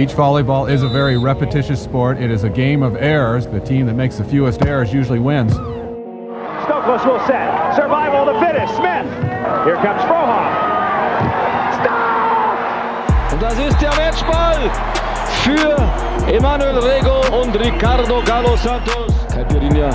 Beach volleyball is a very repetitious sport. It is a game of errors. The team that makes the fewest errors usually wins. Stokos will set. Survival to finish. Smith. Here comes Frohoff. Stop! Und das ist der Matchball für Emanuel Rego und Ricardo Galo Santos. Caipirinha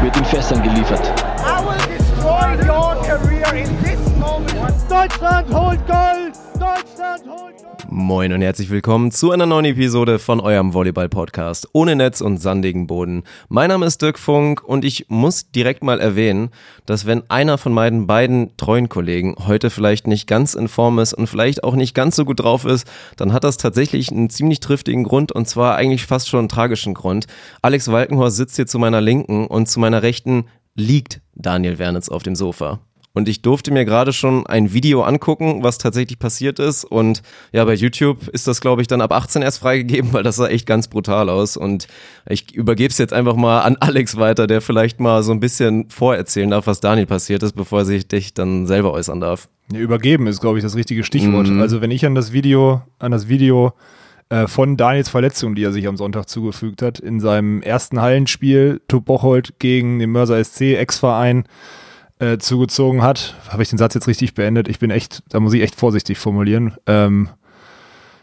wird in Fässern geliefert. I will destroy your career in this moment. Deutschland holt Gold! Deutschland holt Gold! Moin und herzlich willkommen zu einer neuen Episode von eurem Volleyball-Podcast ohne Netz und sandigen Boden. Mein Name ist Dirk Funk und ich muss direkt mal erwähnen, dass wenn einer von meinen beiden treuen Kollegen heute vielleicht nicht ganz in Form ist und vielleicht auch nicht ganz so gut drauf ist, dann hat das tatsächlich einen ziemlich triftigen Grund und zwar eigentlich fast schon einen tragischen Grund. Alex Walkenhorst sitzt hier zu meiner Linken und zu meiner Rechten liegt Daniel Wernitz auf dem Sofa. Und ich durfte mir gerade schon ein Video angucken, was tatsächlich passiert ist. Und ja, bei YouTube ist das, glaube ich, dann ab 18 erst freigegeben, weil das sah echt ganz brutal aus. Und ich übergebe es jetzt einfach mal an Alex weiter, der vielleicht mal so ein bisschen vorerzählen darf, was Daniel passiert ist, bevor er sich dich dann selber äußern darf. Ja, übergeben ist, glaube ich, das richtige Stichwort. Mhm. Also wenn ich an das Video, an das Video äh, von Daniels Verletzung, die er sich am Sonntag zugefügt hat, in seinem ersten Hallenspiel, Tup Bocholt gegen den Mörser SC, Ex-Verein, äh, zugezogen hat, habe ich den Satz jetzt richtig beendet. Ich bin echt, da muss ich echt vorsichtig formulieren. Ähm,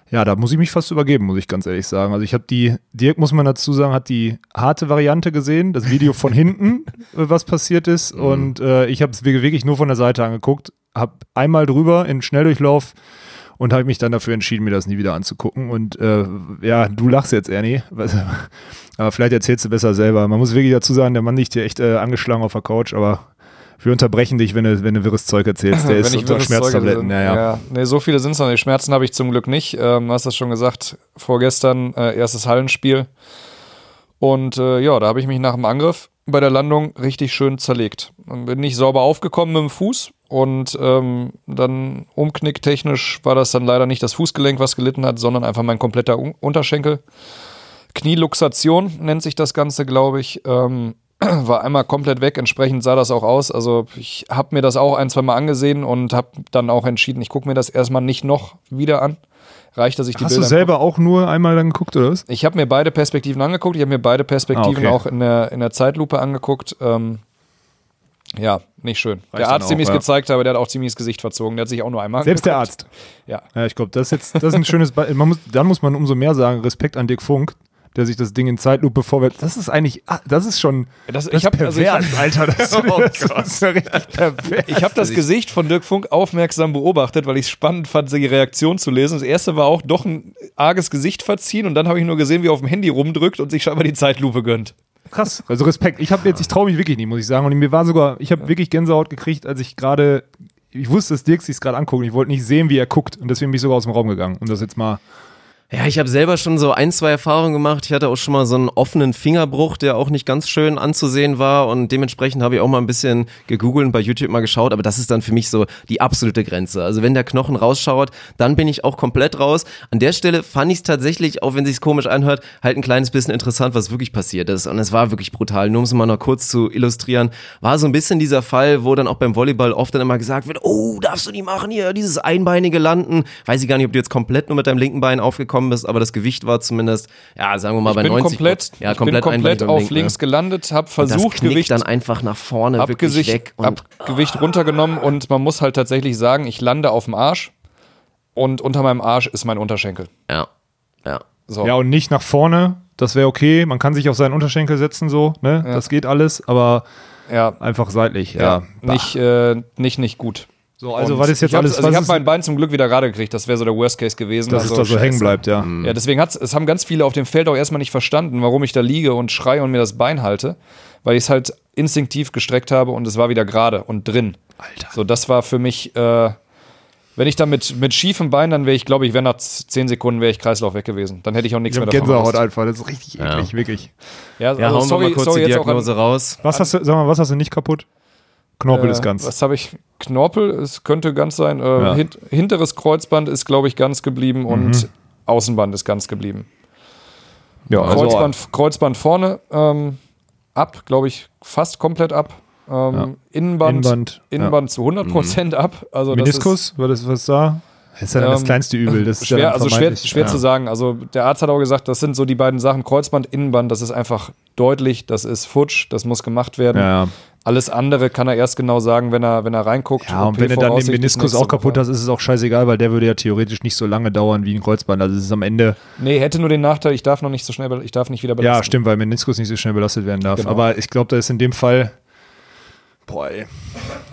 ja, da muss ich mich fast übergeben, muss ich ganz ehrlich sagen. Also ich habe die, Dirk muss man dazu sagen, hat die harte Variante gesehen, das Video von hinten, äh, was passiert ist. Und äh, ich habe es wirklich nur von der Seite angeguckt, habe einmal drüber in Schnelldurchlauf und habe mich dann dafür entschieden, mir das nie wieder anzugucken. Und äh, ja, du lachst jetzt, Ernie. Aber vielleicht erzählst du besser selber. Man muss wirklich dazu sagen, der Mann liegt hier echt äh, angeschlagen auf der Couch, aber wir unterbrechen dich, wenn du, wenn du wirres Zeug erzählst. Der ist unter Schmerztabletten. Ja, ja. ja. Nee, so viele sind es noch nicht. Schmerzen habe ich zum Glück nicht. Ähm, du hast das schon gesagt. Vorgestern äh, erstes Hallenspiel. Und äh, ja, da habe ich mich nach dem Angriff bei der Landung richtig schön zerlegt. Dann bin nicht sauber aufgekommen mit dem Fuß und ähm, dann umknicktechnisch war das dann leider nicht das Fußgelenk, was gelitten hat, sondern einfach mein kompletter Un Unterschenkel. Knieluxation nennt sich das Ganze, glaube ich. Ähm, war einmal komplett weg, entsprechend sah das auch aus. Also ich habe mir das auch ein, zwei Mal angesehen und habe dann auch entschieden, ich gucke mir das erstmal nicht noch wieder an. Reicht, dass ich die Hast du Bilder selber auch nur einmal dann geguckt, oder was? ich habe mir beide Perspektiven angeguckt. Ich habe mir beide Perspektiven Ah, okay. auch in der, in der Zeitlupe angeguckt. Ähm, ja, nicht schön. der dann Arzt, dem ich es ja. gezeigt habe, der hat auch ziemlich das Gesicht verzogen. Der hat sich auch nur einmal Selbst der angeguckt. Arzt. Ja. Ja, ich glaube, das ist jetzt, das ist ein schönes Be man muss, Dann muss man umso mehr sagen, Respekt an Dirk Funk, der sich das Ding in Zeitlupe vorwärts. Das ist eigentlich, ah, das ist schon Das- das ich hab- also ich Alter. Das, Oh das ist richtig pervers. Ich habe das Gesicht von Dirk Funk aufmerksam beobachtet, weil ich es spannend fand, die Reaktion zu lesen. Das erste war auch doch ein arges Gesicht verziehen und dann habe ich nur gesehen, wie er auf dem Handy rumdrückt und sich scheinbar die Zeitlupe gönnt. Krass. Also Respekt. Ich habe jetzt, ich traue mich wirklich nicht, muss ich sagen. Und mir war sogar, ich habe wirklich Gänsehaut gekriegt, als ich gerade, ich wusste, dass Dirk sich gerade anguckt. Ich wollte nicht sehen, wie er guckt. Und deswegen bin ich sogar aus dem Raum gegangen. Und das jetzt mal. Ja, ich habe selber schon so ein, zwei Erfahrungen gemacht. Ich hatte auch schon mal so einen offenen Fingerbruch, der auch nicht ganz schön anzusehen war und dementsprechend habe ich auch mal ein bisschen gegoogelt und bei YouTube mal geschaut, aber das ist dann für mich so die absolute Grenze. Also wenn der Knochen rausschaut, dann bin ich auch komplett raus. An der Stelle fand ich es tatsächlich, auch wenn sich's komisch anhört, halt ein kleines bisschen interessant, was wirklich passiert ist und es war wirklich brutal. Nur um es mal noch kurz zu illustrieren, war so ein bisschen dieser Fall, wo dann auch beim Volleyball oft dann immer gesagt wird, oh, darfst du nicht machen hier, dieses einbeinige Landen. Weiß ich gar nicht, ob du jetzt komplett nur mit deinem linken Bein aufgekommen bist, aber das Gewicht war zumindest, ja, sagen wir mal Ich bei bin 90 komplett, ja, ich bin komplett, komplett auf linken, links ne? gelandet, habe versucht, Gewicht dann einfach nach vorne hab wirklich Gesicht, weg und hab Gewicht runtergenommen und man muss halt tatsächlich sagen, ich lande auf dem Arsch und unter meinem Arsch ist mein Unterschenkel. ja, ja. So. Ja, und nicht nach vorne. Das wäre okay. Man kann sich auf seinen Unterschenkel setzen, so. Ne? Das geht alles. Aber ja, einfach seitlich. Ja. ja, nicht, äh, nicht, nicht gut. So, also Und was ist jetzt alles? Also ich habe mein Bein zum Glück wieder gerade gekriegt. Das wäre so der Worst Case gewesen. dass also, es da so scheiße. hängen bleibt, ja. Ja, deswegen hat's, es haben ganz viele auf dem Feld auch erstmal nicht verstanden, warum ich da liege und schreie und mir das Bein halte, weil ich es halt instinktiv gestreckt habe und es war wieder gerade und drin. Alter. So, das war für mich, äh, wenn ich da mit, mit schiefem Bein, dann wäre ich, glaube ich, wäre nach 10 Sekunden wäre ich Kreislauf weg gewesen. Dann hätte ich auch nichts Ich mehr davon Gänsehaut gewusst. einfach. Das ist richtig Ja. eklig, wirklich. Ja, Ja, also hauen sorry, wir mal kurz sorry die jetzt auch Diagnose an, raus. Was hast du, sag mal, was hast du nicht kaputt? Knorpel äh, ist ganz. Was habe ich? Knorpel, es könnte ganz sein. Äh, Ja. hint, hinteres Kreuzband ist, glaube ich, ganz geblieben und Außenband ist ganz geblieben. Ja, also, Kreuzband, Kreuzband vorne ähm, ab, glaube ich, fast komplett ab. Ähm, Innenband, Innenband, Innenband, ja. zu 100% ab. Also das Meniskus, was ist was da? Das ist ja dann das Ähm, kleinste Übel. Das ja Schwer, dann also schwer, schwer ja. zu sagen. Also der Arzt hat auch gesagt, das sind so die beiden Sachen, Kreuzband, Innenband, das ist einfach deutlich, das ist futsch, das muss gemacht werden. Ja. Alles andere kann er erst genau sagen, wenn er, wenn er reinguckt. Ja, und wenn du dann den Meniskus auch kaputt hast, ist es auch scheißegal, weil der würde ja theoretisch nicht so lange dauern wie ein Kreuzband. Also es ist am Ende, Nee, hätte nur den Nachteil, ich darf noch nicht so schnell, ich darf nicht wieder ja, belasten. stimmt, weil Meniskus nicht so schnell belastet werden darf. Genau. Aber ich glaube, da ist in dem Fall, boah, ey.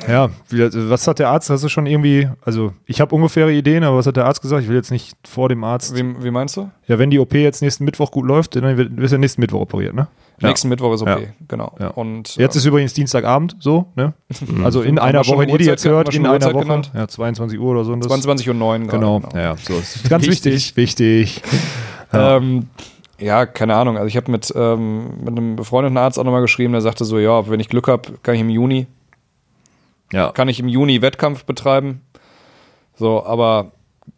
Ja, wie, was hat der Arzt? Hast du schon irgendwie, also ich habe ungefähre Ideen, aber was hat der Arzt gesagt? Ich will jetzt nicht vor dem Arzt. Wie, wie meinst du? Ja, wenn die OP jetzt nächsten Mittwoch gut läuft, dann wird, wirst du nächsten Mittwoch operiert, ne? Ja. Nächsten Mittwoch ist okay, Ja. genau. Ja. Und Jetzt äh, ist übrigens Dienstagabend, so, ne? Also in einer Woche, wenn ihr die jetzt hört, in einer Woche. genannt? Ja, 22 Uhr oder so. und das- 22.09 Uhr Genau, gerade. ja, so. Ist ganz wichtig, wichtig. Ähm, ja, keine Ahnung. Also ich habe mit, ähm, mit einem befreundeten Arzt auch nochmal geschrieben, der sagte so, ja, wenn ich Glück habe, kann ich im Juni, Ja, kann ich im Juni Wettkampf betreiben. So, aber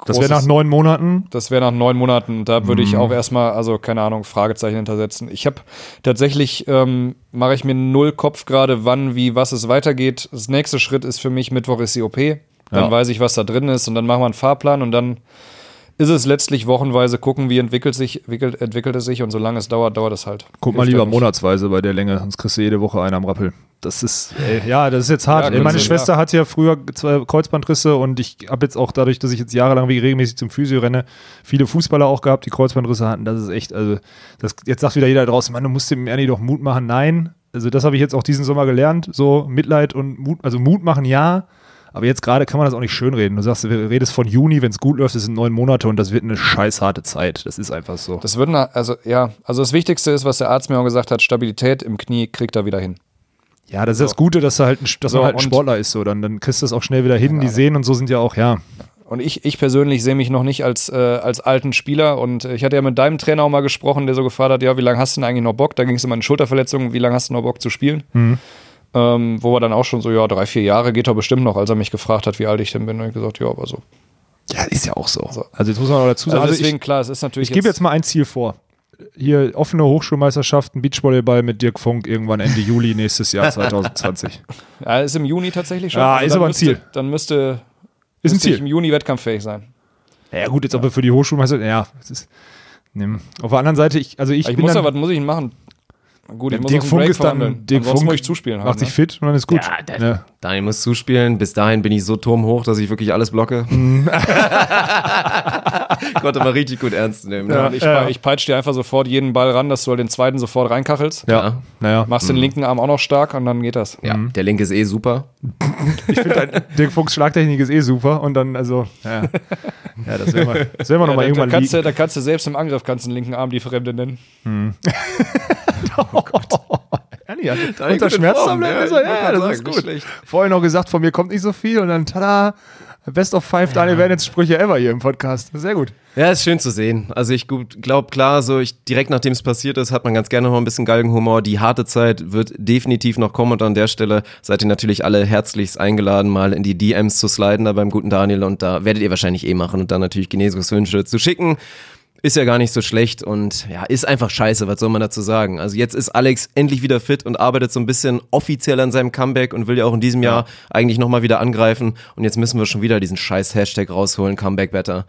das wäre nach neun Monaten. Das wäre nach neun Monaten. Da würde Mhm. ich auch erstmal, also keine Ahnung, Fragezeichen hintersetzen. Ich habe tatsächlich, ähm, mache ich mir null Kopf gerade, wann, wie, was es weitergeht. Das nächste Schritt ist für mich, Mittwoch ist die OP. Dann Ja. weiß ich, was da drin ist und dann machen wir einen Fahrplan und dann ist es letztlich wochenweise gucken, wie entwickelt sich, entwickelt, entwickelt es sich und solange es dauert, dauert es halt. Guck mal lieber monatsweise bei der Länge, sonst kriegst du jede Woche einen am Rappel. Das ist, ey, ja, das ist jetzt hart. Ja, meine Schwester ja. hat ja früher zwei Kreuzbandrisse und ich habe jetzt auch dadurch, dass ich jetzt jahrelang wie regelmäßig zum Physio renne, viele Fußballer auch gehabt, die Kreuzbandrisse hatten. Das ist echt, also, das, jetzt sagt wieder jeder draußen, Mann, du musst dem Ernie doch Mut machen. Nein, also das habe ich jetzt auch diesen Sommer gelernt. So Mitleid und Mut, also Mut machen, ja. Aber jetzt gerade kann man das auch nicht schönreden. Du sagst, du redest von Juni, wenn es gut läuft, das sind neun Monate und das wird eine scheiß harte Zeit. Das ist einfach so. Das würden, also ja, also das Wichtigste ist, was der Arzt mir auch gesagt hat, Stabilität im Knie kriegt er wieder hin. Ja, das ist das Gute, dass, er halt ein, dass So, man halt ein Sportler ist. So. Dann, dann kriegst du das auch schnell wieder hin. Die sehen und so sind ja auch, ja. Und ich, ich persönlich sehe mich noch nicht als, äh, als alten Spieler. Und ich hatte ja mit deinem Trainer auch mal gesprochen, der so gefragt hat, ja, wie lange hast du denn eigentlich noch Bock? Da ging es um eine Schulterverletzung, wie lange hast du noch Bock zu spielen? Mhm. Ähm, wo wir dann auch schon so, ja, drei, vier Jahre geht doch bestimmt noch, als er mich gefragt hat, wie alt ich denn bin. Und ich gesagt, ja, aber so. Ja, ist ja auch so. So. Also jetzt muss man auch dazu sagen, Also also, deswegen, ich, klar, es ist natürlich ich gebe jetzt mal ein Ziel vor. Hier offene Hochschulmeisterschaften, Beachvolleyball mit Dirk Funk irgendwann Ende Juli nächstes Jahr 2020. Ja, ist im Juni tatsächlich schon. Ja, Also ist aber ein müsste, Ziel. Dann müsste, Ist ein müsste ich Ziel. im Juni wettkampffähig sein. Ja gut, jetzt ob wir für die Hochschulmeister, ja, es ist, ne. auf der anderen Seite, ich, also ich, Ich, bin muss dann, ja, was muss ich denn machen? Gut, ich muss Dirk Funk ist dann. Dirk Funk muss ich zuspielen. macht sich ne? fit und dann ist gut. Ja, der- Ne. Daniel muss zuspielen. Bis dahin bin ich so turmhoch, dass ich wirklich alles blocke. Konnte mal richtig gut ernst nehmen. Ja. Ne? Ich, pe- ich peitsche dir einfach sofort jeden Ball ran, dass du halt den zweiten sofort reinkachelst. Ja, Ja. naja. Machst den linken Arm auch noch stark und dann geht das. Ja, der Link ist eh super. Ich finde halt, Dirk Funks Schlagtechnik ist eh super und dann, also, ja, ja das werden wir, das werden wir Ja, nochmal irgendwann kannst du, da kannst du selbst im Angriff kannst den linken Arm die Fremde nennen. Ernie hat Daniel unter gut in Schmerztabletten Form, ist ja, er, ja, ja, das gerade ist sagen, gut. schlecht. Vorher noch gesagt, von mir kommt nicht so viel und dann, tada, Best of Five Daniel werden jetzt Sprüche ever hier im Podcast. Sehr gut. Ja, ist schön zu sehen. Also ich glaube klar, so ich direkt nachdem es passiert ist, hat man ganz gerne noch ein bisschen Galgenhumor. Die harte Zeit wird definitiv noch kommen und an der Stelle seid ihr natürlich alle herzlichst eingeladen, mal in die DMs zu sliden da beim guten Daniel und da werdet ihr wahrscheinlich eh machen und dann natürlich Genesungswünsche zu schicken. Ist ja gar nicht so schlecht und ja, ist einfach scheiße, was soll man dazu sagen? Also jetzt ist Alex endlich wieder fit und arbeitet so ein bisschen offiziell an seinem Comeback und will ja auch in diesem Jahr eigentlich nochmal wieder angreifen und jetzt müssen wir schon wieder diesen scheiß Hashtag rausholen, Comeback Better.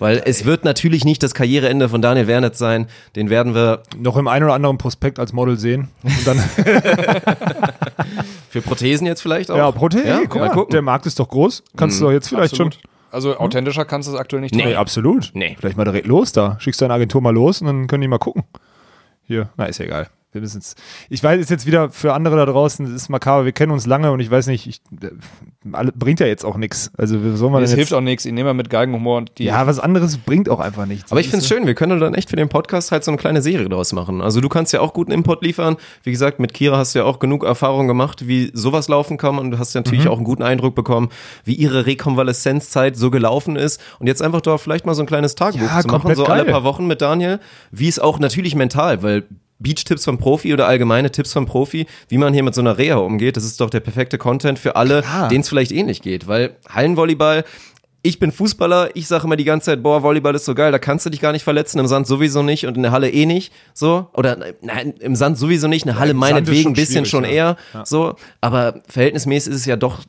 Weil es wird natürlich nicht das Karriereende von Daniel Wernitz sein. Den werden wir Noch im einen oder anderen Prospekt als Model sehen. Und dann, für Prothesen jetzt vielleicht auch. ja, Protein, Ja, guck mal mal, gucken. der Markt ist doch groß. Kannst du doch jetzt vielleicht Absolut. schon. Also authentischer kannst du es aktuell nicht. Nee, absolut. Nee. Vielleicht mal direkt los da. Schickst deine Agentur mal los und dann können die mal gucken. Hier, na, ist ja egal. Wir müssen jetzt, ich weiß, ist jetzt wieder für andere da draußen, das ist makaber, wir kennen uns lange und ich weiß nicht, ich, äh, alle, bringt ja jetzt auch nichts. Also, wie soll man Es hilft auch nichts. Ich nehme mal mit Geigenhumor und die. Ja, was anderes bringt auch einfach nichts. Aber ich finde es schön, wir können dann echt für den Podcast halt so eine kleine Serie draus machen. Also du kannst ja auch guten Input liefern. Wie gesagt, mit Kira hast du ja auch genug Erfahrung gemacht, wie sowas laufen kann und du hast ja natürlich Mhm. auch einen guten Eindruck bekommen, wie ihre Rekonvaleszenzzeit so gelaufen ist. Und jetzt einfach doch vielleicht mal so ein kleines Tagebuch Ja, zu machen, so alle geil. paar Wochen mit Daniel, wie es auch natürlich mental, weil Beach-Tipps vom Profi oder allgemeine Tipps vom Profi, wie man hier mit so einer Reha umgeht, das ist doch der perfekte Content für alle, denen es vielleicht ähnlich geht. Weil Hallenvolleyball, ich bin Fußballer, ich sage immer die ganze Zeit, boah, Volleyball ist so geil, da kannst du dich gar nicht verletzen, im Sand sowieso nicht und in der Halle eh nicht, so. Oder nein, im Sand sowieso nicht, in der Halle ist meinetwegen ein bisschen schon ja. eher, so. Aber verhältnismäßig ist es ja doch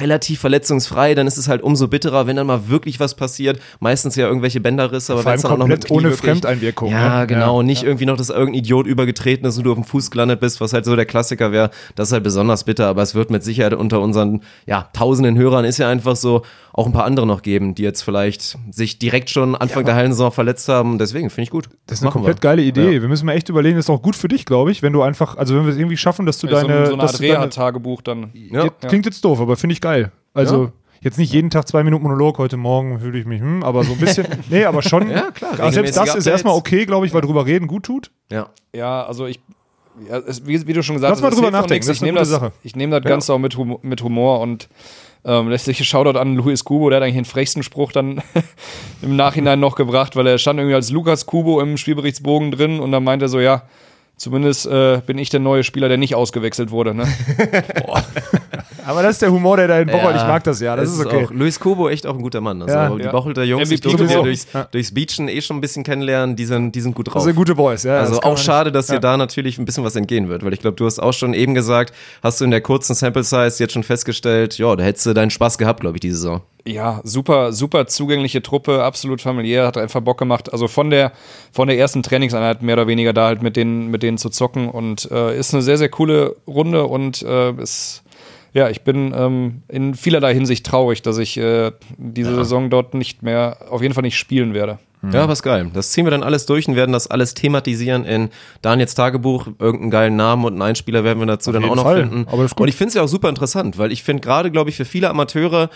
relativ verletzungsfrei, dann ist es halt umso bitterer, wenn dann mal wirklich was passiert. Meistens ja irgendwelche Bänderrisse, aber wenn es dann auch noch mit Knie ohne wirklich, Fremdeinwirkung. Ja, ne? genau. Nicht irgendwie noch, dass irgendein Idiot übergetreten ist und du auf dem Fuß gelandet bist, was halt so der Klassiker wäre. Das ist halt besonders bitter, aber es wird mit Sicherheit unter unseren, ja, tausenden Hörern ist ja einfach so auch ein paar andere noch geben, die jetzt vielleicht sich direkt schon Anfang der Hallensaison verletzt haben. Deswegen finde ich gut. Das ist eine Machen komplett wir. geile Idee. Ja. Wir müssen mal echt überlegen, das ist auch gut für dich, glaube ich, wenn du einfach, also wenn wir es irgendwie schaffen, dass du so, deine. ein- so eine dass Art deine Reha-Tagebuch dann. Ja. Klingt jetzt doof, aber finde ich geil. Also jetzt nicht jeden Tag zwei Minuten Monolog, heute Morgen fühle ich mich, hm, aber so ein bisschen. nee, aber schon. Ja, klar, Aber selbst das ist erstmal okay, glaube ich, weil drüber reden gut tut. Ja. Ja, also ich, ja, es, wie, wie du schon gesagt Lass mal es drüber nachdenken, das Ich ist eine nehme gute das, Sache. ich nehme das Ganze auch mit, Humor, mit Humor und ähm, letztlich Shoutout an Luis Kubo, der hat eigentlich den frechsten Spruch dann im Nachhinein noch gebracht, weil er stand irgendwie als Lukas Kubo im Spielberichtsbogen drin und dann meinte er so, ja, zumindest äh, bin ich der neue Spieler, der nicht ausgewechselt wurde. Ne? Aber das ist der Humor, der da in Bocholt, Ja, ich mag das ja, das, ist okay. Auch, Luis Kubo echt auch ein guter Mann. Also Ja. die Ja. Bocholter Jungs, ich MVP durfte sie ja durchs, Ja. durchs Beachen eh schon ein bisschen kennenlernen, die sind, die sind gut drauf. Das sind gute Boys, ja. Also das auch schade, dass ja. dir da natürlich ein bisschen was entgehen wird, weil ich glaube, du hast auch schon eben gesagt, hast du in der kurzen Sample Size jetzt schon festgestellt, ja, da hättest du deinen Spaß gehabt, glaube ich, diese Saison. Ja, super, super zugängliche Truppe, absolut familiär, hat einfach Bock gemacht. Also von der, von der ersten Trainingseinheit mehr oder weniger da halt mit denen, mit denen zu zocken und äh, ist eine sehr, sehr coole Runde und äh, ist, ja, ich bin ähm, in vielerlei Hinsicht traurig, dass ich äh, diese Saison dort nicht mehr, auf jeden Fall nicht spielen werde. Ja, was geil. Das ziehen wir dann alles durch und werden das alles thematisieren in Daniels Tagebuch. Irgendeinen geilen Namen und einen Einspieler werden wir dazu dann auch noch Fall. finden. Und ich finde es ja auch super interessant, weil ich finde gerade, glaube ich, für viele Amateure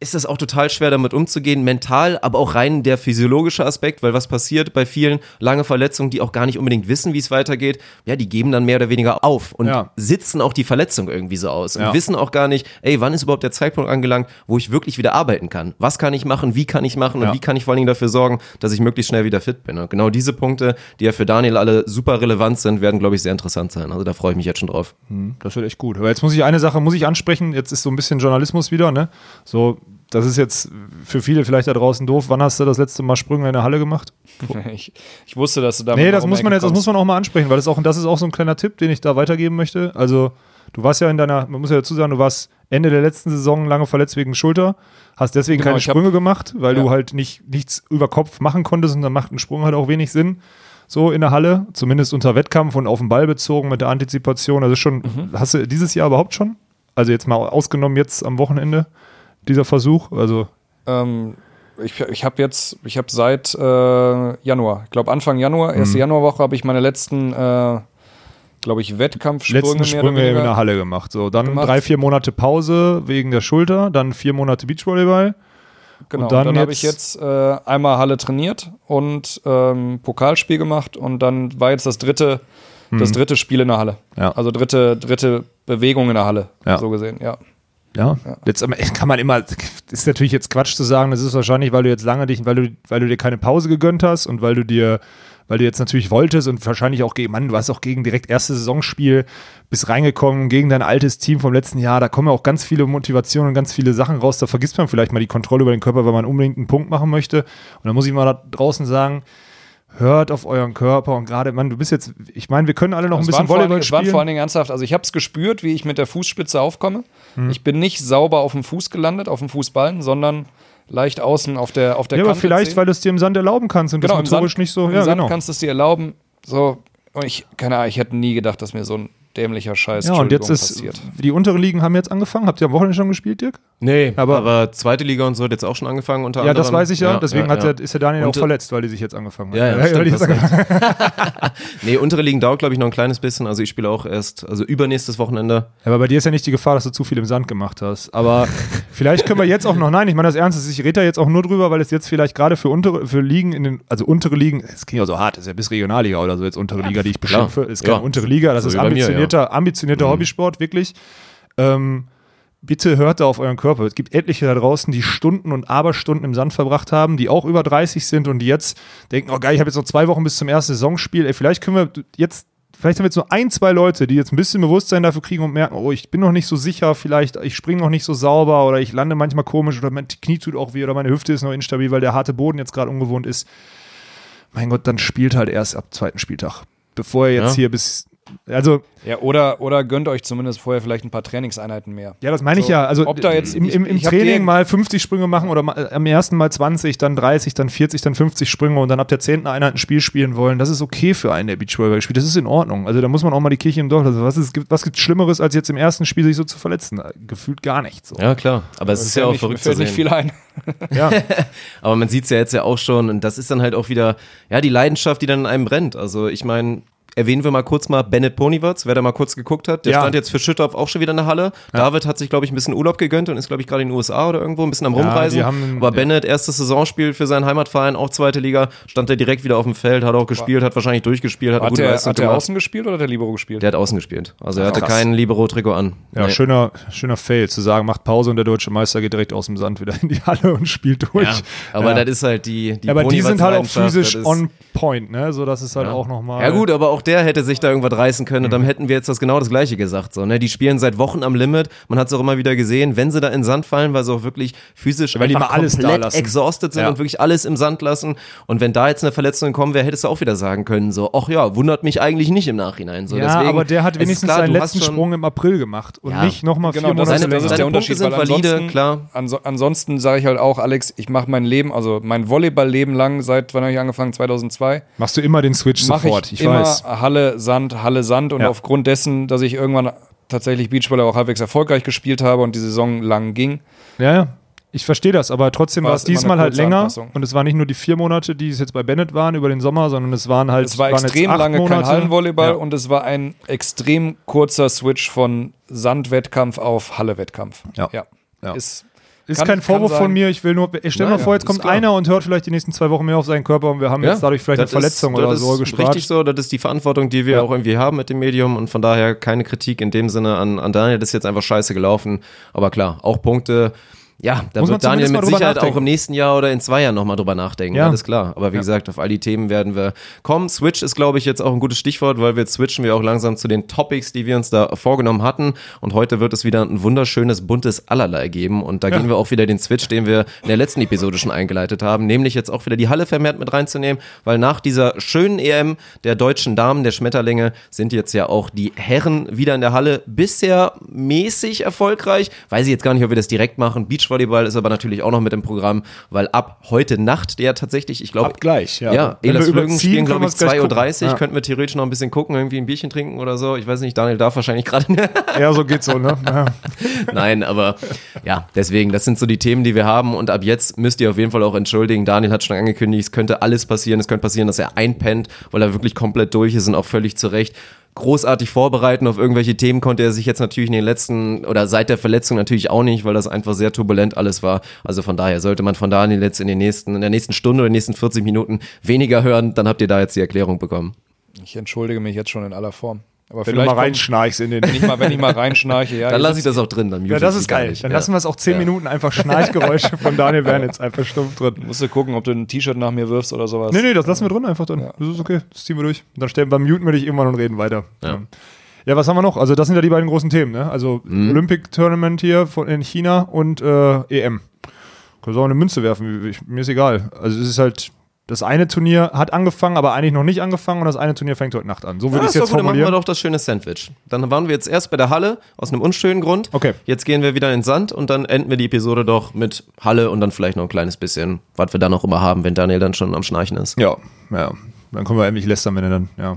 ist es auch total schwer damit umzugehen, mental, aber auch rein der physiologische Aspekt, weil was passiert bei vielen lange Verletzungen, die auch gar nicht unbedingt wissen, wie es weitergeht, ja, die geben dann mehr oder weniger auf und Ja. sitzen auch die Verletzung irgendwie so aus Ja. und wissen auch gar nicht, ey, wann ist überhaupt der Zeitpunkt angelangt, wo ich wirklich wieder arbeiten kann? Was kann ich machen? Wie kann ich machen? Und Ja. wie kann ich vor allen Dingen dafür sorgen, dass ich möglichst schnell wieder fit bin? Und genau diese Punkte, die ja für Daniel alle super relevant sind, werden, glaube ich, sehr interessant sein. Also da freue ich mich jetzt schon drauf. Das wird echt gut. Aber jetzt muss ich eine Sache muss ich ansprechen. Jetzt ist so ein bisschen Journalismus wieder, ne? So, das ist jetzt für viele vielleicht da draußen doof. Wann hast du das letzte Mal Sprünge in der Halle gemacht? Ich, ich wusste, dass du damit Nee, das muss man jetzt, das muss man auch mal ansprechen, weil das, auch, das ist auch so ein kleiner Tipp, den ich da weitergeben möchte. Also, du warst ja in deiner, man muss ja dazu sagen, du warst Ende der letzten Saison lange verletzt wegen Schulter, hast deswegen Genau, keine ich hab- Sprünge gemacht, weil du Ja. halt nicht, nichts über Kopf machen konntest und dann macht ein Sprung halt auch wenig Sinn. So in der Halle, zumindest unter Wettkampf und auf den Ball bezogen mit der Antizipation. Also schon, Mhm. hast du dieses Jahr überhaupt schon? Also jetzt mal ausgenommen jetzt am Wochenende, dieser Versuch. Also Ähm, ich ich habe jetzt, ich habe seit äh, Januar, ich glaube Anfang Januar, Mhm. erste Januarwoche habe ich meine letzten, äh, glaube ich, Wettkampfsprünge letzten Sprünge in der Halle gemacht. So, dann gemacht. drei, vier Monate Pause wegen der Schulter, dann vier Monate Beachvolleyball. Genau, Und dann dann, habe ich jetzt- äh, einmal Halle trainiert und ähm, Pokalspiel gemacht und dann war jetzt das dritte, das dritte Spiel in der Halle. Mhm. Ja. Also dritte, dritte Bewegung in der Halle, Ja. so gesehen, ja. Ja. Jetzt aber kann man immer, das ist natürlich jetzt Quatsch zu sagen, das ist wahrscheinlich, weil du jetzt lange dich, weil du, weil du dir keine Pause gegönnt hast und weil du dir, weil du jetzt natürlich wolltest und wahrscheinlich auch gegen, Mann, du hast auch gegen direkt erste Saisonspiel bist reingekommen, gegen dein altes Team vom letzten Jahr, da kommen ja auch ganz viele Motivationen und ganz viele Sachen raus, da vergisst man vielleicht mal die Kontrolle über den Körper, weil man unbedingt einen Punkt machen möchte. Und da muss ich mal da draußen sagen, hört auf euren Körper und gerade, Mann, du bist jetzt, ich meine, wir können alle noch ein Es bisschen vor allen, Volleyball Dingen- es spielen. vor allen Dingen ernsthaft, also ich habe es gespürt, wie ich mit der Fußspitze aufkomme. Ich bin nicht sauber auf dem Fuß gelandet, auf dem Fußballen, sondern leicht außen auf der auf der ja, aber Kante vielleicht, zehn. weil du es dir im Sand erlauben kannst und genau, das motorisch Sand, nicht so, im ja, Sand genau. kannst du es dir erlauben. So, und ich, keine Ahnung, ich hätte nie gedacht, dass mir so ein dämlicher Scheiß Ja, und jetzt ist, passiert. die unteren Ligen haben jetzt angefangen. Habt ihr am Wochenende schon gespielt, Dirk? Nee, Aber- aber, zweite Liga und so hat jetzt auch schon angefangen unter Ja, anderem. das weiß ich ja. Deswegen Hat ja. der, ist der Daniel Und, auch verletzt, weil die sich jetzt angefangen hat. Ja, ja, stimmt, angefangen Nee, untere Ligen dauert, glaube ich, noch ein kleines bisschen. Also ich spiele auch erst, also übernächstes Wochenende. Ja, aber bei dir ist ja nicht die Gefahr, dass du zu viel im Sand gemacht hast. Aber vielleicht können wir jetzt auch noch, nein, ich meine das ernst, ich rede da jetzt auch nur drüber, weil es jetzt vielleicht gerade für untere, für Ligen in den, also untere Ligen, es klingt ja so hart, das ist ja bis Regionalliga oder so jetzt untere Liga, die ich beschimpfe, ist keine Ja. untere Liga, das So ist wie ambitionierter, ambitionierter Hobbysport, wirklich. Ähm, bitte hört da auf euren Körper. Es gibt etliche da draußen, die Stunden und Aberstunden im Sand verbracht haben, die auch über 30 sind und die jetzt denken, oh geil, ich habe jetzt noch zwei Wochen bis zum ersten Saisonspiel. Ey, vielleicht können wir jetzt, vielleicht haben wir jetzt nur ein, zwei Leute, die jetzt ein bisschen Bewusstsein dafür kriegen und merken, oh, ich bin noch nicht so sicher, vielleicht, ich springe noch nicht so sauber oder ich lande manchmal komisch oder mein Knie tut auch weh oder meine Hüfte ist noch instabil, weil der harte Boden jetzt gerade ungewohnt ist. Mein Gott, dann spielt halt erst ab zweiten Spieltag. Bevor ihr jetzt Ja. hier bis Also, Ja, oder, oder gönnt euch zumindest vorher vielleicht ein paar Trainingseinheiten mehr. ja, das meine ich So, ja. Also ob da jetzt- im, im, im hab Training mal 50 Sprünge machen oder mal, am ersten Mal 20, dann 30, dann 40, dann 50 Sprünge und dann ab der 10. Einheit ein Spiel spielen wollen. Das ist okay für einen, der Beachvolleyball spielt. Das ist in Ordnung. Also da muss man auch mal die Kirche im Dorf lassen. Was, ist, was gibt Schlimmeres, als jetzt im ersten Spiel sich so zu verletzen? Gefühlt gar nichts. So. Ja, klar. Aber es ist ja auch nicht, verrückt zu fällt sehen. nicht viel ein. Ja. Aber man sieht es ja jetzt ja auch schon und das ist dann halt auch wieder, ja, die Leidenschaft, die dann in einem brennt. Also ich meine, erwähnen wir mal kurz mal Bennett Ponywatz, wer da mal kurz geguckt hat. Der Ja. stand jetzt für Schüttorf auch schon wieder in der Halle. David hat sich, glaube ich, ein bisschen Urlaub gegönnt und ist, glaube ich, gerade in den USA oder irgendwo ein bisschen am Rumreisen. die haben- Aber ja. Bennett, erstes Saisonspiel für seinen Heimatverein, auch zweite Liga, stand er direkt wieder auf dem Feld, hat auch gespielt, hat wahrscheinlich durchgespielt, hat, eine Hat gute der, Leistung hat der gemacht. außen gespielt oder hat der Libero gespielt? Der hat außen gespielt. Also er hatte krass. kein Libero-Trikot an. Ja, Nee. schöner, schöner Fail zu sagen, macht Pause und der deutsche Meister geht direkt aus dem Sand wieder in die Halle und spielt durch. Ja, aber ja. das ist halt die, die Ja, aber die sind halt auch physisch on point, ne? So, das ist halt auch nochmal. Ja gut, aber auch der hätte sich da irgendwas reißen können und Mhm. dann hätten wir jetzt das genau das gleiche gesagt. So, ne? Die spielen seit Wochen am Limit. Man hat es auch immer wieder gesehen, wenn sie da in den Sand fallen, weil sie auch wirklich physisch Weil die einfach mal alles da komplett lassen. exhausted sind Ja. und wirklich alles im Sand lassen. Und wenn da jetzt eine Verletzung gekommen wäre, hättest du auch wieder sagen können, so, ach ja, wundert mich eigentlich nicht im Nachhinein. So, ja, deswegen, aber der hat wenigstens klar, seinen letzten Sprung im April gemacht und Ja. nicht nochmal vier Genau, das Monate ist, Seine- das ist der Punkte Unterschied. sind valide, ansonsten, klar. Anso ansonsten sage ich halt auch, Alex, ich mache mein Leben, also mein Volleyball-Leben lang, seit wann habe ich angefangen? 2002. Machst du immer den Switch sofort, ich, ich, weiß. Halle, Sand, Halle, Sand und Ja. aufgrund dessen, dass ich irgendwann tatsächlich Beachvolley auch halbwegs erfolgreich gespielt habe und die Saison lang ging, Ja, ja. Ich verstehe das, aber trotzdem War war es diesmal halt länger Anpassung. und es waren nicht nur die vier Monate, die es jetzt bei Bennett waren über den Sommer, sondern es waren halt es war extrem lange kein Monate. Hallenvolleyball Ja. und es war ein extrem kurzer Switch von Sandwettkampf auf Halle-Wettkampf. Ja. ja. Ja. Ist, Ist Kann- kein Vorwurf von mir, ich will nur, ich stell Naja, mal vor, jetzt kommt klar. einer und hört vielleicht die nächsten zwei Wochen mehr auf seinen Körper und wir haben jetzt dadurch vielleicht eine Verletzung ist, oder das so gespart. Richtig so, das ist die Verantwortung, die wir Ja. auch irgendwie haben mit dem Medium und von daher keine Kritik in dem Sinne an, an Daniel, das ist jetzt einfach scheiße gelaufen. Aber klar, auch Punkte. Ja, da Muss wird Daniel mit Sicherheit auch im nächsten Jahr oder in zwei Jahren nochmal drüber nachdenken. Ja. Alles klar. Aber wie gesagt, auf all die Themen werden wir kommen. Switch ist, glaube ich, jetzt auch ein gutes Stichwort, weil wir switchen wir auch langsam zu den Topics, die wir uns da vorgenommen hatten. Und heute wird es wieder ein wunderschönes, buntes Allerlei geben. Und da gehen wir auch wieder den Switch, den wir in der letzten Episode schon eingeleitet haben, nämlich jetzt auch wieder die Halle vermehrt mit reinzunehmen, weil nach dieser schönen EM der deutschen Damen, der Schmetterlinge, sind jetzt ja auch die Herren wieder in der Halle. Bisher mäßig erfolgreich. Weiß ich jetzt gar nicht, ob wir das direkt machen. Beachvolleyball ist aber natürlich auch noch mit im Programm, weil ab heute Nacht, der tatsächlich, ich glaube, Ab gleich, ja. ja, Elas überziehen, spielen, glaube ich, wir es gleich 2.30 Uhr. Ja. Könnten wir theoretisch noch ein bisschen gucken, irgendwie ein Bierchen trinken oder so. Ich weiß nicht, Daniel darf wahrscheinlich gerade. Ja, so geht's so, ne? Ja. Nein, aber ja, deswegen, das sind so die Themen, die wir haben. Und ab jetzt müsst ihr auf jeden Fall auch entschuldigen. Daniel hat schon angekündigt, es könnte alles passieren. Es könnte passieren, dass er einpennt, weil er wirklich komplett durch ist und auch völlig zurecht. Großartig vorbereiten auf irgendwelche Themen konnte er sich jetzt natürlich in den letzten oder seit der Verletzung natürlich auch nicht, weil das einfach sehr turbulent alles war. Also von daher sollte man von Daniel jetzt in den nächsten, in der nächsten Stunde oder den nächsten 40 Minuten weniger hören, dann habt ihr da jetzt die Erklärung bekommen. ich entschuldige mich jetzt schon in aller Form. Aber Wenn du mal reinschnarchst in den. wenn ich mal, wenn ich mal reinschnarche, ja. Dann lasse ich das auch drin. Dann Ja, das ist geil. Dann Ja. lassen wir es auch zehn Ja. Minuten einfach Schnarchgeräusche von Daniel jetzt einfach stumpf drin. Musst du gucken, ob du ein T-Shirt nach mir wirfst oder sowas. Nee, nee, das lassen wir drin einfach dann. Das ist okay. Das ziehen wir durch. Und dann stellen wir, muten wir dich irgendwann und reden weiter. Ja. ja, was haben wir noch? Also, das sind ja die beiden großen Themen, ne? Also, Mhm. Olympic Tournament hier von, in China und äh, EM. Können wir auch eine Münze werfen, ich, mir ist egal. Also, es ist halt, das eine Turnier hat angefangen, aber eigentlich noch nicht angefangen und das eine Turnier fängt heute Nacht an. So würde Ja, ich es jetzt gut, dann machen wir formulieren. doch das schöne Sandwich. Dann waren wir jetzt erst bei der Halle aus einem unschönen Grund. Okay. Jetzt gehen wir wieder in den Sand und dann enden wir die Episode doch mit Halle und dann vielleicht noch ein kleines bisschen, was wir dann noch immer haben, wenn Daniel dann schon am Schnarchen ist. Ja, ja. Dann können wir endlich lästern, wenn er dann, ja.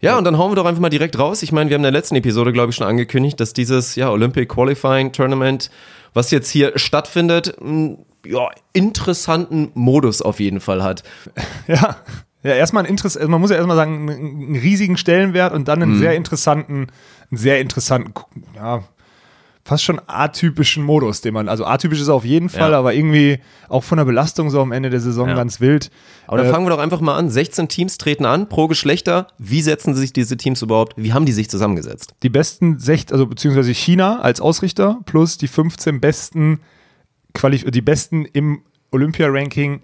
Ja, und dann hauen wir doch einfach mal direkt raus. Ich meine, wir haben in der letzten Episode, glaube ich, schon angekündigt, dass dieses ja, Olympic Qualifying Tournament, was jetzt hier stattfindet, ja, interessanten Modus auf jeden Fall hat. Ja, ja erstmal ein Interess also man muss ja erstmal sagen, einen, riesigen Stellenwert und dann Mhm. einen sehr interessanten, einen sehr interessanten, ja, fast schon atypischen Modus, den man, also atypisch ist er auf jeden Fall, Ja. aber irgendwie auch von der Belastung so am Ende der Saison Ja. ganz wild. Aber dann Äh, fangen wir doch einfach mal an. 16 Teams treten an, pro Geschlechter. Wie setzen sich diese Teams überhaupt? Wie haben die sich zusammengesetzt? die besten 16, also beziehungsweise China als Ausrichter plus die 15 besten Qualif die besten im Olympia-Ranking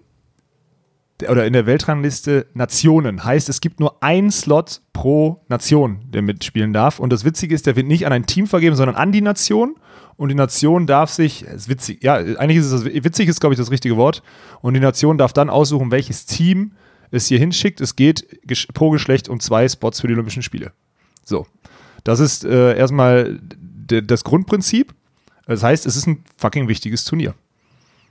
oder in der Weltrangliste Nationen. Heißt, es gibt nur einen Slot pro Nation, der mitspielen darf. Und das Witzige ist, der wird nicht an ein Team vergeben, sondern an die Nation. Und die Nation darf sich, ist witzig, ja, eigentlich ist es witzig ist, glaube ich, das richtige Wort. Und die Nation darf dann aussuchen, welches Team es hier hinschickt. Es geht pro Geschlecht um zwei Spots für die Olympischen Spiele. So. Das ist äh, erstmal das Grundprinzip. Das heißt, es ist ein fucking wichtiges Turnier.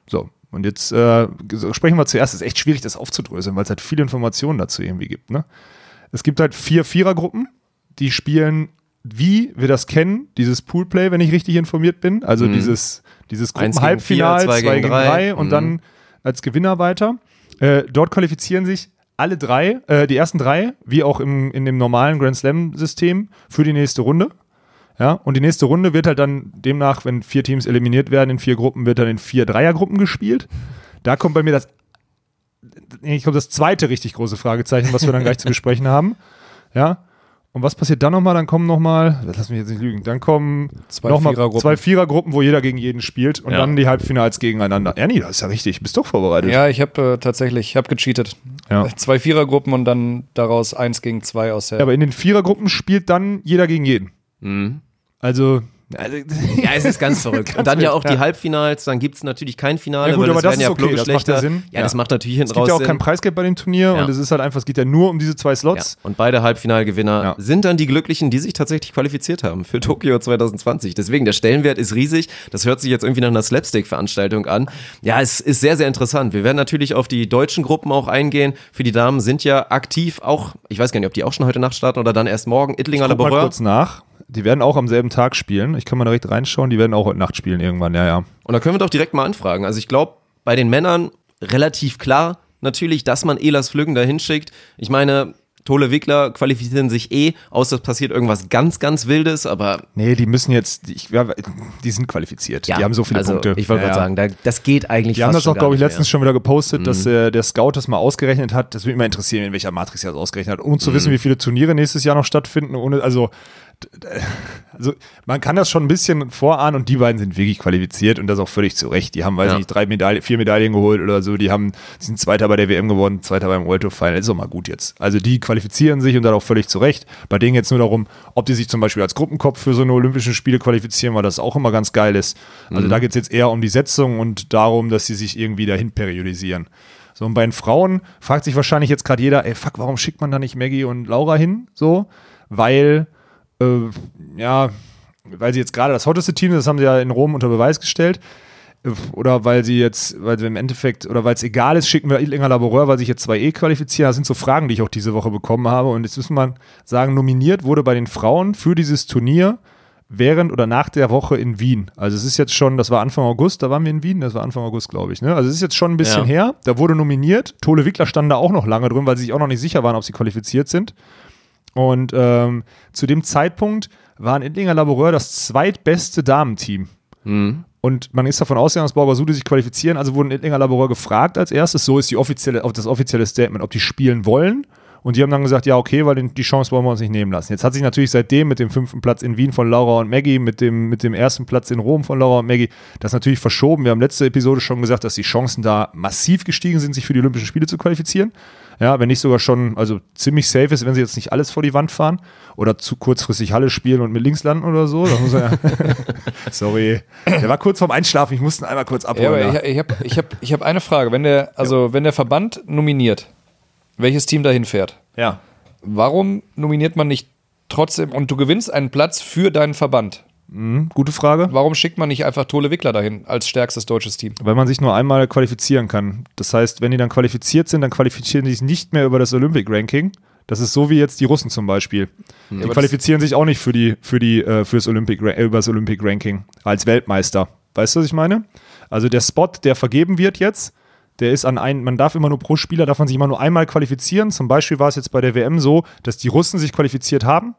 So. Und jetzt äh, sprechen wir zuerst. Es ist echt schwierig, das aufzudröseln, weil es halt viele Informationen dazu irgendwie gibt. Ne? Es gibt halt vier Vierergruppen, die spielen, wie wir das kennen, dieses Poolplay, wenn ich richtig informiert bin. Also dieses, dieses gegen Gruppenhalbfinal, vier, zwei zwei gegen gegen drei. drei und Mhm. dann als Gewinner weiter. Äh, dort qualifizieren sich alle drei, äh, die ersten drei, wie auch im, in dem normalen Grand Slam-System, für die nächste Runde. Ja, und die nächste Runde wird halt dann demnach, wenn vier Teams eliminiert werden in vier Gruppen, wird dann in vier Dreiergruppen gespielt. Da kommt bei mir das, ich glaube, das zweite richtig große Fragezeichen, was wir dann gleich zu besprechen haben. Ja. Und was passiert dann nochmal? Dann kommen nochmal, lass mich jetzt nicht lügen, dann kommen Zwei nochmal Vierergruppen. zwei Vierergruppen, wo jeder gegen jeden spielt und Ja. dann die Halbfinals gegeneinander. Ernie, das ist ja richtig, bist doch vorbereitet. Ja, ich habe äh, tatsächlich, ich habe gecheatet. Ja. Zwei Vierergruppen und dann daraus eins gegen zwei aus der. Ja, aber in den Vierergruppen spielt dann jeder gegen jeden. Mhm. Also, also Ja, es ist ganz verrückt. Und dann ja auch die Halbfinals, dann gibt es natürlich kein Finale, Ja gut, weil aber das werden ja okay, das macht ja. Sinn. Ja, das Ja. macht natürlich hinten es gibt raus ja auch Sinn. kein Preisgeld bei dem Turnier und es ist halt einfach, es geht ja nur um diese zwei. Slots. Und beide Halbfinalgewinner sind dann die Glücklichen, die sich tatsächlich qualifiziert haben für Tokio 2020. Deswegen, der Stellenwert ist riesig. Das hört sich jetzt irgendwie nach einer Slapstick-Veranstaltung an. Ja, es ist sehr, sehr interessant. Wir werden natürlich auf die deutschen Gruppen auch eingehen. Für die Damen sind ja aktiv auch, ich weiß gar nicht, ob die auch schon heute Nacht starten oder dann erst morgen, Ittlinger Laboureur. kurz nach. Die werden auch am selben Tag spielen. Ich kann mal direkt reinschauen. Die werden auch heute Nacht spielen irgendwann, ja, ja. Und da können wir doch direkt mal anfragen. Also ich glaube, bei den Männern relativ klar natürlich, dass man Elas Flüggen da hinschickt. Ich meine, Tole Wickler qualifizieren sich eh, außer es passiert irgendwas ganz, ganz Wildes, aber Nee, die müssen jetzt, ich, ja, die sind qualifiziert. die haben so viele also, Punkte. Ich wollte Ja, gerade ja. sagen, da, das geht eigentlich Die haben das auch, glaube ich, letztens mehr. schon wieder gepostet, dass Mhm. äh, der Scout das mal ausgerechnet hat. Das würde mich mal interessieren, in welcher Matrix er das ausgerechnet hat, um Mhm. zu wissen, wie viele Turniere nächstes Jahr noch stattfinden. Ohne, also, also man kann das schon ein bisschen vorahnen und die beiden sind wirklich qualifiziert und das auch völlig zu Recht. Die haben, weiß Ja. ich nicht, drei Medaillen, vier Medaillen geholt oder so. Die haben, sind Zweiter bei der WM geworden, Zweiter beim World Tour Final. Ist doch mal gut jetzt. Also die qualifizieren sich und dann auch völlig zu Recht. Bei denen jetzt nur darum, ob die sich zum Beispiel als Gruppenkopf für so eine Olympischen Spiele qualifizieren, weil das auch immer ganz geil ist. Also da geht es jetzt eher um die Setzung und darum, dass sie sich irgendwie dahin periodisieren. So, und bei den Frauen fragt sich wahrscheinlich jetzt gerade jeder, ey, fuck, warum schickt man da nicht Maggie und Laura hin? So, weil, äh, ja, weil sie jetzt gerade das hotteste Team ist, das haben sie ja in Rom unter Beweis gestellt. Äh, Oder weil sie jetzt, weil sie im Endeffekt, oder weil es egal ist, schicken wir Idlinger Laboureur, weil sich jetzt zwei E qualifizieren. Das sind so Fragen, die ich auch diese Woche bekommen habe. Und jetzt müssen wir sagen, nominiert wurde bei den Frauen für dieses Turnier während oder nach der Woche in Wien. Also es ist jetzt schon, das war Anfang August, da waren wir in Wien, das war Anfang August, glaube ich. Ne? Also es ist jetzt schon ein bisschen Ja. her. Da wurde nominiert. Tole Wickler standen da auch noch lange drin, weil sie sich auch noch nicht sicher waren, ob sie qualifiziert sind. Und ähm, zu dem Zeitpunkt waren Idlinger Laboureur das zweitbeste Damenteam. Und man ist davon ausgegangen, dass Borgasude sich qualifizieren. Also wurden Idlinger Laboureur gefragt als erstes. So ist die offizielle, auf das offizielle Statement, ob die spielen wollen. Und die haben dann gesagt, ja, okay, weil den, die Chance wollen wir uns nicht nehmen lassen. Jetzt hat sich natürlich seitdem mit dem fünften Platz in Wien von Laura und Maggie, mit dem, mit dem ersten Platz in Rom von Laura und Maggie, das natürlich verschoben. Wir haben letzte Episode schon gesagt, dass die Chancen da massiv gestiegen sind, sich für die Olympischen Spiele zu qualifizieren. Ja, wenn nicht sogar schon, also ziemlich safe ist, wenn sie jetzt nicht alles vor die Wand fahren oder zu kurzfristig Halle spielen und mit links landen oder so. Er ja Sorry. Der war kurz vorm Einschlafen, ich musste ihn einmal kurz Ja, abholen. da. ich, ich habe ich hab, ich hab eine Frage. Wenn der, also wenn der Verband nominiert, welches Team dahin fährt, ja. warum nominiert man nicht trotzdem und du gewinnst einen Platz für deinen Verband? Gute Frage. Warum schickt man nicht einfach Tole Wickler dahin als stärkstes deutsches Team? Weil man sich nur einmal qualifizieren kann. Das heißt, wenn die dann qualifiziert sind, dann qualifizieren die sich nicht mehr über das Olympic Ranking. Das ist so wie jetzt die Russen zum Beispiel. Die aber qualifizieren sich auch nicht für die, für die, äh, fürs Olympic, äh, über das Olympic Ranking als Weltmeister. Weißt du, was ich meine? Also der Spot, der vergeben wird jetzt, der ist an einen, man darf immer nur pro Spieler, darf man sich immer nur einmal qualifizieren. Zum Beispiel war es jetzt bei der WM so, dass die Russen sich qualifiziert haben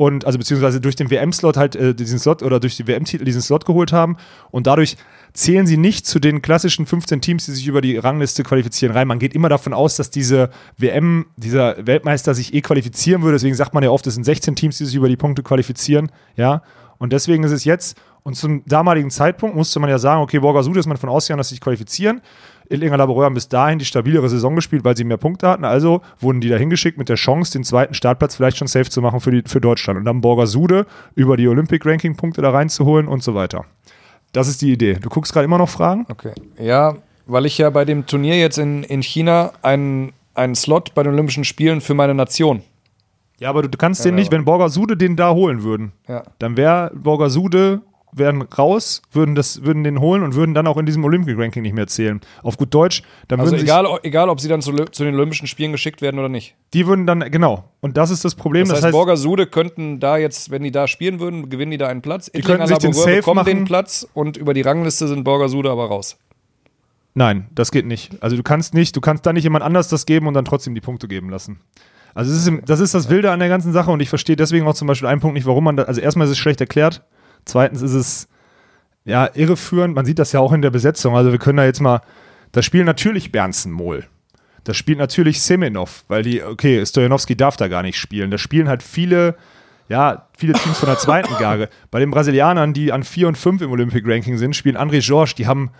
und also beziehungsweise durch den WM-Slot halt äh, diesen Slot oder durch die WM-Titel diesen Slot geholt haben und dadurch zählen sie nicht zu den klassischen 15 Teams, die sich über die Rangliste qualifizieren rein. Man geht immer davon aus, dass diese WM, dieser Weltmeister sich eh qualifizieren würde. Deswegen sagt man ja oft, es sind 16 Teams, die sich über die Punkte qualifizieren. Ja, und deswegen ist es jetzt und zum damaligen Zeitpunkt musste man ja sagen, okay, Borgasude ist man davon ausgegangen, dass sie sich qualifizieren. Illinger Laboureur haben bis dahin die stabilere Saison gespielt, weil sie mehr Punkte hatten. Also wurden die da hingeschickt mit der Chance, den zweiten Startplatz vielleicht schon safe zu machen für, die, für Deutschland. Und dann Borgasude über die Olympic-Ranking-Punkte da reinzuholen und so weiter. Das ist die Idee. Du guckst gerade immer noch Fragen? Okay. Ja, weil ich ja bei dem Turnier jetzt in, in China einen, einen Slot bei den Olympischen Spielen für meine Nation Ja, aber du kannst den nicht, wenn Borgasude den da holen würden, Ja. dann wäre Borgasude wären raus, würden das, würden den holen und würden dann auch in diesem Olympic-Ranking nicht mehr zählen. Auf gut Deutsch, dann Also würden egal, egal, ob sie dann zu, zu den Olympischen Spielen geschickt werden oder nicht. sich, die würden dann, genau. Und das ist das Problem. Das, Das, heißt, heißt, Borger Sude könnten da jetzt, wenn die da spielen würden, gewinnen die da einen Platz. Die könnten sich den Safe bekommen machen. den Platz und über die Rangliste sind Borger Sude aber raus. nein, das geht nicht. Also du kannst nicht, du kannst da nicht jemand anders das geben und dann trotzdem die Punkte geben lassen. Also das ist, das ist das Wilde an der ganzen Sache und ich verstehe deswegen auch zum Beispiel einen Punkt nicht, warum man da, also erstmal ist es schlecht erklärt, zweitens ist es ja irreführend, man sieht das ja auch in der Besetzung, also wir können da jetzt mal, da spielen natürlich Bernsen-Mohl, da spielt natürlich Semenov, weil die, okay, Stojanowski darf da gar nicht spielen, da spielen halt viele, ja, viele Teams von der zweiten Garde. Bei den Brasilianern, die an 4 und 5 im Olympic-Ranking sind, spielen André Georges, die haben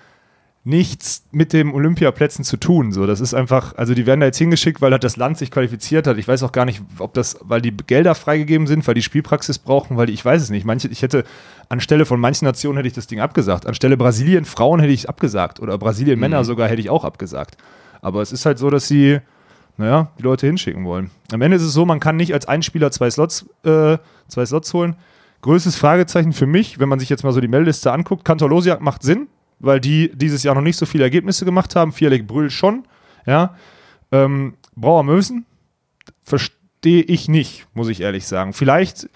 nichts mit dem Olympiaplätzen zu tun. So, das ist einfach, also die werden da jetzt hingeschickt, weil halt das Land sich qualifiziert hat. Ich weiß auch gar nicht, ob das, weil die Gelder freigegeben sind, weil die Spielpraxis brauchen, weil die, ich weiß es nicht. Manche, ich hätte anstelle von manchen Nationen hätte ich das Ding abgesagt. Anstelle Brasilien Frauen hätte ich es abgesagt oder Brasilien Männer sogar hätte ich auch abgesagt. Aber es ist halt so, dass sie, naja, die Leute hinschicken wollen. Am Ende ist es so, man kann nicht als ein Spieler zwei Slots, äh, zwei Slots holen. Größtes Fragezeichen für mich, wenn man sich jetzt mal so die Meldliste anguckt, Kantorlosiak macht Sinn, weil die dieses Jahr noch nicht so viele Ergebnisse gemacht haben. Vierleg Brüll schon, ja. Ähm, Brauer Mösen verstehe ich nicht, muss ich ehrlich sagen. Vielleicht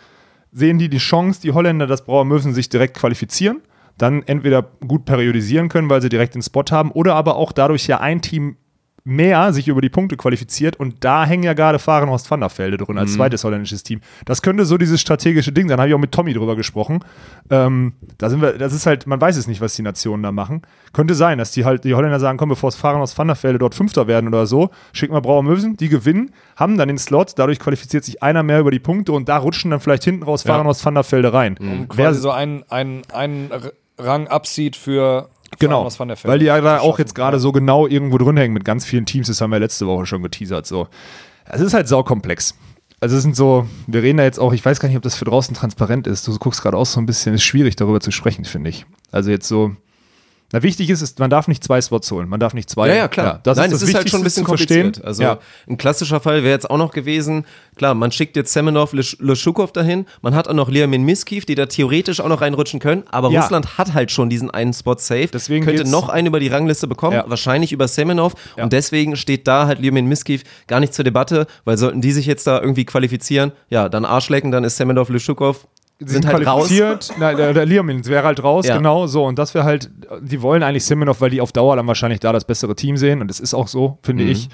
sehen die die Chance, die Holländer, dass Brauer Mösen sich direkt qualifizieren, dann entweder gut periodisieren können, weil sie direkt den Spot haben, oder aber auch dadurch ja ein Team mehr sich über die Punkte qualifiziert und da hängen ja gerade Fahrenhorst van der Velde drin als zweites holländisches Team. Das könnte so dieses strategische Ding sein. Habe ich auch mit Tommy drüber gesprochen. Ähm, da sind wir, das ist halt, man weiß es nicht, was die Nationen da machen. Könnte sein, dass die halt die Holländer sagen, komm, bevor es Fahrenhorst van der Velde dort Fünfter werden oder so, schicken wir Brauer Mösen, die gewinnen, haben dann den Slot, dadurch qualifiziert sich einer mehr über die Punkte und da rutschen dann vielleicht hinten raus Fahrenhorst van der Velde rein. Und Wer- quasi so einen ein, ein Rang abzieht für Genau, weil die ja da auch jetzt gerade so genau irgendwo drin hängen mit ganz vielen Teams, das haben wir letzte Woche schon geteasert. So. Es ist halt saukomplex. Also es sind so, wir reden da jetzt auch, ich weiß gar nicht, ob das für draußen transparent ist. Du guckst gerade aus so ein bisschen, ist schwierig darüber zu sprechen, finde ich. Also jetzt so, na wichtig ist, ist, man darf nicht zwei Spots holen, man darf nicht zwei. Ja, ja, klar. das Nein, ist das es ist halt schon ein bisschen verstehen. kompliziert. Also ja. ein klassischer Fall wäre jetzt auch noch gewesen, klar, man schickt jetzt Semenov, Lesch- Leschukov dahin, man hat auch noch Liamin Miskiv, die da theoretisch auch noch reinrutschen können, aber Ja. Russland hat halt schon diesen einen Spot safe, Deswegen könnte noch einen über die Rangliste bekommen, Ja. wahrscheinlich über Semenov Ja. und deswegen steht da halt Liamin Miskiv gar nicht zur Debatte, weil sollten die sich jetzt da irgendwie qualifizieren, ja, dann Arschlecken, dann ist Semenov, Leschukov sind halt raus. qualifiziert. Nein, der, der wäre halt raus, Ja. genau so. Und das wäre halt, die wollen eigentlich Simonov, weil die auf Dauer dann wahrscheinlich da das bessere Team sehen. Und das ist auch so, finde Mhm. ich.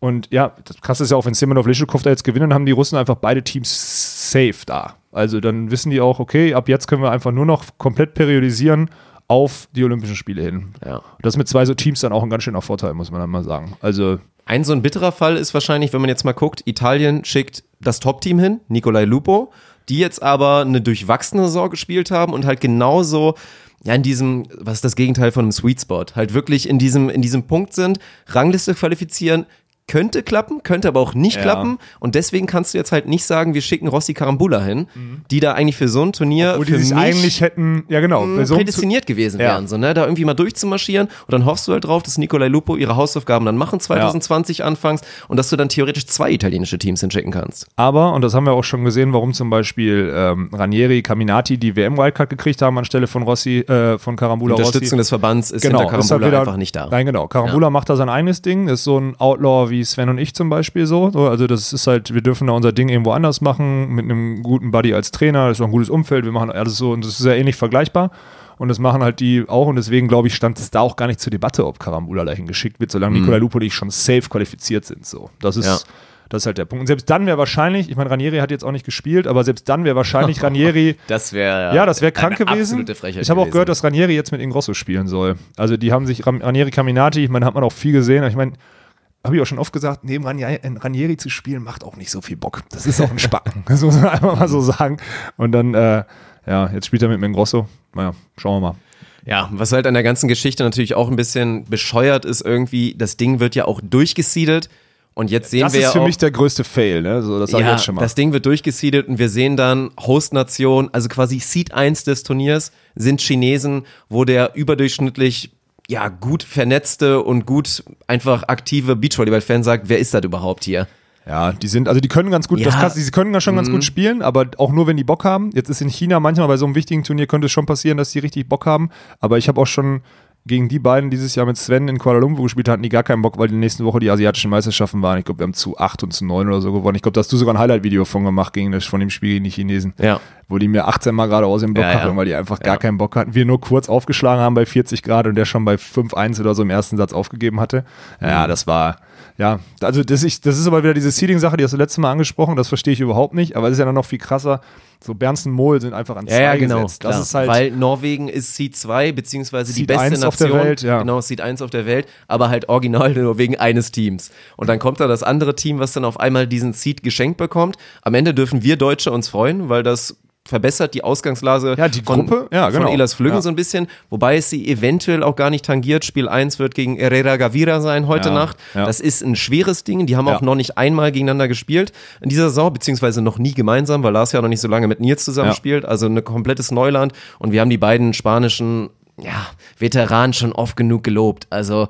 Und ja, das krasse ist ja auch, wenn Simonov Lischikow da jetzt gewinnen, haben die Russen einfach beide Teams safe da. Also dann wissen die auch, okay, ab jetzt können wir einfach nur noch komplett periodisieren auf die Olympischen Spiele hin. Ja. Und das mit zwei so Teams dann auch ein ganz schöner Vorteil, muss man dann mal sagen. Also Ein so ein bitterer Fall ist wahrscheinlich, wenn man jetzt mal guckt, Italien schickt das Top-Team hin, Nicolai Lupo, die jetzt aber eine durchwachsene Saison gespielt haben und halt genauso ja in diesem, was ist das Gegenteil von einem Sweet Spot, halt wirklich in diesem, in diesem Punkt sind, Rangliste qualifizieren, könnte klappen, könnte aber auch nicht Ja. klappen und deswegen kannst du jetzt halt nicht sagen, wir schicken Rossi Karambula hin, die da eigentlich für so ein Turnier wo die für sich mich eigentlich hätten, ja genau, bei so prädestiniert gewesen Ja. wären, so, ne? da irgendwie mal durchzumarschieren und dann hoffst du halt drauf, dass Nicolai Lupo ihre Hausaufgaben dann machen 2020 anfangs und dass du dann theoretisch zwei italienische Teams hinschicken kannst. Aber, und das haben wir auch schon gesehen, warum zum Beispiel ähm, Ranieri, Caminati die WM-Wildcard gekriegt haben anstelle von Rossi, äh, von Carambula Unterstützung Rossi. des Verbands ist Genau, hinter ist halt Karambula wieder, einfach nicht da. Nein, genau. Carambula macht da sein eigenes Ding, ist so ein Outlaw wie Sven und ich zum Beispiel so. so. Also das ist halt, wir dürfen da unser Ding irgendwo anders machen, mit einem guten Buddy als Trainer, das ist auch ein gutes Umfeld, wir machen alles so und das ist sehr ähnlich vergleichbar. Und das machen halt die auch und deswegen, glaube ich, stand es da auch gar nicht zur Debatte, ob Carambula dahin geschickt wird, solange Nicolai Lupo und ich schon safe qualifiziert sind. So. Das ist. Ja. Das ist halt der Punkt. Und selbst dann wäre wahrscheinlich, ich meine, Ranieri hat jetzt auch nicht gespielt, aber selbst dann wäre wahrscheinlich Ranieri Das wäre ja, das wäre krank gewesen. Ich habe auch gehört, dass Ranieri jetzt mit Ingrosso spielen soll. Also die haben sich Ranieri Caminati, ich meine, hat man auch viel gesehen. Ich meine, habe ich auch schon oft gesagt, neben Ranieri, Ranieri zu spielen macht auch nicht so viel Bock. Das ist auch ein Spacken. Das muss man einfach mal so sagen. Und dann, äh, ja, jetzt spielt er mit Ingrosso. Naja, schauen wir mal. Ja, was halt an der ganzen Geschichte natürlich auch ein bisschen bescheuert ist irgendwie, das Ding wird ja auch durchgesiedelt und jetzt sehen Das wir ist ja für auch, mich der größte Fail, ne? So, das sage ich ja, jetzt schon mal. das Ding wird durchgesiedelt und wir sehen dann Hostnation, also quasi Seed 1 des Turniers sind Chinesen, wo der überdurchschnittlich ja gut vernetzte und gut einfach aktive Beachvolleyball-Fan sagt, wer ist das überhaupt hier? Ja, die sind, also die können ganz gut, Ja. das kannst, die können schon ganz Mhm. gut spielen, aber auch nur, wenn die Bock haben. Jetzt ist in China manchmal bei so einem wichtigen Turnier könnte es schon passieren, dass die richtig Bock haben. Aber ich habe auch schon gegen die beiden dieses Jahr mit Sven in Kuala Lumpur gespielt, hatten die gar keinen Bock, weil die nächste Woche die asiatischen Meisterschaften waren. Ich glaube, wir haben zu 8 und zu 9 oder so gewonnen. Ich glaube, da hast du sogar ein Highlight-Video von gemacht gegen das, von dem Spiel gegen die Chinesen. Ja. Wo die mir 18 Mal gerade aus dem Block Ja, ja. hatten, weil die einfach gar Ja. keinen Bock hatten. Wir nur kurz aufgeschlagen haben bei 40 Grad und der schon bei 5-1 oder so im ersten Satz aufgegeben hatte. Ja, das war, ja, also das, ich, das ist aber wieder diese Seeding-Sache, die hast du letztes Mal angesprochen, das verstehe ich überhaupt nicht, aber es ist ja dann noch viel krasser. So Bernsten Mohl sind einfach an zwei Ja, ja, genau. gesetzt. Das klar. ist halt, Weil Norwegen ist Seed 2, beziehungsweise die Seed beste 1 auf der Nation. Welt, ja. Genau, Seed 1 auf der Welt, aber halt original nur wegen eines Teams. Und dann kommt da das andere Team, was dann auf einmal diesen Seed geschenkt bekommt. Am Ende dürfen wir Deutsche uns freuen, weil das verbessert die Ausgangslage Ja, die von, Gruppe, ja, genau. von Elas Flüggen Ja. so ein bisschen, wobei es sie eventuell auch gar nicht tangiert. Spiel 1 wird gegen Herrera Gavira sein heute Nacht. Das ist ein schweres Ding. Die haben auch noch nicht einmal gegeneinander gespielt in dieser Saison, beziehungsweise noch nie gemeinsam, weil Lars ja noch nicht so lange mit Nils zusammen spielt. Also ein komplettes Neuland. Und wir haben die beiden spanischen ja, Veteranen schon oft genug gelobt. Also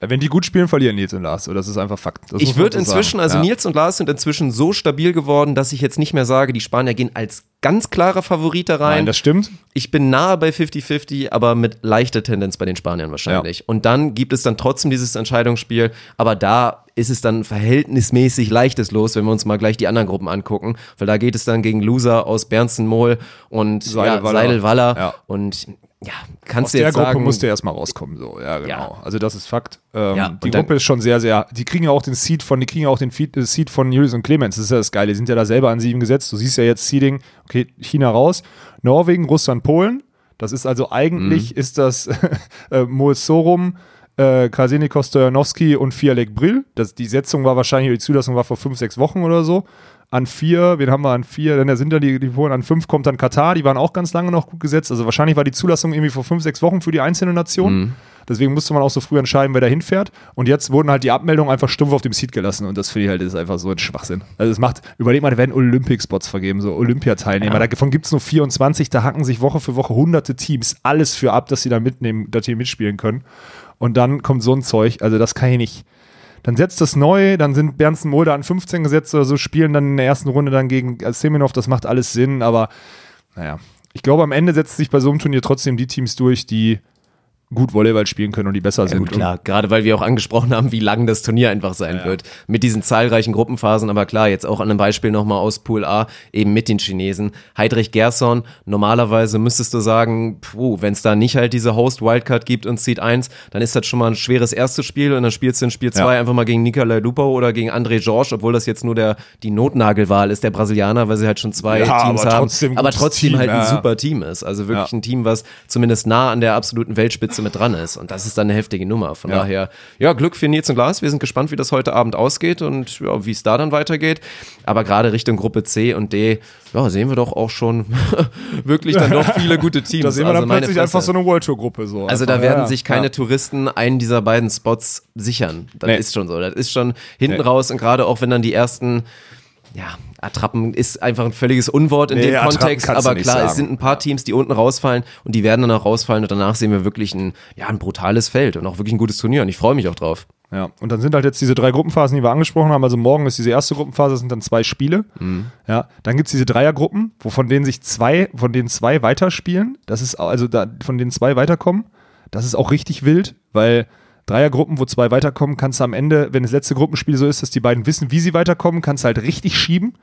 wenn die gut spielen, verlieren Nils und Lars. Das ist einfach Fakt. Das ich würde inzwischen, sagen. also ja. Nils und Lars sind inzwischen so stabil geworden, dass ich jetzt nicht mehr sage, die Spanier gehen als ganz klarer Favorit da rein. Nein, das stimmt. Ich bin nahe bei 50-50, aber mit leichter Tendenz bei den Spaniern wahrscheinlich. Und dann gibt es dann trotzdem dieses Entscheidungsspiel, aber da ist es dann verhältnismäßig leichtes Los, wenn wir uns mal gleich die anderen Gruppen angucken, weil da geht es dann gegen Loser aus Bernsten-Mohl und Seidel-Waller. ja, Seidel-Waller Ja. und ja, kannst Aus du der jetzt Gruppe sagen, musste erstmal rauskommen, so, ja, genau. Ja. Also das ist Fakt. Ähm, Ja, die Gruppe ist schon sehr, sehr, die kriegen ja auch den Seed von, die kriegen ja auch den Feed, äh, Seed von Julius und Clemens. Das ist ja das Geile. Die sind ja da selber an sieben gesetzt. Du siehst ja jetzt Seeding, okay, China raus, Norwegen, Russland, Polen. Das ist also eigentlich Mhm. ist das äh, Moes Sorum, äh, Krasenikos Stojanowski und Fialek Brill. Das, die Setzung war wahrscheinlich, die Zulassung war vor fünf, sechs Wochen oder so. An vier, wen haben wir an vier? Dann sind da die, die Polen an fünf, kommt dann Katar, die waren auch ganz lange noch gut gesetzt. Also wahrscheinlich war die Zulassung irgendwie vor fünf, sechs Wochen für die einzelnen Nationen. Deswegen musste man auch so früh entscheiden, wer da hinfährt. Und jetzt wurden halt die Abmeldungen einfach stumpf auf dem Seed gelassen. Und das finde ich halt ist einfach so ein Schwachsinn. Also es macht, überleg mal, da werden Olympic-Spots vergeben, so Olympiateilnehmer. Davon gibt es nur 24, da hacken sich Woche für Woche hunderte Teams alles für ab, dass sie da mitnehmen, dass sie mitspielen können. Und dann kommt so ein Zeug, also das kann ich nicht. Dann setzt das neu, dann sind Bernsten Mulder an 15 gesetzt oder so, spielen dann in der ersten Runde dann gegen äh, Semenov, das macht alles Sinn, aber naja. Ich glaube, am Ende setzt sich bei so einem Turnier trotzdem die Teams durch, die gut Volleyball spielen können und die besser Ja, sind. gut, klar, gerade weil wir auch angesprochen haben, wie lang das Turnier einfach sein wird. Mit diesen zahlreichen Gruppenphasen, aber klar, jetzt auch an einem Beispiel nochmal aus Pool A, eben mit den Chinesen. Heidrich Gerson, normalerweise müsstest du sagen, wenn es da nicht halt diese Host-Wildcard gibt und Seed 1, dann ist das schon mal ein schweres erstes Spiel und dann spielst du in Spiel 2 Ja. einfach mal gegen Nikolai Lupo oder gegen André George, obwohl das jetzt nur der, die Notnagelwahl ist, der Brasilianer, weil sie halt schon zwei Ja, Teams aber haben. aber trotzdem Team, halt ein ja. super Team ist. Also wirklich Ja. ein Team, was zumindest nah an der absoluten Weltspitze mit dran ist. Und das ist dann eine heftige Nummer. Von Ja. daher, ja, Glück für Nils und Lars. Wir sind gespannt, wie das heute Abend ausgeht und ja, wie es da dann weitergeht. Aber gerade Richtung Gruppe C und D, ja, sehen wir doch auch schon wirklich dann doch viele gute Teams. Da sehen wir Also dann plötzlich einfach so eine World Tour Gruppe. So. Also da Einfach, werden ja, sich keine. Touristen einen dieser beiden Spots sichern. Das Nee. ist schon so. Das ist schon hinten Nee. raus und gerade auch wenn dann die ersten ja, Attrappen ist einfach ein völliges Unwort in Nee, dem Attrappen Kontext, aber klar, es sagen. sind ein paar Teams, die unten rausfallen und die werden dann auch rausfallen und danach sehen wir wirklich ein, ja, ein brutales Feld und auch wirklich ein gutes Turnier und ich freue mich auch drauf. Ja, und dann sind halt jetzt diese drei Gruppenphasen, die wir angesprochen haben. Also morgen ist diese erste Gruppenphase, das sind dann zwei Spiele. Mhm. Ja, dann gibt es diese Dreiergruppen, wovon denen sich zwei, von denen zwei weiterspielen. Das ist also da, von denen zwei weiterkommen. Das ist auch richtig wild, weil Dreiergruppen, wo zwei weiterkommen, kannst du am Ende, wenn das letzte Gruppenspiel so ist, dass die beiden wissen, wie sie weiterkommen, kannst du halt richtig schieben.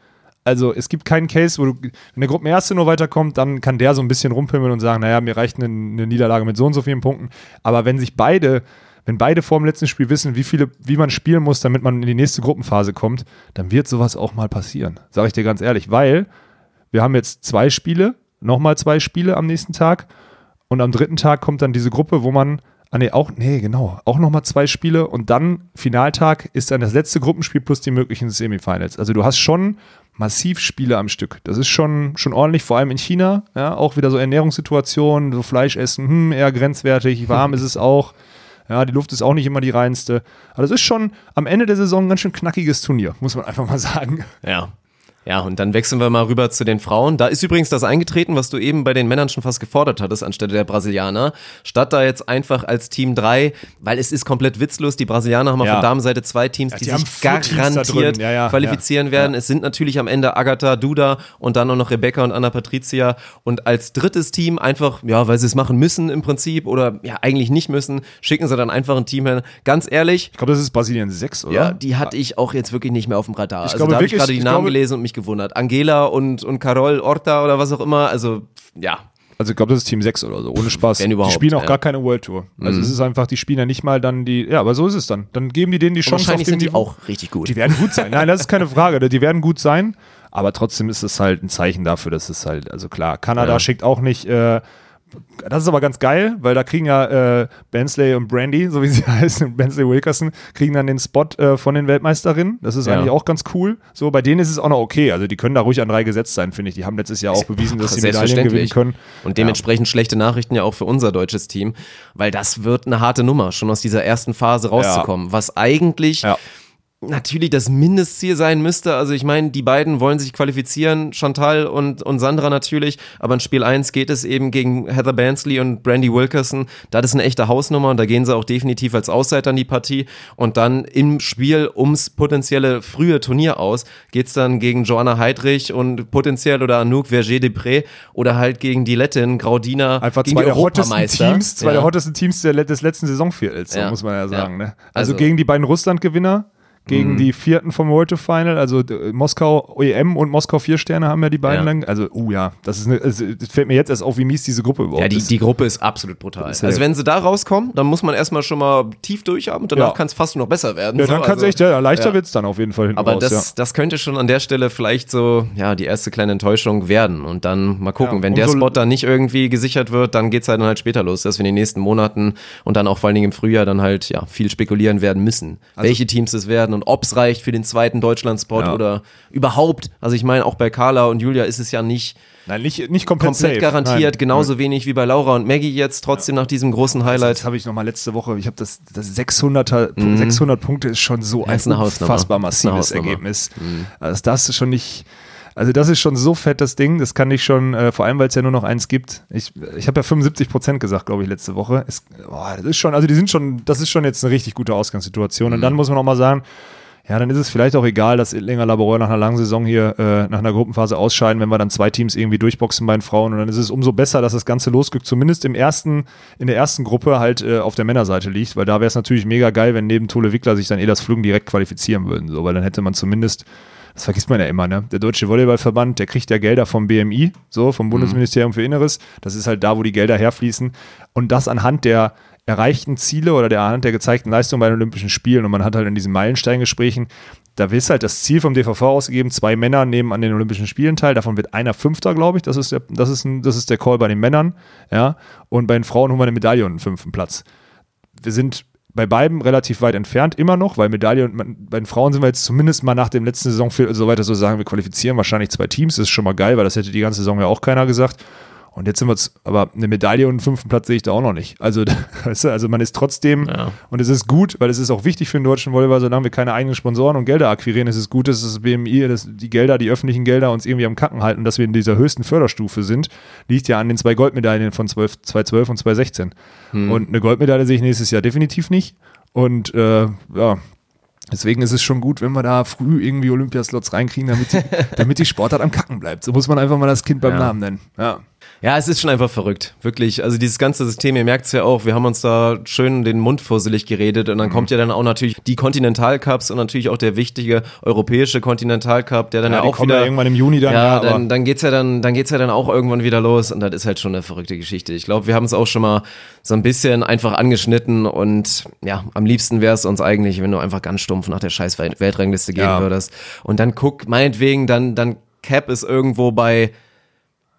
Also es gibt keinen Case, wo du, wenn der Gruppenerste nur weiterkommt, dann kann der so ein bisschen rumpimmeln und sagen, naja, mir reicht eine, eine Niederlage mit so und so vielen Punkten. Aber wenn sich beide, wenn beide vor dem letzten Spiel wissen, wie viele, wie man spielen muss, damit man in die nächste Gruppenphase kommt, dann wird sowas auch mal passieren. Sage ich dir ganz ehrlich, weil wir haben jetzt zwei Spiele, nochmal zwei Spiele am nächsten Tag und am dritten Tag kommt dann diese Gruppe, wo man, ah nee, auch, nee, genau, auch nochmal zwei Spiele und dann Finaltag ist dann das letzte Gruppenspiel plus die möglichen Semifinals. Also du hast schon massiv Spiele am Stück. Das ist schon, schon ordentlich, vor allem in China, ja, auch wieder so Ernährungssituationen, so Fleisch essen, hm, eher grenzwertig, warm ist es auch. Ja, die Luft ist auch nicht immer die reinste. Aber das ist schon am Ende der Saison ein ganz schön knackiges Turnier, muss man einfach mal sagen. Ja. Ja, und dann wechseln wir mal rüber zu den Frauen. Da ist übrigens das eingetreten, was du eben bei den Männern schon fast gefordert hattest, anstelle der Brasilianer. Statt da jetzt einfach als Team 3, weil es ist komplett witzlos, die Brasilianer haben auf Ja. der Damenseite zwei Teams, Ja, die, die sich garantiert. Ja, ja, qualifizieren werden. Es sind natürlich am Ende Agatha, Duda und dann auch noch Rebecca und Anna Patricia. Und als drittes Team einfach, ja, weil sie es machen müssen im Prinzip oder ja, eigentlich nicht müssen, schicken sie dann einfach ein Team hin. Ganz ehrlich, Ich glaube, das ist Brasilien 6, oder? ja, die hatte ich auch jetzt wirklich nicht mehr auf dem Radar. Ich also glaube da habe ich wirklich- gerade die Namen glaube- gelesen und mich gewundert. Angela und, und Carol Orta oder was auch immer. Also, ja. Also ich glaube, das ist Team 6 oder so, ohne Spaß. Wenn überhaupt, die spielen auch ja. gar keine World Tour. Also es ist einfach, die spielen ja nicht mal dann die, ja, aber so ist es dann. Dann geben die denen die Und Chance wahrscheinlich dem sind die Niveau. auch richtig gut. Die werden gut sein. Nein, das ist keine Frage. Die werden gut sein. Aber trotzdem ist es halt ein Zeichen dafür, dass es halt, also klar, Kanada Ja. schickt auch nicht, äh, das ist aber ganz geil, weil da kriegen ja äh, Bensley und Brandy, so wie sie heißen, Bensley Wilkerson, kriegen dann den Spot äh, von den Weltmeisterinnen. Das ist Ja. eigentlich auch ganz cool. So, bei denen ist es auch noch okay. Also die können da ruhig an drei gesetzt sein, finde ich. Die haben letztes Jahr auch bewiesen, dass sie Medaillen gewinnen können. Und dementsprechend schlechte Nachrichten ja auch für unser deutsches Team, weil das wird eine harte Nummer, schon aus dieser ersten Phase rauszukommen. Was eigentlich Ja. Natürlich das Mindestziel sein müsste. Also ich meine, die beiden wollen sich qualifizieren, Chantal und, und Sandra natürlich, aber in Spiel 1 geht es eben gegen Heather Bansley und Brandy Wilkerson. Das ist eine echte Hausnummer und da gehen sie auch definitiv als Außenseiter in die Partie. Und dann im Spiel ums potenzielle frühe Turnier aus geht's dann gegen Joanna Heidrich und potenziell oder Anouk Verger-Depré oder halt gegen die Lettin Graudina Einfach gegen zwei der hottesten. Teams, zwei Ja. der hottesten Teams des letzten Saisonviertels, so Ja. muss man ja sagen. Ja. Ne? Also, Also- gegen die beiden Russland-Gewinner, gegen Mhm. die vierten vom World Tour Final, also Moskau EM und Moskau vier Sterne haben ja die beiden Ja. lang. Also, uh ja, das ist eine, also, das fällt mir jetzt erst auf, wie mies diese Gruppe überhaupt Ja, die, ist. die Gruppe ist absolut brutal. ist also wenn sie da rauskommen, dann muss man erstmal schon mal tief durchhaben und danach Ja. kann es fast noch besser werden. ja, dann so. kann es Also- echt, ja, leichter ja. wird's dann auf jeden Fall hinten Aber raus, das, das könnte schon an der Stelle vielleicht so, ja, die erste kleine Enttäuschung werden. Und dann mal gucken, wenn der umso- Spot dann nicht irgendwie gesichert wird, dann geht's halt dann halt später los, dass wir in den nächsten Monaten und dann auch vor allen Dingen im Frühjahr dann halt, ja, viel spekulieren werden müssen. welche Teams es werden und ob's reicht für den zweiten Deutschland-Spot Ja. oder überhaupt. Also ich meine, auch bei Carla und Julia ist es ja nicht Nein, nicht, nicht komplett, komplett garantiert, Nein. genauso wenig wie bei Laura und Maggie jetzt, trotzdem nach diesem großen Highlight. Das habe ich noch mal letzte Woche, ich habe das, das 600er, 600 Punkte ist schon so Ja, ein unfassbar massives. Ergebnis. Also das ist schon nicht, also das ist schon so fett, das Ding, das kann ich schon, äh, vor allem, weil es ja nur noch eins gibt. Ich, ich habe ja 75 Prozent gesagt, glaube ich, letzte Woche. Ist, boah, das ist schon, also die sind schon, das ist schon jetzt eine richtig gute Ausgangssituation. Und dann muss man noch mal sagen, ja, dann ist es vielleicht auch egal, dass Länger Laboreur nach einer langen Saison hier äh, nach einer Gruppenphase ausscheiden, wenn wir dann zwei Teams irgendwie durchboxen bei den Frauen. Und dann ist es umso besser, dass das ganze Losglück zumindest im ersten, in der ersten Gruppe halt äh, auf der Männerseite liegt, weil da wäre es natürlich mega geil, wenn neben Tole Wickler sich dann Elas Flügen direkt qualifizieren würden. So, weil dann hätte man zumindest, das vergisst man ja immer, ne? Der Deutsche Volleyballverband, der kriegt ja Gelder vom BMI, so, vom Bundesministerium für Inneres. Das ist halt da, wo die Gelder herfließen. Und das anhand der erreichten Ziele oder der anhand der gezeigten Leistung bei den Olympischen Spielen. Und man hat halt in diesen Meilensteingesprächen, da ist halt das Ziel vom DVV ausgegeben, zwei Männer nehmen an den Olympischen Spielen teil, davon wird einer Fünfter, glaube ich, das ist, der, das, ist ein, das ist der Call bei den Männern, ja, und bei den Frauen holen wir eine Medaille und einen fünften Platz. Wir sind bei beiden relativ weit entfernt, immer noch, weil Medaille und bei den Frauen sind wir jetzt zumindest mal nach dem letzten Saison, so weiter so sagen, wir qualifizieren wahrscheinlich zwei Teams, das ist schon mal geil, weil das hätte die ganze Saison ja auch keiner gesagt. Und jetzt sind wir, aber eine Medaille und einen fünften Platz sehe ich da auch noch nicht. Also, weißt du, also man ist trotzdem, Ja. und es ist gut, weil es ist auch wichtig für den deutschen Volleyball, solange wir keine eigenen Sponsoren und Gelder akquirieren, ist es gut, dass das BMI, dass die Gelder, die öffentlichen Gelder uns irgendwie am Kacken halten, dass wir in dieser höchsten Förderstufe sind, liegt ja an den zwei Goldmedaillen von 12, 2012 und 2016. Und eine Goldmedaille sehe ich nächstes Jahr definitiv nicht. Und äh, ja, Deswegen ist es schon gut, wenn wir da früh irgendwie Olympiaslots reinkriegen, damit die, damit die Sportart am Kacken bleibt. So muss man einfach mal das Kind beim Ja. Namen nennen. Ja. Ja, es ist schon einfach verrückt, wirklich. Also dieses ganze System, ihr merkt es ja auch, wir haben uns da schön den Mund fusselig geredet Mhm. und dann kommt ja dann auch natürlich die Kontinentalcups und natürlich auch der wichtige europäische Kontinentalcup, der dann ja, Ja, auch wieder ja irgendwann im Juni dann, Ja, ja, dann, dann geht's ja dann, dann geht's ja dann auch irgendwann wieder los und das ist halt schon eine verrückte Geschichte. Ich glaube, wir haben es auch schon mal so ein bisschen einfach angeschnitten und ja, am liebsten wäre es uns eigentlich, wenn du einfach ganz stumpf nach der scheiß Welt- Weltrangliste gehen würdest. Und dann guck, meinetwegen, dann, dann Cap ist irgendwo bei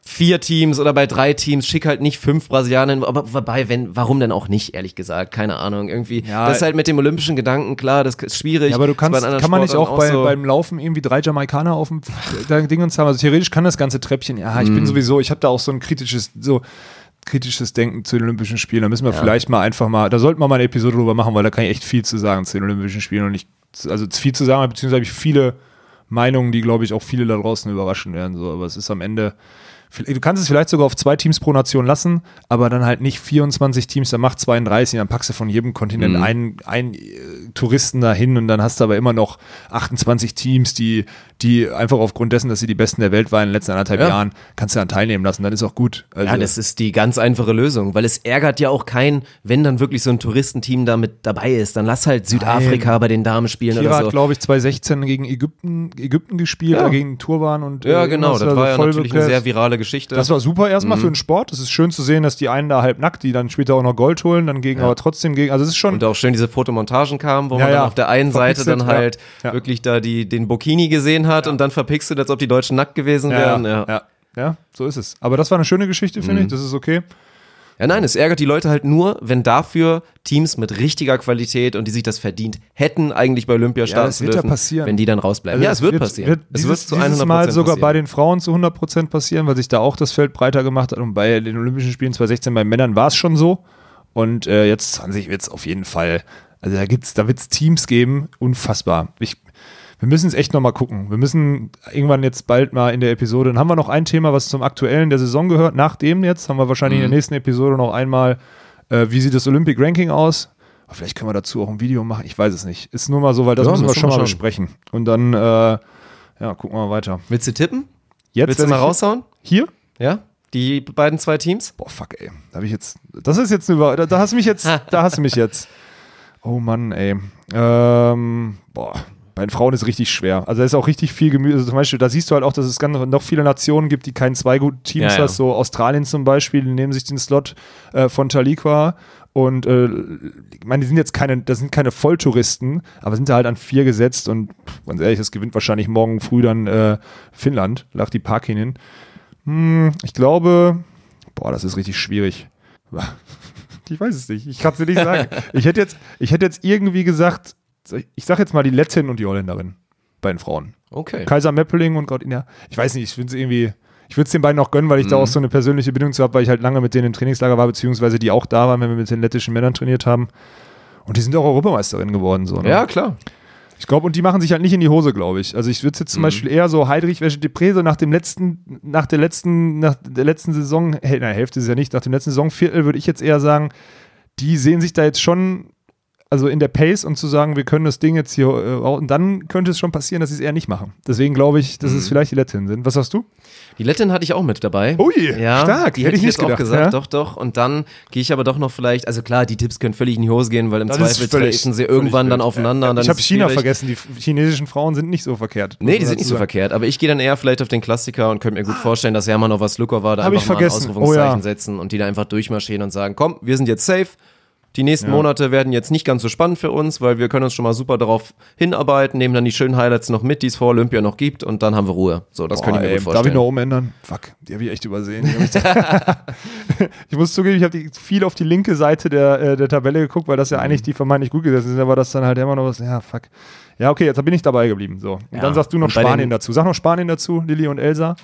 vier Teams oder bei drei Teams, schick halt nicht fünf Brasilianer, aber wobei, wenn, warum denn auch nicht, ehrlich gesagt, keine Ahnung, irgendwie, Ja. das ist halt mit dem olympischen Gedanken, klar, das ist schwierig. Ja, aber du kannst, kann man nicht Sportarten auch bei, so. beim Laufen irgendwie drei Jamaikaner auf dem Dingens haben? Also theoretisch kann das ganze Treppchen, ja, ich bin sowieso, ich habe da auch so ein kritisches, so kritisches Denken zu den Olympischen Spielen. Da müssen wir vielleicht mal einfach mal, da sollten wir mal eine Episode drüber machen, weil da kann ich echt viel zu sagen zu den Olympischen Spielen und ich, also viel zu sagen, beziehungsweise habe ich viele Meinungen, die, glaube ich, auch viele da draußen überraschen werden. So. Aber es ist am Ende, du kannst es vielleicht sogar auf zwei Teams pro Nation lassen, aber dann halt nicht 24 Teams, dann mach 32, dann packst du von jedem Kontinent Mhm. einen, einen äh, Touristen dahin und dann hast du aber immer noch 28 Teams, die, die einfach aufgrund dessen, dass sie die Besten der Welt waren in den letzten anderthalb Ja. Jahren, kannst du dann teilnehmen lassen, dann ist auch gut. Also, Ja, das ist die ganz einfache Lösung, weil es ärgert ja auch keinen, wenn dann wirklich so ein Touristenteam da mit dabei ist. Dann lass halt Südafrika bei den Damen spielen Kira oder hat, so. glaube ich, 2016 gegen Ägypten, Ägypten gespielt, Ja. gegen Turban und Ja, äh, genau, das da war so ja natürlich eine sehr virale Geschichte. Das war super erstmal Mhm. für den Sport. Es ist schön zu sehen, dass die einen da halb nackt, die dann später auch noch Gold holen, dann gegen, aber trotzdem gegen, also es ist schon, und auch schön diese Fotomontagen kamen, wo Ja, man dann ja. auf der einen Seite dann halt ja. Ja. wirklich da die, den Bikini gesehen hat und dann verpixelt, als ob die Deutschen nackt gewesen ja, wären. ja, Ja. ja, ja, so ist es. Aber das war eine schöne Geschichte, finde Mhm. ich, das ist okay. Ja, nein, es ärgert die Leute halt nur, wenn dafür Teams mit richtiger Qualität und die sich das verdient hätten, eigentlich bei Olympia starten das zu wird ja dürfen, passieren. wenn die dann rausbleiben. ja, es wird, passieren. es dieses, wird zu dieses 100% Mal sogar passieren. bei den Frauen zu 100% passieren, weil sich da auch das Feld breiter gemacht hat und bei den Olympischen Spielen 2016 bei Männern war es schon so und äh, jetzt 20 wird es auf jeden Fall, also da gibt's, da wird es Teams geben, unfassbar. Ich, wir müssen es echt nochmal gucken. Wir müssen irgendwann jetzt bald mal in der Episode, dann haben wir noch ein Thema, was zum aktuellen der Saison gehört. Nach dem jetzt haben wir wahrscheinlich Mhm. in der nächsten Episode noch einmal, äh, wie sieht das Olympic Ranking aus? Aber Vielleicht können wir dazu auch ein Video machen. Ich weiß es nicht. Ist nur mal so, weil das Ja, müssen wir schon mal besprechen. Und dann, äh, ja, gucken wir mal weiter. Willst du tippen? Jetzt Willst du mal raushauen? Hier? Ja? Die beiden zwei Teams? Boah, fuck, ey. Da habe ich jetzt. Das ist jetzt eine Über. Da, da hast du mich jetzt. da hast du mich jetzt. Oh Mann, ey. Ähm, boah. Bei den Frauen ist richtig schwer. Also da ist auch richtig viel Gemüse. Also zum Beispiel, da siehst du halt auch, dass es ganz noch viele Nationen gibt, die keinen zwei guten Teams Ja, ja. hast. So Australien zum Beispiel, die nehmen sich den Slot äh, von Taliqua. Und äh, ich meine, die sind jetzt keine, das sind keine Volltouristen, aber sind da halt an vier gesetzt und pff, ganz ehrlich, das gewinnt wahrscheinlich morgen früh dann äh, Finnland, lag die Parkinin. Hm, ich glaube, boah, das ist richtig schwierig. Ich weiß es nicht. Ich kann es dir nicht sagen. ich hätte jetzt, ich hätte jetzt irgendwie gesagt, ich sag jetzt mal die Lettin und die Holländerin bei den Frauen. Okay. Kaiser Meppeling und Gott, ja, ich weiß nicht, ich finde es irgendwie, ich würde es den beiden auch gönnen, weil ich da Mhm. auch so eine persönliche Bindung zu habe, weil ich halt lange mit denen im Trainingslager war, beziehungsweise die auch da waren, wenn wir mit den lettischen Männern trainiert haben. Und die sind auch Europameisterin geworden. So, ne? Ja, klar. Ich glaube, und die machen sich halt nicht in die Hose, glaube ich. Also ich würde jetzt zum Mhm. Beispiel eher so Heidrich Wäsche Depré, so nach dem letzten, nach der letzten, nach der letzten Saison, na, Hälfte ist es ja nicht, nach dem letzten Saisonviertel würde ich jetzt eher sagen, die sehen sich da jetzt schon, also in der Pace und zu sagen, wir können das Ding jetzt hier, äh, auch- und dann könnte es schon passieren, dass sie es eher nicht machen. Deswegen glaube ich, dass es Mhm. vielleicht die Lettinnen sind. Was sagst du? Die Lettin hatte ich auch mit dabei. Ui, ja, stark. Die Hätte hätte ich ich nicht jetzt auch gedacht, gesagt, ja. doch, doch. Und dann gehe ich aber doch noch vielleicht, also klar, die Tipps können völlig in die Hose gehen, weil im Das Zweifel treten sie irgendwann dann aufeinander. Und dann ich habe es China schwierig. vergessen, die chinesischen Frauen sind nicht so verkehrt. Nee, die man sind nicht so verkehrt. Aber ich gehe dann eher vielleicht auf den Klassiker und könnte mir gut vorstellen, dass Hermann Slukova da Hab einfach mal ein. Ausrufungszeichen Oh ja. setzen und die da einfach durchmarschieren und sagen, komm, wir sind jetzt safe. Die nächsten Ja. Monate werden jetzt nicht ganz so spannend für uns, weil wir können uns schon mal super darauf hinarbeiten, nehmen dann die schönen Highlights noch mit, die es vor Olympia noch gibt und dann haben wir Ruhe. So, das Boah, könnte ich mir gut Darf vorstellen. ich noch umändern? Fuck, die habe ich echt übersehen. Ich, muss zugeben, ich habe viel auf die linke Seite der, äh, der Tabelle geguckt, weil das Mhm. ja eigentlich die vermeintlich gut gesessen sind, aber das dann halt immer noch was, ja, fuck. Ja, okay, jetzt bin ich dabei geblieben. So. Und Ja, dann sagst du noch Spanien den- dazu. Sag noch Spanien dazu, Lilly und Elsa.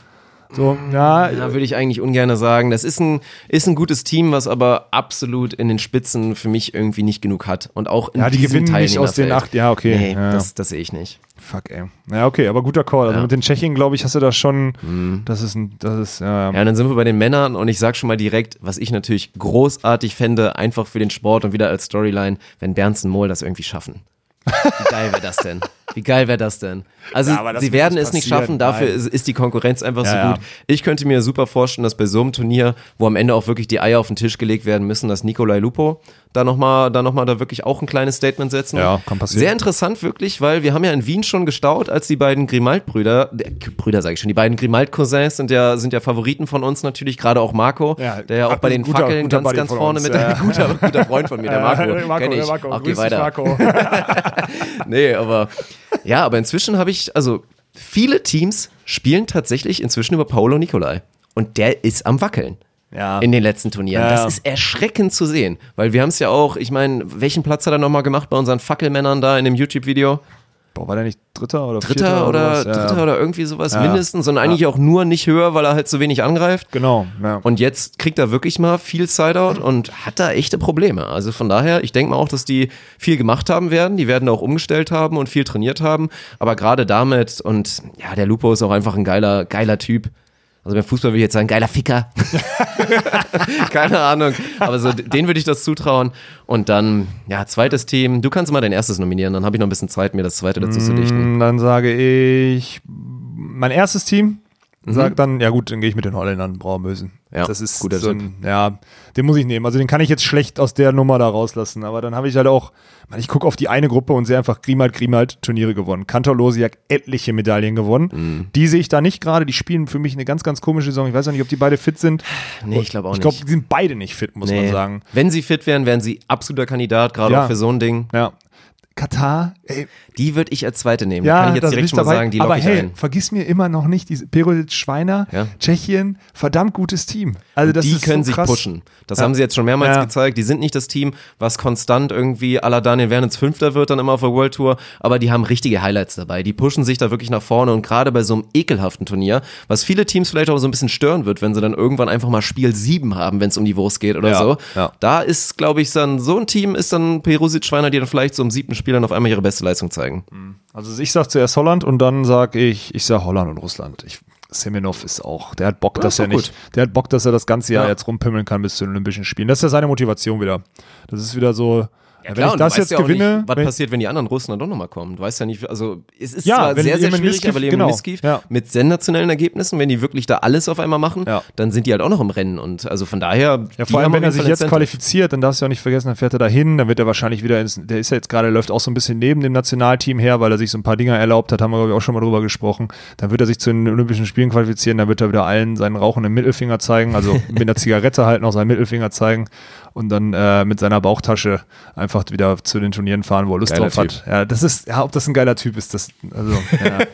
So, ja, Ja, würde ich eigentlich ungern sagen. Das ist ein, ist ein gutes Team, was aber absolut in den Spitzen für mich irgendwie nicht genug hat. Und auch in Ja, die gewinnen nicht aus den acht- ja, okay. Nee, Ja. Das, das sehe ich nicht. fuck, ey. Ja, okay, aber guter Call. Also Ja. mit den Tschechien, glaube ich, hast du da schon, das ist ein, das ist, ja, Ja, und dann sind wir bei den Männern und ich sag schon mal direkt, was ich natürlich großartig fände, einfach für den Sport und wieder als Storyline, wenn Bernsen Mohl das irgendwie schaffen. Wie geil wäre das denn? Wie geil wäre das denn? Also Ja, sie werden es nicht schaffen, dafür ist, ist die Konkurrenz einfach so Ja, ja. gut. Ich könnte mir super vorstellen, dass bei so einem Turnier, wo am Ende auch wirklich die Eier auf den Tisch gelegt werden müssen, dass Nikolai Lupo da nochmal da, noch mal da wirklich auch ein kleines Statement setzen. Ja, kann passieren. Sehr interessant wirklich, weil wir haben ja in Wien schon gestaut, als die beiden Grimald-Brüder, äh, Brüder sage ich schon, die beiden Grimald-Cousins sind ja, sind ja Favoriten von uns natürlich, gerade auch Marco, Ja, der ja auch bei den guter- Fackeln guter ganz, ganz vorne mit, ja. guter, guter Freund von mir, der Marco, Äh, kenn ich. Marco. Ach, Grüß geh weiter. Marco. nee, aber ja, aber inzwischen habe ich, also viele Teams spielen tatsächlich inzwischen über Paolo Nicolai. Und der ist am Wackeln. Ja. In den letzten Turnieren. Ja, Das ist erschreckend zu sehen. Weil wir haben es ja auch, ich meine, welchen Platz hat er nochmal gemacht bei unseren Fackelmännern da in dem YouTube-Video? Boah, war der nicht Dritter oder Dritter Vierter oder? Ja, Dritter oder irgendwie sowas Ja. mindestens und eigentlich auch nur nicht höher, weil er halt so wenig angreift. Genau, ja. Und jetzt kriegt er wirklich mal viel Sideout und hat da echte Probleme. Also von daher, ich denke mal auch, dass die viel gemacht haben werden. Die werden auch umgestellt haben und viel trainiert haben. Aber gerade damit und ja, der Lupo ist auch einfach ein geiler, geiler Typ. Also beim Fußball würde ich jetzt sagen, geiler Ficker. Keine Ahnung. Aber so, den würde ich das zutrauen. Und dann, ja, zweites Team. Du kannst mal dein erstes nominieren, dann habe ich noch ein bisschen Zeit, mir das zweite dazu zu dichten. Mm, Dann sage ich, mein erstes Team sagt dann, ja gut, dann gehe ich mit den Holländern, Braumösen. Mhm. Ja, das ist guter so ein, ja, den muss ich nehmen. Also den kann ich jetzt schlecht aus der Nummer da rauslassen. Aber dann habe ich halt auch, man, ich gucke auf die eine Gruppe und sehe einfach Grimald, Grimald Turniere gewonnen. Kantor Losiak etliche Medaillen gewonnen. Mhm. Die sehe ich da nicht gerade. Die spielen für mich eine ganz, ganz komische Saison. Ich weiß auch nicht, ob die beide fit sind. Nee, ich glaube auch Ich glaube, nicht. die sind beide nicht fit, muss man Nee. sagen. Wenn sie fit wären, wären sie absoluter Kandidat, gerade Ja. auch für so ein Ding. Ja. Katar, ey, Die würde ich als zweite nehmen. Ja, Kann ich jetzt das direkt schon mal dabei. sagen, die Aber hey, ein. vergiss mir immer noch nicht, diese Perodic Schweiner, Ja. Tschechien, verdammt gutes Team. Also das die ist können so sich krass. pushen. Das Ja. haben sie jetzt schon mehrmals Ja. gezeigt. Die sind nicht das Team, was konstant irgendwie à la Daniel Wernitz Fünfter wird dann immer auf der World Tour, aber die haben richtige Highlights dabei. Die pushen sich da wirklich nach vorne und gerade bei so einem ekelhaften Turnier, was viele Teams vielleicht auch so ein bisschen stören wird, wenn sie dann irgendwann einfach mal Spiel 7 haben, wenn es um die Wurst geht oder so. Ja. Da ist, glaube ich, dann so ein Team ist dann Perusic Schweiner, die dann vielleicht so im siebten Spiel dann auf einmal ihre beste Leistung zeigen. Also ich sag zuerst Holland und dann sag ich, ich sag Holland und Russland. Ich, Semenov ist auch, der hat Bock, dass ist er nicht, der hat Bock, dass er das ganze Jahr Ja. jetzt rumpimmeln kann bis zu den Olympischen Spielen. Das ist ja seine Motivation wieder. Das ist wieder so, wenn Klar, ich und das jetzt ja gewinne, nicht, was wenn, passiert, wenn die anderen Russen dann doch nochmal kommen. Du weißt ja nicht, also es ist Ja, zwar wenn sehr, sehr schwierig, Miskiv- aber Jemen genau, Miskiv ja. mit sensationellen Ergebnissen, wenn die wirklich da alles auf einmal machen, Ja. dann sind die halt auch noch im Rennen und also von daher. Ja, vor allem, wenn er sich jetzt qualifiziert, dann darfst du ja auch nicht vergessen, dann fährt er dahin, dann wird er wahrscheinlich wieder ins, der ist ja jetzt gerade, läuft auch so ein bisschen neben dem Nationalteam her, weil er sich so ein paar Dinger erlaubt hat, haben wir, glaube ich, auch schon mal drüber gesprochen. Dann wird er sich zu den Olympischen Spielen qualifizieren, dann wird er wieder allen seinen rauchenden Mittelfinger zeigen, also mit einer Zigarette halt noch seinen Mittelfinger zeigen und dann äh, mit seiner Bauchtasche einfach wieder zu den Turnieren fahren, wo er Lust Geiler drauf hat. Ja, das ist, ja, ob das ein geiler Typ ist, das, also, ja.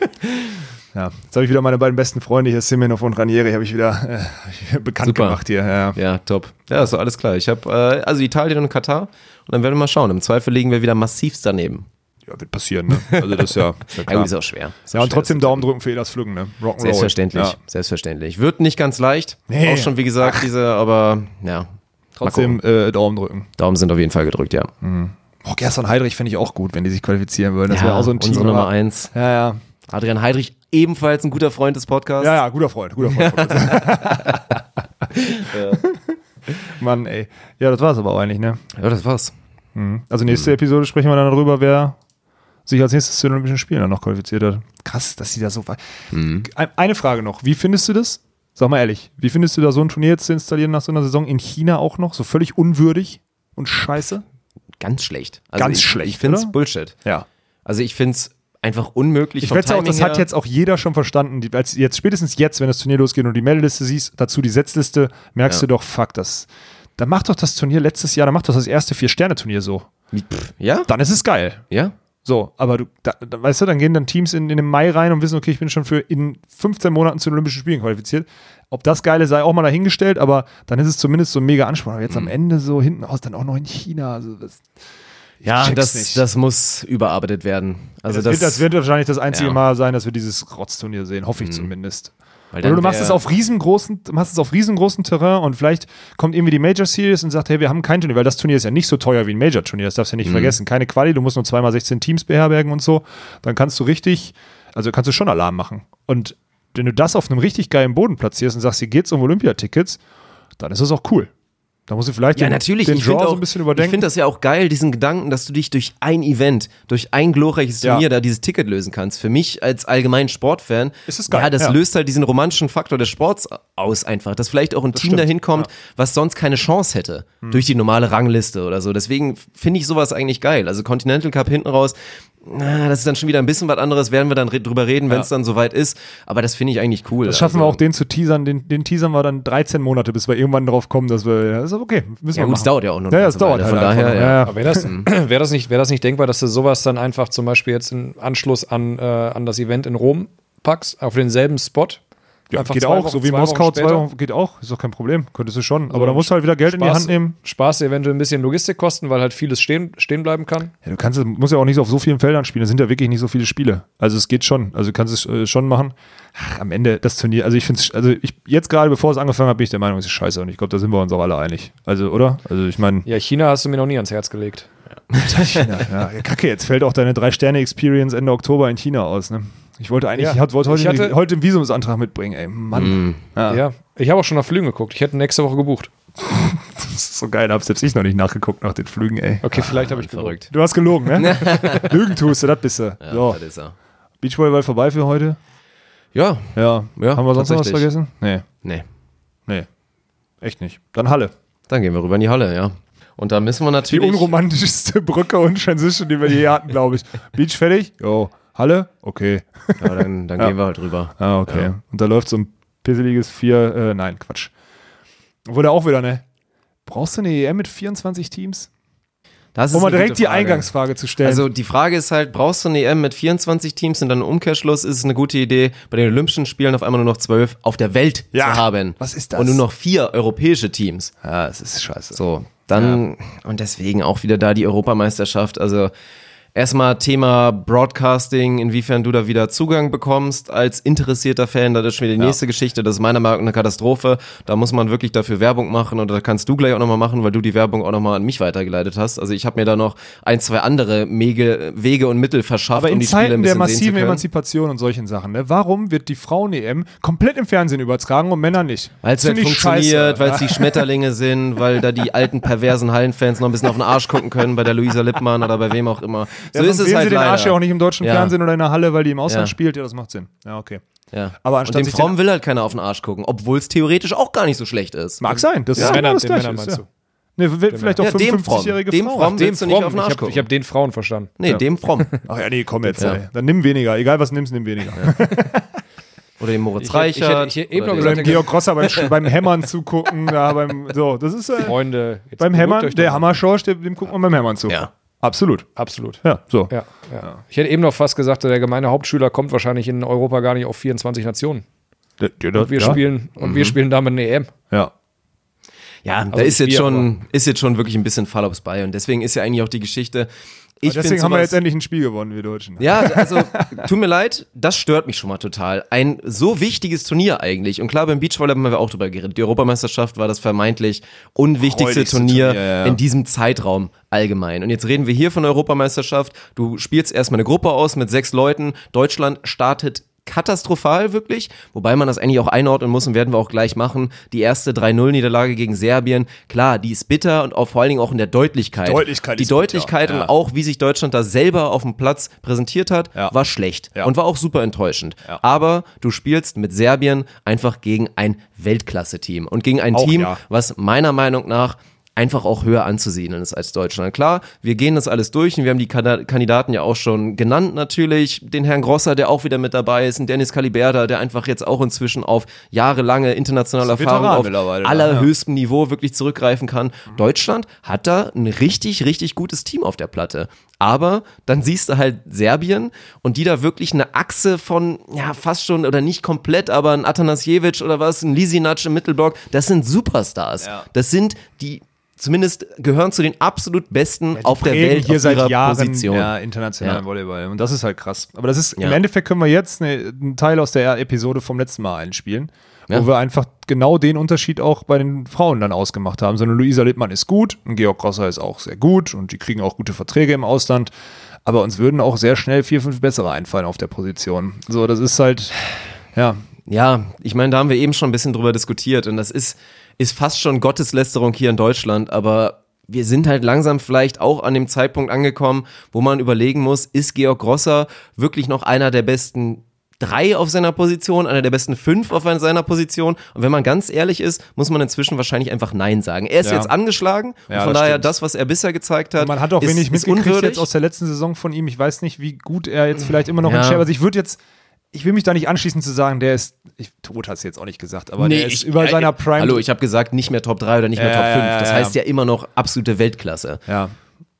Ja, jetzt habe ich wieder meine beiden besten Freunde hier, Simenov und Ranieri, habe ich wieder äh, bekannt Super. gemacht hier. Ja. Ja, top. Ja, ist doch alles klar. Ich habe äh, also Italien und Katar und dann werden wir mal schauen. Im Zweifel liegen wir wieder massivst daneben. Ja, wird passieren, ne? Also das ist ja, ist ja Ja, klar. ist auch schwer. Ist Ja, auch und schwer, trotzdem das zu Daumen drücken für Elas Flüggen, ne? Rock'n'Roll. Selbstverständlich, Ja. selbstverständlich. Wird nicht ganz leicht, Nee. auch schon wie gesagt, diese, aber ja. Trotzdem äh, Daumen drücken. Daumen sind auf jeden Fall gedrückt, ja. Oh, Gerson Heidrich fände ich auch gut, wenn die sich qualifizieren würden. Das ja, wäre auch so ein Team. unsere Nummer eins. Ja, ja. Adrian Heidrich, ebenfalls ein guter Freund des Podcasts. Ja, ja, guter Freund, guter Freund. uns. Mann, ey. Ja, das war's aber auch eigentlich, ne? Ja, das war's. Also nächste Episode sprechen wir dann darüber, wer sich als nächstes zu den Olympischen Spielen dann noch qualifiziert hat. Krass, dass die da so weit. Ein- Eine Frage noch. Wie findest du das? Sag mal ehrlich, wie findest du da so ein Turnier jetzt zu installieren nach so einer Saison in China auch noch? So völlig unwürdig und scheiße? Ganz schlecht. Also Ganz ich, schlecht, Ich finde es? Bullshit. Ja. Also ich finde es einfach unmöglich. Ich wette auch, das Timing hat her. jetzt auch jeder schon verstanden. Die, als jetzt, spätestens jetzt, wenn das Turnier losgeht und die Meldeliste siehst, dazu die Setzliste, merkst Ja. du doch, fuck, das. Dann mach doch das Turnier letztes Jahr, dann mach doch das erste Vier-Sterne-Turnier so. Pff, Ja? Dann ist es geil. Ja? So, aber du, da, da, weißt du, dann gehen dann Teams in, in den Mai rein und wissen, okay, ich bin schon für in 15 Monaten zu den Olympischen Spielen qualifiziert. Ob das Geile sei, auch mal dahingestellt, aber dann ist es zumindest so ein mega Anspruch. Aber jetzt Mhm. am Ende so hinten raus, dann auch noch in China. Also das, Ja, das, nicht. das muss überarbeitet werden. Also das, wird, das wird wahrscheinlich das einzige ja. Mhm. Mal sein, dass wir dieses Rotzturnier sehen, hoffe ich zumindest. Oder du machst es auf riesengroßen, du machst es auf riesengroßen Terrain und vielleicht kommt irgendwie die Major Series und sagt, hey, wir haben kein Turnier, weil das Turnier ist ja nicht so teuer wie ein Major Turnier, das darfst du ja nicht Mhm. vergessen. Keine Quali, du musst nur zweimal 16 Teams beherbergen und so. Dann kannst du richtig, also kannst du schon Alarm machen. Und wenn du das auf einem richtig geilen Boden platzierst und sagst, hier geht's um Olympiatickets, dann ist das auch cool. Da musst du vielleicht Ja, den, natürlich. den ich Draw finde so ein bisschen Ich überdenken. finde das ja auch geil, diesen Gedanken, dass du dich durch ein Event, durch ein glorreiches Ja. Turnier da dieses Ticket lösen kannst. Für mich als allgemeinen Sportfan, Ist es geil, ja, das ja. löst halt diesen romantischen Faktor des Sports aus einfach, dass vielleicht auch ein Team stimmt, dahin kommt, was sonst keine Chance hätte durch die normale Rangliste oder so. Deswegen finde ich sowas eigentlich geil. Also Continental Cup hinten raus, na, das ist dann schon wieder ein bisschen was anderes, werden wir dann re drüber reden, wenn es dann soweit ist. Aber das finde ich eigentlich cool. das schaffen also, wir auch, den zu teasern. Den, den teasern wir dann 13 Monate, bis wir irgendwann drauf kommen, dass wir, ja, ist okay, müssen Ja wir gut, es dauert ja auch noch. Ja, ja, es dauert halt Von daher, ja. Ja, Aber wäre das, wär das, nicht, wär das nicht denkbar, dass du sowas dann einfach zum Beispiel jetzt im Anschluss an, äh, an das Event in Rom packst, auf denselben Spot? Ja, geht auch, Wochen- so wie Moskau Wochen zwei. Wochen, geht auch, ist doch kein Problem, könntest du schon. Aber So, da musst du halt wieder Geld in die Spaß- Hand nehmen. Spaß eventuell ein bisschen Logistik kosten, weil halt vieles stehen, stehen bleiben kann. Ja, du kannst, musst ja auch nicht auf so vielen Feldern spielen, es sind ja wirklich nicht so viele Spiele. Also es geht schon, also du kannst es äh, schon machen. Ach, am Ende das Turnier, also ich finde es, also ich, jetzt gerade bevor es angefangen hat, bin ich der Meinung, es ist scheiße und ich glaube, da sind wir uns auch alle einig. Also, oder? Also ich meine, Ja, China hast du mir noch nie ans Herz gelegt. China, ja, kacke, jetzt fällt auch deine Drei-Sterne-Experience Ende Oktober in China aus, ne? Ich wollte eigentlich, Ja, ich wollte heute, ich hatte- heute den Visumsantrag mitbringen, ey, Mann. Ja. Ja, ich habe auch schon nach Flügen geguckt. Ich hätte nächste Woche gebucht. Das ist so geil, da hab selbst ich noch nicht nachgeguckt nach den Flügen, ey. Okay, vielleicht habe ich. Verrückt. Du hast gelogen, ne? Lügen tust du, das bist du. Ja, so, das ist er. Beachvolleyball vorbei für heute? Ja, Ja. Ja, Haben wir sonst noch was vergessen? Nee, nee. nee. Echt nicht. Dann Halle. Dann gehen wir rüber in die Halle, ja. Und da müssen wir Die natürlich. unromantischste Brücke und Transition, die wir je hatten, glaube ich. Beach fertig? Jo. Halle? Okay. Ja, dann, dann Ja. gehen wir halt rüber. Ah, okay. Ja. Und da läuft so ein pisseliges vier, äh, nein, Quatsch. Wurde auch wieder, ne? Brauchst du eine EM mit 24 Teams? Das Um mal direkt die Frage. Eingangsfrage zu stellen. Also die Frage ist halt, brauchst du eine EM mit 24 Teams und dann im Umkehrschluss ist es eine gute Idee, bei den Olympischen Spielen auf einmal nur noch 12 auf der Welt Ja, zu haben. was ist das? Und nur noch vier europäische Teams. ja, es ist scheiße. So, dann und deswegen auch wieder da die Europameisterschaft. Also erstmal Thema Broadcasting, inwiefern du da wieder Zugang bekommst als interessierter Fan. Das ist schon wieder die nächste Geschichte. Das ist meiner Meinung nach eine Katastrophe. Da muss man wirklich dafür Werbung machen und da kannst du gleich auch nochmal machen, weil du die Werbung auch nochmal an mich weitergeleitet hast. Also ich habe mir da noch ein, zwei andere Mege, Wege und Mittel verschafft, Aber in um die Spiele Zeiten ein der bisschen zu massiven. Emanzipation und solchen Sachen, ne? warum wird die Frauen-EM komplett im Fernsehen übertragen und Männer nicht? Weil es halt funktioniert, weil es die Schmetterlinge sind, weil da die alten perversen Hallenfans noch ein bisschen auf den Arsch gucken können, bei der Luisa Lippmann oder bei wem auch immer. So Ja, ist es sehen halt sie den leider. Arsch ja auch nicht im deutschen Ja. Fernsehen oder in der Halle, weil die im Ausland Ja. spielt. Ja, das macht Sinn. Ja, okay. Ja. Aber und anstatt dem sich Fromm will halt keiner auf den Arsch gucken, obwohl es theoretisch auch gar nicht so schlecht ist. Mag sein. Das Den ist Männern- genau das den Gleiche. Männern meinst ja. Ne, will- vielleicht auch Ja, dem Fromm. 55-jährige Dem Frauen. Fromm Ach, willst du nicht auf den ich Arsch habe gucken. hab den Frauen verstanden. Nee, dem Fromm. Ach ja, nee, komm jetzt. Ja. Ey. Dann nimm weniger. Egal was nimmst, nimm weniger. Oder dem Moritz Ich hätte- ich ich eben oder dem- dem Georg Grosser beim, beim Hämmern zugucken. Ja, beim, so, das ist äh, Freunde. beim Hämmern, der. Hammerschorsch, dem, dem guckt man beim Hämmern zu. Ja. Absolut. Absolut. Ja, so. Ja, ja. Ich hätte eben noch fast gesagt, der gemeine Hauptschüler kommt wahrscheinlich in Europa gar nicht auf 24 Nationen. Ja, ja, Und wir ja. spielen und wir spielen damit eine EM. Ja. Ja, da Also ist jetzt, wir schon, ist jetzt schon wirklich ein bisschen Fallops bei. Und deswegen ist ja eigentlich auch die Geschichte. Ich Deswegen find haben wir jetzt endlich ein Spiel gewonnen, wir Deutschen. Ja, also tut mir leid, das stört mich schon mal total. Ein so wichtiges Turnier eigentlich. Und klar, beim Beachvolleyball haben wir auch drüber geredet. Die Europameisterschaft war das vermeintlich unwichtigste Turnier, Turnier, ja. in diesem Zeitraum allgemein. Und jetzt reden wir hier von der Europameisterschaft. Du spielst erstmal eine Gruppe aus mit sechs Leuten. Deutschland startet katastrophal wirklich, wobei man das eigentlich auch einordnen muss und werden wir auch gleich machen. Die erste 3-0-Niederlage gegen Serbien, klar, die ist bitter und auch vor allen Dingen auch in der Deutlichkeit. Die Deutlichkeit Die ist bitter, Deutlichkeit ja. und auch wie sich Deutschland da selber auf dem Platz präsentiert hat, Ja. war schlecht Ja. und war auch super enttäuschend. Aber du spielst mit Serbien einfach gegen ein Weltklasse-Team und gegen ein Auch Team, was meiner Meinung nach einfach auch höher anzusiedeln ist als Deutschland. Klar, wir gehen das alles durch und wir haben die Kandidaten ja auch schon genannt natürlich. Den Herrn Grosser, der auch wieder mit dabei ist, und Dennis Caliberda, der einfach jetzt auch inzwischen auf jahrelange internationale Erfahrung auf mittlerweile, allerhöchstem Niveau wirklich zurückgreifen kann. Deutschland hat da ein richtig, richtig gutes Team auf der Platte. Aber dann siehst du halt Serbien und die da wirklich eine Achse von, ja, fast schon, oder nicht komplett, aber ein Atanasjevic oder was, ein Lisinac im Mittelblock, das sind Superstars. Das sind die, zumindest gehören zu den absolut besten Die auf der Welt hier auf seit Jahren Position. Ja, internationalen Ja. Volleyball. Und das ist halt krass. Aber das ist, im Ja. Endeffekt können wir jetzt eine, einen Teil aus der Episode vom letzten Mal einspielen, Ja. wo wir einfach genau den Unterschied auch bei den Frauen dann ausgemacht haben. So eine Luisa Littmann ist gut, ein Georg Grosser ist auch sehr gut und die kriegen auch gute Verträge im Ausland. Aber uns würden auch sehr schnell vier, fünf bessere einfallen auf der Position. So, das ist halt, ja, Ja, ich meine, da haben wir eben schon ein bisschen drüber diskutiert und das ist, ist fast schon Gotteslästerung hier in Deutschland, aber wir sind halt langsam vielleicht auch an dem Zeitpunkt angekommen, wo man überlegen muss, ist Georg Grosser wirklich noch einer der besten drei auf seiner Position, einer der besten fünf auf seiner Position. Und wenn man ganz ehrlich ist, muss man inzwischen wahrscheinlich einfach Nein sagen. Er ist Ja. jetzt angeschlagen und Ja, von das daher stimmt. das, was er bisher gezeigt hat, Man hat auch ist, wenig mitgekriegt jetzt aus der letzten Saison von ihm. Ich weiß nicht, wie gut er jetzt vielleicht immer noch Ja. in Shape. Also ich würde jetzt, ich will mich da nicht anschließen zu sagen, der ist, ich, tot hast du jetzt auch nicht gesagt, aber der ist ich- über äh, seiner Prime. Hallo, ich habe gesagt, nicht mehr Top 3 oder nicht mehr Ja, Top ja, 5. ja, Das ja. heißt ja immer noch absolute Weltklasse. ja.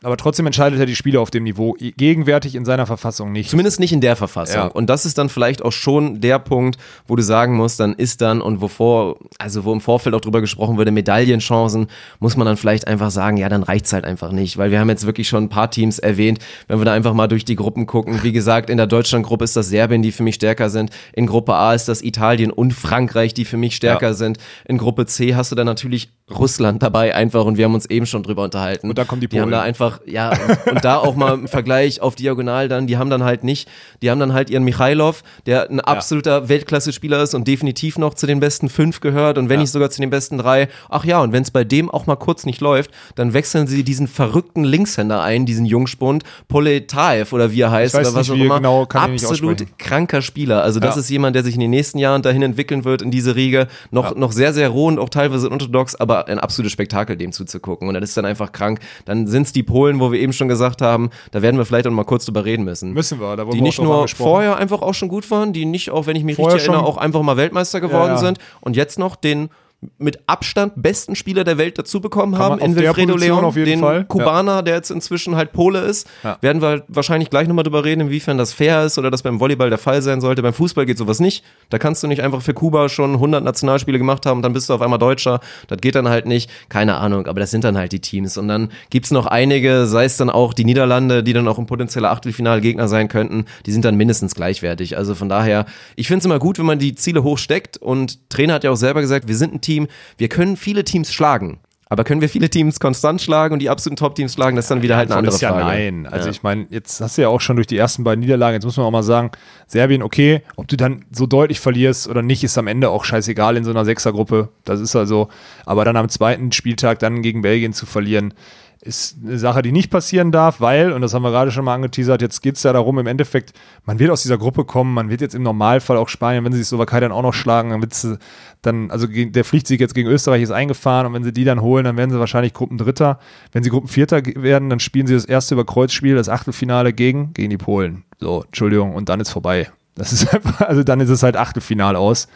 Aber trotzdem entscheidet er die Spiele auf dem Niveau gegenwärtig in seiner Verfassung nicht. Zumindest nicht in der Verfassung. Ja. Und das ist dann vielleicht auch schon der Punkt, wo du sagen musst, dann ist dann und wovor, also wo im Vorfeld auch drüber gesprochen wurde, Medaillenchancen, muss man dann vielleicht einfach sagen, ja, dann reicht's halt einfach nicht. Weil wir haben jetzt wirklich schon ein paar Teams erwähnt, wenn wir da einfach mal durch die Gruppen gucken. Wie gesagt, in der Deutschlandgruppe ist das Serbien, die für mich stärker sind. In Gruppe A ist das Italien und Frankreich, die für mich stärker ja. sind. In Gruppe C hast du dann natürlich Russland dabei einfach und wir haben uns eben schon drüber unterhalten. Und da kommen die Polen. Die haben da einfach, ja, und, und da auch mal im Vergleich auf Diagonal dann, die haben dann halt nicht, die haben dann halt ihren Michailov, der ein absoluter ja. Weltklasse-Spieler ist und definitiv noch zu den besten fünf gehört und wenn ja. nicht sogar zu den besten drei. Ach ja, und wenn es bei dem auch mal kurz nicht läuft, dann wechseln sie diesen verrückten Linkshänder ein, diesen Jungspund, Poletaev oder wie er heißt oder was auch immer. Genau, Absolut kranker Spieler. Also das ja. ist jemand, der sich in den nächsten Jahren dahin entwickeln wird in diese Riege. Noch, noch sehr, sehr roh und auch teilweise unorthodox, aber ein absolutes Spektakel, dem zuzugucken. Und das ist dann einfach krank. Dann sind es die Polen, wo wir eben schon gesagt haben, da werden wir vielleicht auch mal kurz drüber reden müssen. Müssen wir, da Die wir nicht nur vorher einfach auch schon gut waren, die nicht, auch wenn ich mich vorher richtig erinnere, auch einfach mal Weltmeister geworden ja, ja. sind und jetzt noch den mit Abstand besten Spieler der Welt dazu bekommen haben, in Wilfredo Leon, den Fall. Kubaner, ja. der jetzt inzwischen halt Pole ist. Ja. Werden wir wahrscheinlich gleich nochmal drüber reden, inwiefern das fair ist oder das beim Volleyball der Fall sein sollte. Beim Fußball geht sowas nicht. Da kannst du nicht einfach für Kuba schon 100 Nationalspiele gemacht haben und dann bist du auf einmal Deutscher. Das geht dann halt nicht. Keine Ahnung, aber das sind dann halt die Teams. Und dann gibt's noch einige, sei es dann auch die Niederlande, die dann auch ein potenzieller Achtelfinalgegner sein könnten. Die sind dann mindestens gleichwertig. Also von daher, ich finde es immer gut, wenn man die Ziele hochsteckt und Trainer hat ja auch selber gesagt, wir sind ein Team, wir können viele Teams schlagen. Aber können wir viele Teams konstant schlagen und die absoluten Top-Teams schlagen, das ist dann wieder halt eine andere ist ja Frage. Nein, also ja. ich meine, jetzt hast du ja auch schon durch die ersten beiden Niederlagen, jetzt muss man auch mal sagen, Serbien, okay, ob du dann so deutlich verlierst oder nicht, ist am Ende auch scheißegal in so einer Sechsergruppe. Das ist also, aber dann am zweiten Spieltag dann gegen Belgien zu verlieren, ist eine Sache, die nicht passieren darf, weil, und das haben wir gerade schon mal angeteasert, jetzt geht es ja darum, im Endeffekt, man wird aus dieser Gruppe kommen, man wird jetzt im Normalfall auch Spanien, wenn sie sich Slowakei dann auch noch schlagen, dann wird sie dann, also der Pflichtsieg jetzt gegen Österreich ist eingefahren und wenn sie die dann holen, dann werden sie wahrscheinlich Gruppendritter. Wenn sie Gruppenvierter werden, dann spielen sie das erste über Kreuzspiel, das Achtelfinale gegen, gegen die Polen. So, Entschuldigung, und dann ist vorbei. Das ist einfach, also dann ist es halt Achtelfinale aus.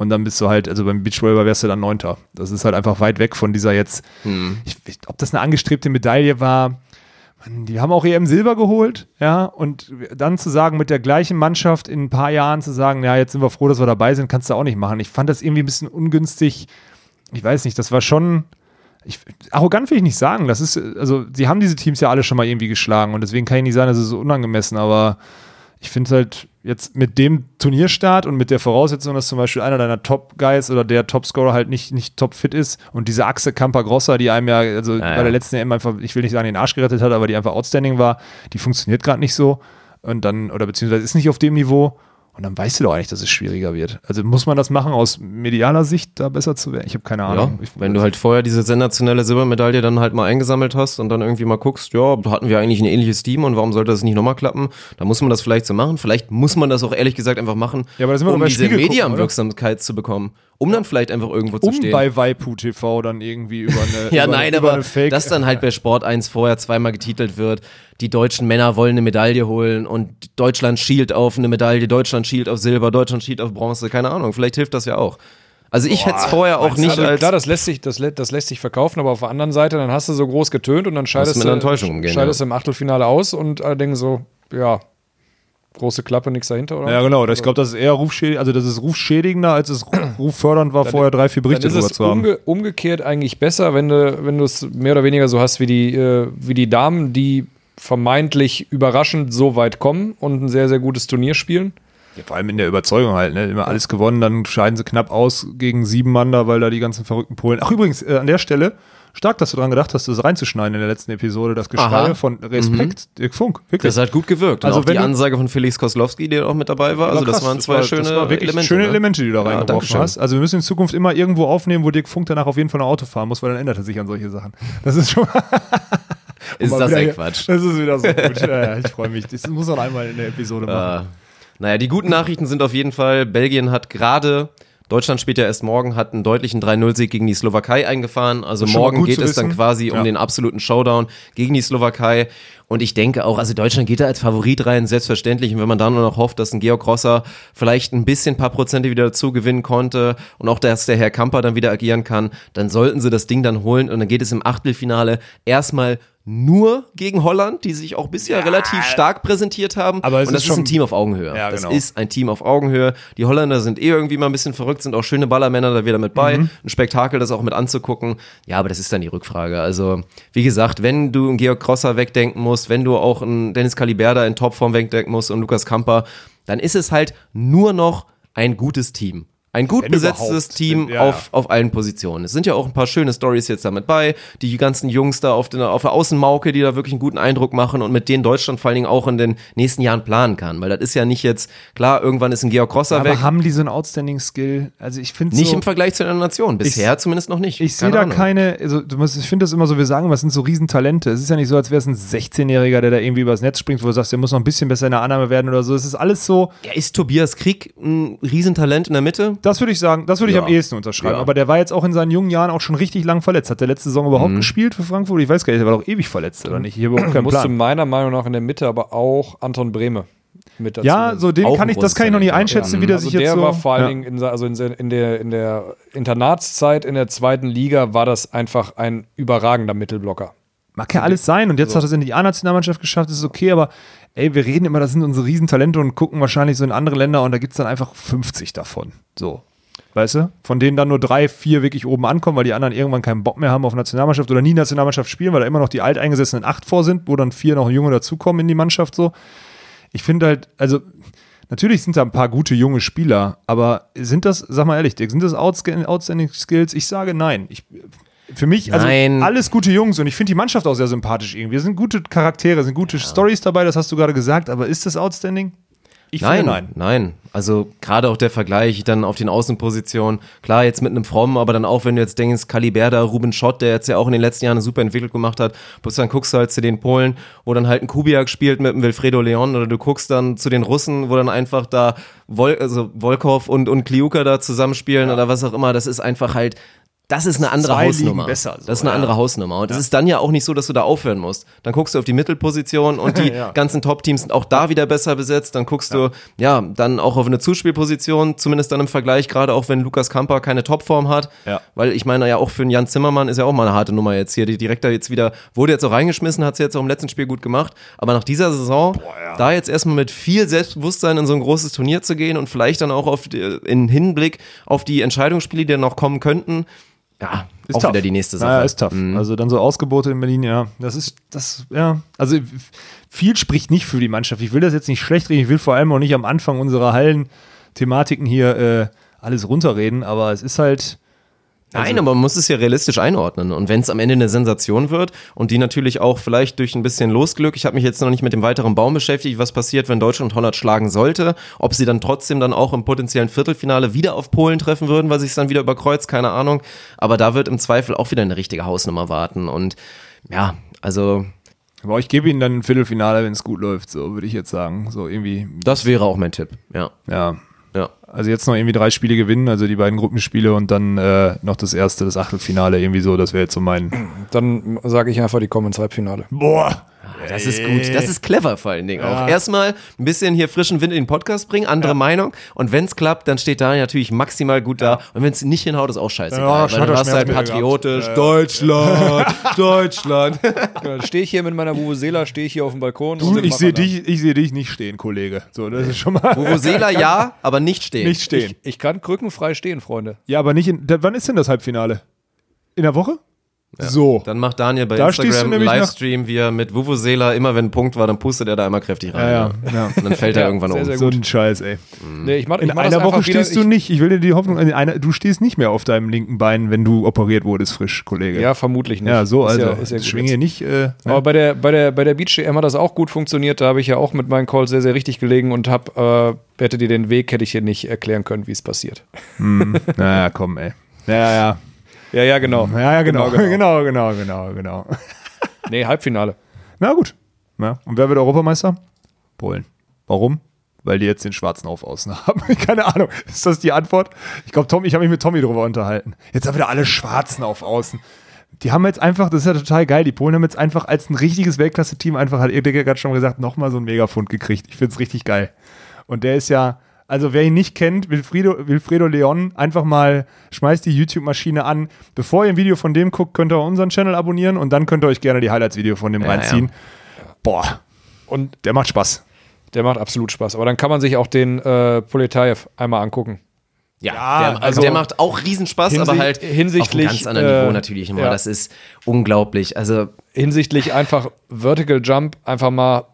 Und dann bist du halt, also beim Beachvolleyball wärst du dann Neunter. Das ist halt einfach weit weg von dieser jetzt, hm. ich, ob das eine angestrebte Medaille war, die haben auch EM Silber geholt, ja, und dann zu sagen, mit der gleichen Mannschaft in ein paar Jahren zu sagen, ja, jetzt sind wir froh, dass wir dabei sind, kannst du auch nicht machen. Ich fand das irgendwie ein bisschen ungünstig. Ich weiß nicht, das war schon, ich, arrogant will ich nicht sagen. Das ist, also, sie haben diese Teams ja alle schon mal irgendwie geschlagen und deswegen kann ich nicht sagen, das ist so unangemessen, aber ich finde es halt jetzt mit dem Turnierstart und mit der Voraussetzung, dass zum Beispiel einer deiner Top-Guys oder der Topscorer halt nicht, nicht topfit ist und diese Achse Campa Grossa, die einem ja, also ja, bei der letzten EM einfach, ich will nicht sagen, den Arsch gerettet hat, aber die einfach outstanding war, die funktioniert gerade nicht so. Und dann, oder beziehungsweise ist nicht auf dem Niveau und dann weißt du doch eigentlich, dass es schwieriger wird. Also muss man das machen, aus medialer Sicht da besser zu werden? Ich habe keine Ahnung. Ja, wenn du halt vorher diese sensationelle Silbermedaille dann halt mal eingesammelt hast und dann irgendwie mal guckst, ja, hatten wir eigentlich ein ähnliches Team und warum sollte das nicht nochmal klappen? Da muss man das vielleicht so machen. Vielleicht muss man das auch ehrlich gesagt einfach machen, ja, um diese Medienwirksamkeit zu bekommen um dann vielleicht einfach irgendwo um zu stehen. Um bei Waipu TV dann irgendwie über eine Ja, über nein, eine, aber über dass dann halt bei Sport 1 vorher zweimal getitelt wird, die deutschen Männer wollen eine Medaille holen und Deutschland schielt auf eine Medaille, Deutschland schielt auf Silber, Deutschland schielt auf Bronze, keine Ahnung, vielleicht hilft das ja auch. Also ich hätte es vorher auch nicht also, als... Klar, das lässt, sich, das, das lässt sich verkaufen, aber auf der anderen Seite, dann hast du so groß getönt und dann scheidest, du, umgehen, scheidest ja. im Achtelfinale aus und allerdings so, ja, große Klappe, nichts dahinter, oder? Ja, genau. Ich glaube, das ist eher rufschädigender, also das ist rufschädigender, als es ruffördernd war, dann, vorher drei, vier Berichte drüber zu haben. Umge umgekehrt eigentlich besser, wenn du, wenn du es mehr oder weniger so hast wie die, äh, wie die Damen, die vermeintlich überraschend so weit kommen und ein sehr, sehr gutes Turnier spielen. Ja, vor allem in der Überzeugung halt, ne? Immer alles gewonnen, dann scheiden sie knapp aus gegen sieben Mann da, weil da die ganzen verrückten Polen. Ach, übrigens, äh, an der Stelle, stark, dass du daran gedacht hast, das reinzuschneiden in der letzten Episode, das Geschrei von Respekt, mhm. Dirk Funk. Wirklich. Das hat gut gewirkt. Also die Ansage von Felix Koslowski, der auch mit dabei war. Also das waren zwei das war, schöne das war wirklich Elemente. Schöne ne? Elemente, die du da ja, reingeworfen hast. Also wir müssen in Zukunft immer irgendwo aufnehmen, wo Dirk Funk danach auf jeden Fall ein Auto fahren muss, weil dann ändert er sich an solche Sachen. Das ist schon. ist das ein Quatsch? Das ist wieder so gut. Ja, ich freue mich. Das muss man einmal in der Episode machen. Uh, naja, die guten Nachrichten sind auf jeden Fall, Belgien hat gerade Deutschland spielt ja erst morgen, hat einen deutlichen 3-0-Sieg gegen die Slowakei eingefahren. Also morgen geht es dann quasi ja. um den absoluten Showdown gegen die Slowakei. Und ich denke auch, also Deutschland geht da als Favorit rein, selbstverständlich. Und wenn man dann nur noch hofft, dass ein Georg Rosser vielleicht ein bisschen paar Prozente wieder dazu gewinnen konnte und auch, dass der Herr Kamper dann wieder agieren kann, dann sollten sie das Ding dann holen und dann geht es im Achtelfinale erstmal nur gegen Holland, die sich auch bisher relativ stark präsentiert haben. Aber es und das ist ist, schon- ein Team auf Augenhöhe. Ja, das genau. ist ein Team auf Augenhöhe. Die Holländer sind eh irgendwie mal ein bisschen verrückt, sind auch schöne Ballermänner da wieder mit bei. Mhm. Ein Spektakel, das auch mit anzugucken. Ja, aber das ist dann die Rückfrage. Also, wie gesagt, wenn du einen Georg Crosser wegdenken musst, wenn du auch einen Dennis Caliberda in Topform wegdenken musst und Lukas Kamper, dann ist es halt nur noch ein gutes Team. Ein gut Wenn besetztes überhaupt. Team Ja, auf, auf allen Positionen. Es sind ja auch ein paar schöne Stories jetzt damit bei. Die ganzen Jungs da auf, der auf der Außenmauke, die da wirklich einen guten Eindruck machen und mit denen Deutschland vor allen Dingen auch in den nächsten Jahren planen kann. Weil das ist ja nicht jetzt, klar, irgendwann ist ein Georg Crosser weg. Aber haben die so einen Outstanding Skill? Also ich finde Nicht so, im Vergleich zu der Nation. Bisher zumindest noch nicht. Ich sehe da Ahnung. keine, also du musst, ich finde das immer so, wir sagen, was sind so Riesentalente. Es ist ja nicht so, als wäre es ein 16-Jähriger, der da irgendwie übers Netz springt, wo du sagst, der muss noch ein bisschen besser in der Annahme werden oder so. Es ist alles so, Ja, ist Tobias Krieg ein Riesentalent in der Mitte? Das würde ich sagen, das würde ich Ja. am ehesten unterschreiben. Ja. Aber der war jetzt auch in seinen jungen Jahren auch schon richtig lang verletzt. Hat der letzte Saison überhaupt Mhm. gespielt für Frankfurt? Ich weiß gar nicht, der war doch ewig verletzt, oder nicht? Ich habe überhaupt keinen Musste Plan. meiner Meinung nach in der Mitte aber auch Anton Brehme mit dazu. Ja, so den Auch kann ich, das kann ich noch nicht einschätzen, ja. wie der also sich jetzt der so. war vor allen. Dingen in, also in, in, der, in der Internatszeit in der zweiten Liga war das einfach ein überragender Mittelblocker. Mag ja alles sein und jetzt hat er es in die A-Nationalmannschaft geschafft, das ist okay, aber ey, wir reden immer, das sind unsere Riesentalente und gucken wahrscheinlich so in andere Länder und da gibt es dann einfach 50 davon. So. Weißt du? Von denen dann nur drei, vier wirklich oben ankommen, weil die anderen irgendwann keinen Bock mehr haben auf Nationalmannschaft oder nie Nationalmannschaft spielen, weil da immer noch die alteingesessenen acht vor sind, wo dann vier noch junge dazukommen in die Mannschaft so. Ich finde halt, also natürlich sind da ein paar gute junge Spieler, aber sind das, sag mal ehrlich, sind das Outstanding Skills? Ich sage nein. Ich, für mich, also Nein. alles gute Jungs und ich finde die Mannschaft auch sehr sympathisch irgendwie. Es sind gute Charaktere, sind gute Stories dabei, das hast du gerade gesagt, aber ist das Outstanding? Ich Nein, finde nein, nein. Also gerade auch der Vergleich dann auf den Außenpositionen. Klar, jetzt mit einem Fromm, aber dann auch, wenn du jetzt denkst, Kaliberda, Ruben Schott, der jetzt ja auch in den letzten Jahren eine super Entwicklung gemacht hat, plus dann guckst du halt zu den Polen, wo dann halt ein Kubiak spielt mit einem Wilfredo Leon oder du guckst dann zu den Russen, wo dann einfach da Vol also Volkov und, und Kliuka da zusammenspielen oder was auch immer. Das ist einfach halt, das ist eine andere zwei Hausnummer. Besser, so, das ist eine ja. andere Hausnummer. Und es ist dann ja auch nicht so, dass du da aufhören musst. Dann guckst du auf die Mittelposition und die Ja. ganzen Top-Teams sind auch da wieder besser besetzt. Dann guckst du, ja, dann auch auf eine Zuspielposition, zumindest dann im Vergleich, gerade auch wenn Lukas Kamper keine Topform hat. Ja. Weil ich meine, ja auch für einen Jan Zimmermann ist ja auch mal eine harte Nummer jetzt hier. Die direkt da jetzt wieder, wurde jetzt auch reingeschmissen, hat sie jetzt auch im letzten Spiel gut gemacht. Aber nach dieser Saison, da jetzt erstmal mit viel Selbstbewusstsein in so ein großes Turnier zu gehen und vielleicht dann auch auf in Hinblick auf die Entscheidungsspiele, die dann noch kommen könnten, ja, Ist auch tough. wieder die nächste Sache. Ja, ist tough. Also dann so Ausgebote in Berlin, ja. Das ist, das, ja. Also viel spricht nicht für die Mannschaft. Ich will das jetzt nicht schlecht reden. Ich will vor allem auch nicht am Anfang unserer Hallen-Thematiken hier äh, alles runterreden, aber es ist halt. Nein, aber man muss es ja realistisch einordnen. Und wenn es am Ende eine Sensation wird und die natürlich auch vielleicht durch ein bisschen Losglück, ich habe mich jetzt noch nicht mit dem weiteren Baum beschäftigt, was passiert, wenn Deutschland Holland schlagen sollte, ob sie dann trotzdem dann auch im potenziellen Viertelfinale wieder auf Polen treffen würden, weil sich es dann wieder überkreuzt, keine Ahnung. Aber da wird im Zweifel auch wieder eine richtige Hausnummer warten. Und ja, also Aber ich gebe ihnen dann ein Viertelfinale, wenn es gut läuft, so würde ich jetzt sagen. So irgendwie, das wäre auch mein Tipp. Ja, ja. ja. Also jetzt noch irgendwie drei Spiele gewinnen, also die beiden Gruppenspiele und dann äh, noch das erste, das Achtelfinale, irgendwie so, das wäre jetzt so mein. Dann sage ich einfach, die kommen ins Halbfinale. Boah! Das ist gut. Das ist clever vor allen Dingen auch. Erstmal ein bisschen hier frischen Wind in den Podcast bringen, andere Meinung. Und wenn es klappt, dann steht da natürlich maximal gut da. Und wenn es nicht hinhaut, ist auch scheißegal. Ja, weil du halt Schmetterschmerz patriotisch. Deutschland, Deutschland. Ja, stehe ich hier mit meiner Vuvuzela, stehe ich hier auf dem Balkon. Du, ich sehe dich, ich sehe dich nicht stehen, Kollege. So, das ist schon mal. Vuvuzela ja, aber nicht stehen. Nicht stehen. Ich kann krückenfrei stehen, Freunde. Ja, aber nicht in. Wann ist denn das Halbfinale? In der Woche? So. Dann macht Daniel bei Da stehst du Instagram einen Livestream, wie er mit Vuvuzela, immer wenn ein Punkt war, dann pustet er da einmal kräftig rein. Ja, ja, ne? ja. Und dann fällt er irgendwann sehr, um. sehr So ein Scheiß, ey. Nee, ich mach, ich In einer Woche einfach wieder- stehst du ich, nicht. Ich will dir die Hoffnung, in einer, du stehst nicht mehr auf deinem linken Bein, wenn du operiert wurdest, frisch, Kollege. Ja, vermutlich nicht. Ja, so, Ist also. Ja, ist ja gut schwing jetzt. hier nicht. Äh, Aber bei der, bei der, bei der Beach EM hat das auch gut funktioniert. Da habe ich ja auch mit meinen Calls sehr, sehr richtig gelegen und habe, äh, hätte dir den Weg, hätte ich hier nicht erklären können, wie es passiert. naja, komm, ey. Ja, ja. Ja, ja, genau. Ja, ja, genau. Genau, Genau, genau, genau, genau. Nee, Halbfinale. Na gut. Ja. Und wer wird Europameister? Polen. Warum? Weil die jetzt den schwarzen auf außen haben. Keine Ahnung. Ist das die Antwort? Ich glaube, Tommy, ich habe mich mit Tommy darüber unterhalten. Jetzt haben wieder alle Schwarzen auf außen. Die haben jetzt einfach, das ist ja total geil, die Polen haben jetzt einfach als ein richtiges Weltklasse-Team einfach, hat Edeka gerade schon gesagt, nochmal so einen Megafund gekriegt. Ich finde es richtig geil. Und der ist ja Also wer ihn nicht kennt, Wilfredo, Wilfredo Leon, einfach mal schmeißt die YouTube-Maschine an. Bevor ihr ein Video von dem guckt, könnt ihr unseren Channel abonnieren und dann könnt ihr euch gerne die Highlights-Video von dem reinziehen. Boah, Und der macht Spaß. der macht absolut Spaß. Aber dann kann man sich auch den äh, Poletaev einmal angucken. Ja, Ja, der, also, also der macht auch Riesenspaß, aber halt hinsichtlich, auf einem ganz anderen äh, Niveau natürlich immer. ja. Das ist unglaublich. Also Hinsichtlich einfach Vertical Jump einfach mal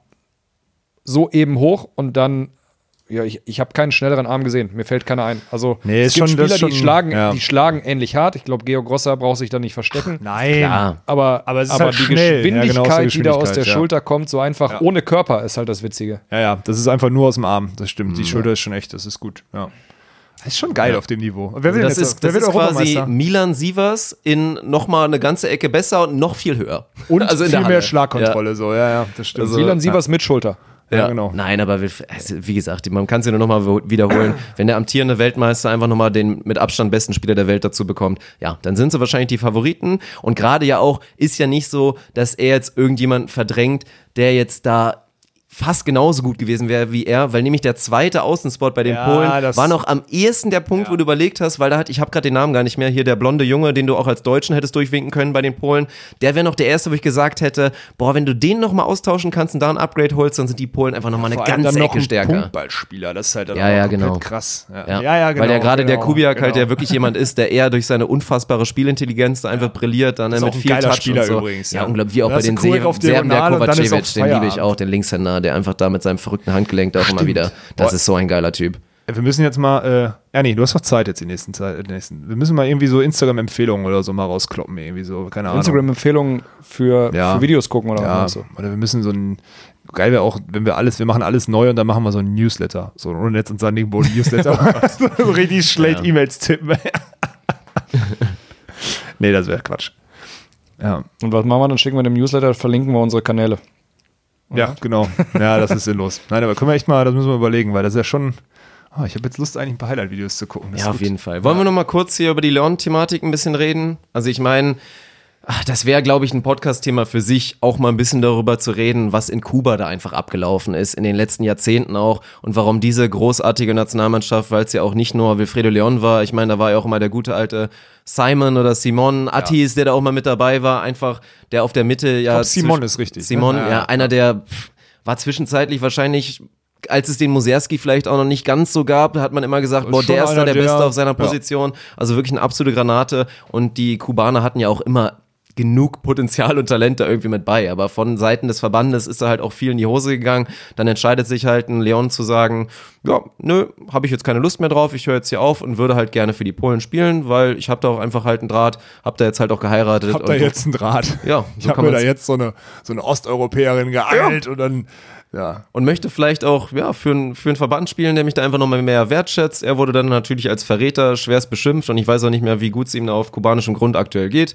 so eben hoch und dann. Ja, ich, ich habe keinen schnelleren Arm gesehen. Mir fällt keiner ein. Also Nee, es ist gibt schon- Spieler, ist die schon- schlagen, ja. die schlagen ähnlich hart. Ich glaube, Georg Grosser braucht sich da nicht verstecken. Nein. Klar. Aber, Aber es ist aber halt die schnell. Ja, Geschwindigkeit, genau, aus der die da aus der ja. Schulter kommt, so einfach ohne Körper, ist halt das Witzige. Ja, ja, das ist einfach nur aus dem Arm. Das stimmt. Die Schulter ist schon echt, das ist gut. Ja. Das ist schon geil auf dem Niveau. Wer will das denn jetzt- ist, das ist quasi? Milan Sievers in nochmal eine ganze Ecke besser und noch viel höher. Und also in viel der mehr Halle. Schlagkontrolle. So, ja, ja, das stimmt. Also- Milan Sievers mit Schulter. Ja, Ja, genau. Nein, aber also, wie gesagt, man kann es ja nur nochmal wiederholen. Wenn der amtierende Weltmeister einfach nochmal den mit Abstand besten Spieler der Welt dazu bekommt, ja, dann sind sie wahrscheinlich die Favoriten. Und gerade ja auch, ist ja nicht so, dass er jetzt irgendjemanden verdrängt, der jetzt da fast genauso gut gewesen wäre wie er, weil nämlich der zweite Außenspot bei den Ja, Polen war noch am ehesten der Punkt, wo du überlegt hast, weil da hat, ich habe gerade den Namen gar nicht mehr, hier der blonde Junge, den du auch als Deutschen hättest durchwinken können bei den Polen, der wäre noch der erste, wo ich gesagt hätte, boah, wenn du den nochmal austauschen kannst und da ein Upgrade holst, dann sind die Polen einfach nochmal eine ganze dann noch Ecke ein stärker. Punktballspieler, das ist halt dann Ja, ja, genau. krass. Ja, Ja, ja, ja genau. Weil ja gerade der genau, Kubiak halt, genau. der wirklich jemand ist, der eher durch seine unfassbare Spielintelligenz da einfach brilliert, dann Ist mit auch ein viel Touch Spieler und so. übrigens, Ja, ja. unglaublich, wie auch bei den Kubiak Serben, der Kovacevic, den liebe ich auch, den Linkshänder, der einfach da mit seinem verrückten Handgelenk da auch immer wieder, das Boah. ist so ein geiler Typ. Wir müssen jetzt mal, äh, ja nee, du hast doch Zeit jetzt die nächsten Zeit. äh, Die nächsten. Wir müssen mal irgendwie so Instagram-Empfehlungen oder so mal rauskloppen, irgendwie so, keine Ahnung. Instagram-Empfehlungen für, Ja. für Videos gucken oder Ja, was? du? oder wir müssen so ein, geil wäre auch, wenn wir alles, wir machen alles neu und dann machen wir so ein Newsletter. So ein Netz und Sandigenboden Newsletter. so richtig schlecht Ja. E-Mails tippen. nee, das wäre Quatsch. Ja. Und was machen wir? Dann schicken wir dem Newsletter, verlinken wir unsere Kanäle. Ja, genau. Ja, das ist sinnlos. Nein, aber können wir echt mal, das müssen wir überlegen, weil das ist ja schon. Oh, ich habe jetzt Lust, eigentlich ein paar Highlight-Videos zu gucken. Das Ja, auf jeden Fall. Wollen wir noch mal kurz hier über die Leon-Thematik ein bisschen reden? Also ich meine, ach, das wäre, glaube ich, ein Podcast-Thema für sich, auch mal ein bisschen darüber zu reden, was in Kuba da einfach abgelaufen ist, in den letzten Jahrzehnten auch und warum diese großartige Nationalmannschaft, weil es ja auch nicht nur Wilfredo Leon war, ich meine, da war ja auch immer der gute alte Simon oder Simon Attis, der da auch mal mit dabei war, einfach der auf der Mitte ja. glaub, Simon ist richtig, Simon, ne? ja, Ja. einer der pff, war zwischenzeitlich wahrscheinlich als es den Moserski vielleicht auch noch nicht ganz so gab, hat man immer gesagt, boah, der ist da der der- Beste auf seiner ja. Position. Also wirklich eine absolute Granate. Und die Kubaner hatten ja auch immer genug Potenzial und Talent da irgendwie mit bei. Aber von Seiten des Verbandes ist da halt auch viel in die Hose gegangen. Dann entscheidet sich halt ein Leon zu sagen, ja, nö, habe ich jetzt keine Lust mehr drauf, ich höre jetzt hier auf und würde halt gerne für die Polen spielen, weil ich habe da auch einfach halt einen Draht, habe da jetzt halt auch geheiratet. Ich hab da jetzt einen Draht. Ja, ich so habe kann mir da jetzt so eine, so eine Osteuropäerin geangelt und dann, ja. und möchte vielleicht auch ja, für, einen- für einen Verband spielen, der mich da einfach nochmal mehr wertschätzt. Er wurde dann natürlich als Verräter schwerst beschimpft und ich weiß auch nicht mehr, wie gut es ihm da auf kubanischem Grund aktuell geht.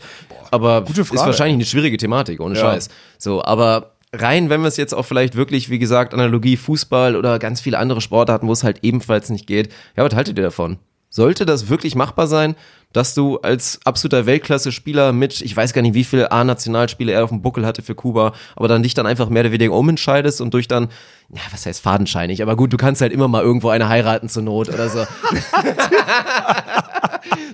aber gute ist Frage. wahrscheinlich eine schwierige Thematik, ohne Ja. Scheiß. So, aber rein, wenn wir es jetzt auch vielleicht wirklich, wie gesagt, Analogie Fußball oder ganz viele andere Sportarten, wo es halt ebenfalls nicht geht. Ja, was haltet ihr davon? Sollte das wirklich machbar sein, dass du als absoluter Weltklasse-Spieler mit, ich weiß gar nicht, wie viele A-Nationalspiele er auf dem Buckel hatte für Kuba, aber dann dich dann einfach mehr oder weniger umentscheidest und durch dann, ja, was heißt fadenscheinig, aber gut, du kannst halt immer mal irgendwo eine heiraten zur Not oder so.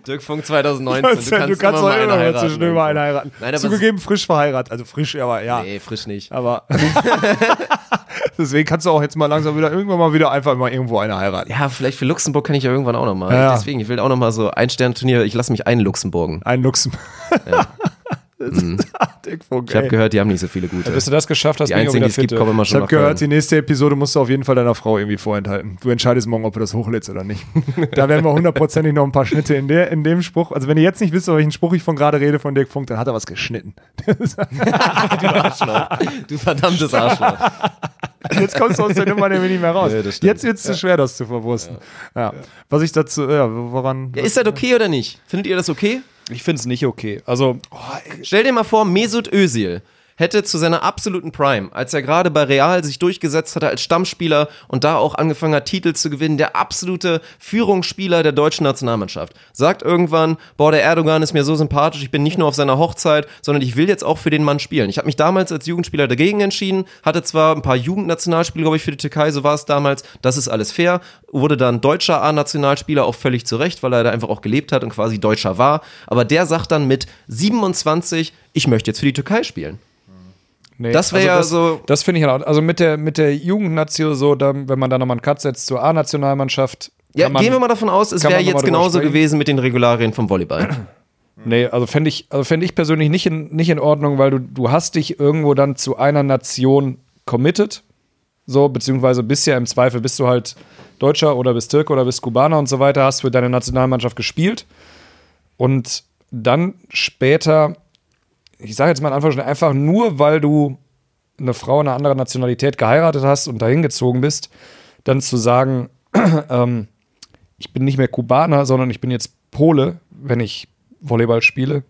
Dirk Funk 2019, du kannst, du kannst immer mal eine immer heiraten. mal einen heiraten. Nein, Zugegeben, frisch verheiratet. Also frisch, aber ja. Nee, frisch nicht. Aber deswegen kannst du auch jetzt mal langsam wieder, irgendwann mal wieder einfach mal irgendwo eine heiraten. Ja, vielleicht für Luxemburg kann ich ja irgendwann auch nochmal. Ja. Deswegen, ich will auch nochmal so ein Sternturnier, ich lasse mich ein Luxemburgen. Ein Luxem. Das ist Dick Funk, Mhm. Ich habe gehört, die haben nicht so viele gute. Bis du das geschafft hast, Die ich einzigen, die es gibt, kommen immer Ich schon habe nach gehört, die nächste Episode musst du auf jeden Fall deiner Frau irgendwie vorenthalten. Du entscheidest morgen, ob du das hochlädst oder nicht. da werden wir hundertprozentig noch ein paar Schnitte in, der, in dem Spruch. Also wenn ihr jetzt nicht wisst, welchen Spruch ich von gerade rede von Dirk Funk, dann hat er was geschnitten. Du verdammtes Arschloch. Jetzt kommst du aus der Nummer nämlich nicht mehr raus. Nee, jetzt wird es zu schwer, das zu verwursten. Ja. Was ich dazu, ja, woran. Ja, ist das okay oder nicht? Findet ihr das okay? Ich finde es nicht okay. Also, Stell dir mal vor, Mesut Özil hätte zu seiner absoluten Prime, als er gerade bei Real sich durchgesetzt hatte als Stammspieler und da auch angefangen hat, Titel zu gewinnen, der absolute Führungsspieler der deutschen Nationalmannschaft, sagt irgendwann, boah, der Erdogan ist mir so sympathisch, ich bin nicht nur auf seiner Hochzeit, sondern ich will jetzt auch für den Mann spielen. Ich habe mich damals als Jugendspieler dagegen entschieden, hatte zwar ein paar Jugendnationalspiele, glaube ich, für die Türkei, so war es damals, das ist alles fair, wurde dann deutscher A-Nationalspieler, auch völlig zu Recht, weil er da einfach auch gelebt hat und quasi Deutscher war, aber der sagt dann mit 27, ich möchte jetzt für die Türkei spielen. Nee, Das wär ja das, so- Das finde ich halt auch. Also mit der, mit der Jugendnatio, so, da, wenn man da nochmal einen Cut setzt zur A-Nationalmannschaft. Ja, man- gehen wir mal davon aus, es wäre jetzt genauso sprechen. gewesen mit den Regularien vom Volleyball. Nee, also fände ich, also fänd ich persönlich nicht in, nicht in Ordnung, weil du, du hast dich irgendwo dann zu einer Nation committed. So, beziehungsweise bist ja im Zweifel, bist du halt Deutscher oder bist Türke oder bist Kubaner und so weiter, hast für deine Nationalmannschaft gespielt. Und dann später, ich sage jetzt mal in Anführungsstrichen, einfach nur, weil du eine Frau einer anderen Nationalität geheiratet hast und dahin gezogen bist, dann zu sagen, ähm, ich bin nicht mehr Kubaner, sondern ich bin jetzt Pole, wenn ich Volleyball spiele.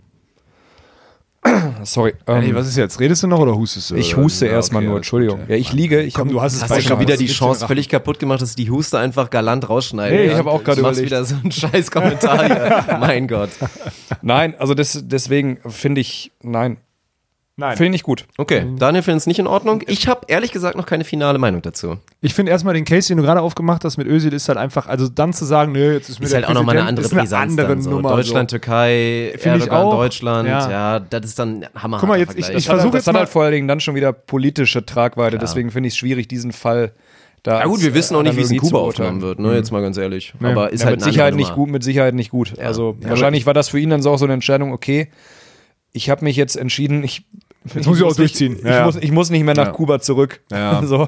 Sorry. Ähm, Nee, was ist jetzt? Redest du noch oder hustest du? ich huste Ja, erstmal okay, nur, Entschuldigung. Ja, ich liege, ich Komm, hab- du hast es Hast du schon wieder die Chance völlig kaputt gemacht, dass die Huste einfach galant rausschneiden. Nee, ich ja? hab auch gerade Du überlegt. wieder so einen scheiß Kommentar hier. mein Gott. Nein, also das, deswegen finde ich, nein, Nein. finde ich nicht gut. Okay, Daniel findet es nicht in Ordnung. Ich habe ehrlich gesagt noch keine finale Meinung dazu. Ich finde erstmal den Case, den du gerade aufgemacht hast mit Özil, ist halt einfach, also dann zu sagen, nö, jetzt ist mir Ist halt auch nochmal eine andere Brisanz andere dann so. Nummer. Deutschland, so. Türkei, Finde ich Erdogan, auch. Deutschland, Ja. ja. das ist dann hammer. Guck mal, jetzt, ich- Das, ich hat, versuch das jetzt hat mal- halt vor allen Dingen dann schon wieder politische Tragweite, deswegen finde ich es schwierig, diesen Fall da. Ja gut, wir wissen auch nicht, wie es in Kuba aufgenommen wird, ne? Jetzt mal ganz ehrlich. Aber ist Ja, halt mit eine Sicherheit nicht gut, mit Sicherheit nicht gut. Also wahrscheinlich war das für ihn dann so auch so eine Entscheidung, okay, ich habe mich jetzt entschieden, ich, Jetzt muss ich auch nicht- durchziehen. Ich, Ja, ja. muss, ich muss nicht mehr nach Ja. Kuba zurück. Ja. so.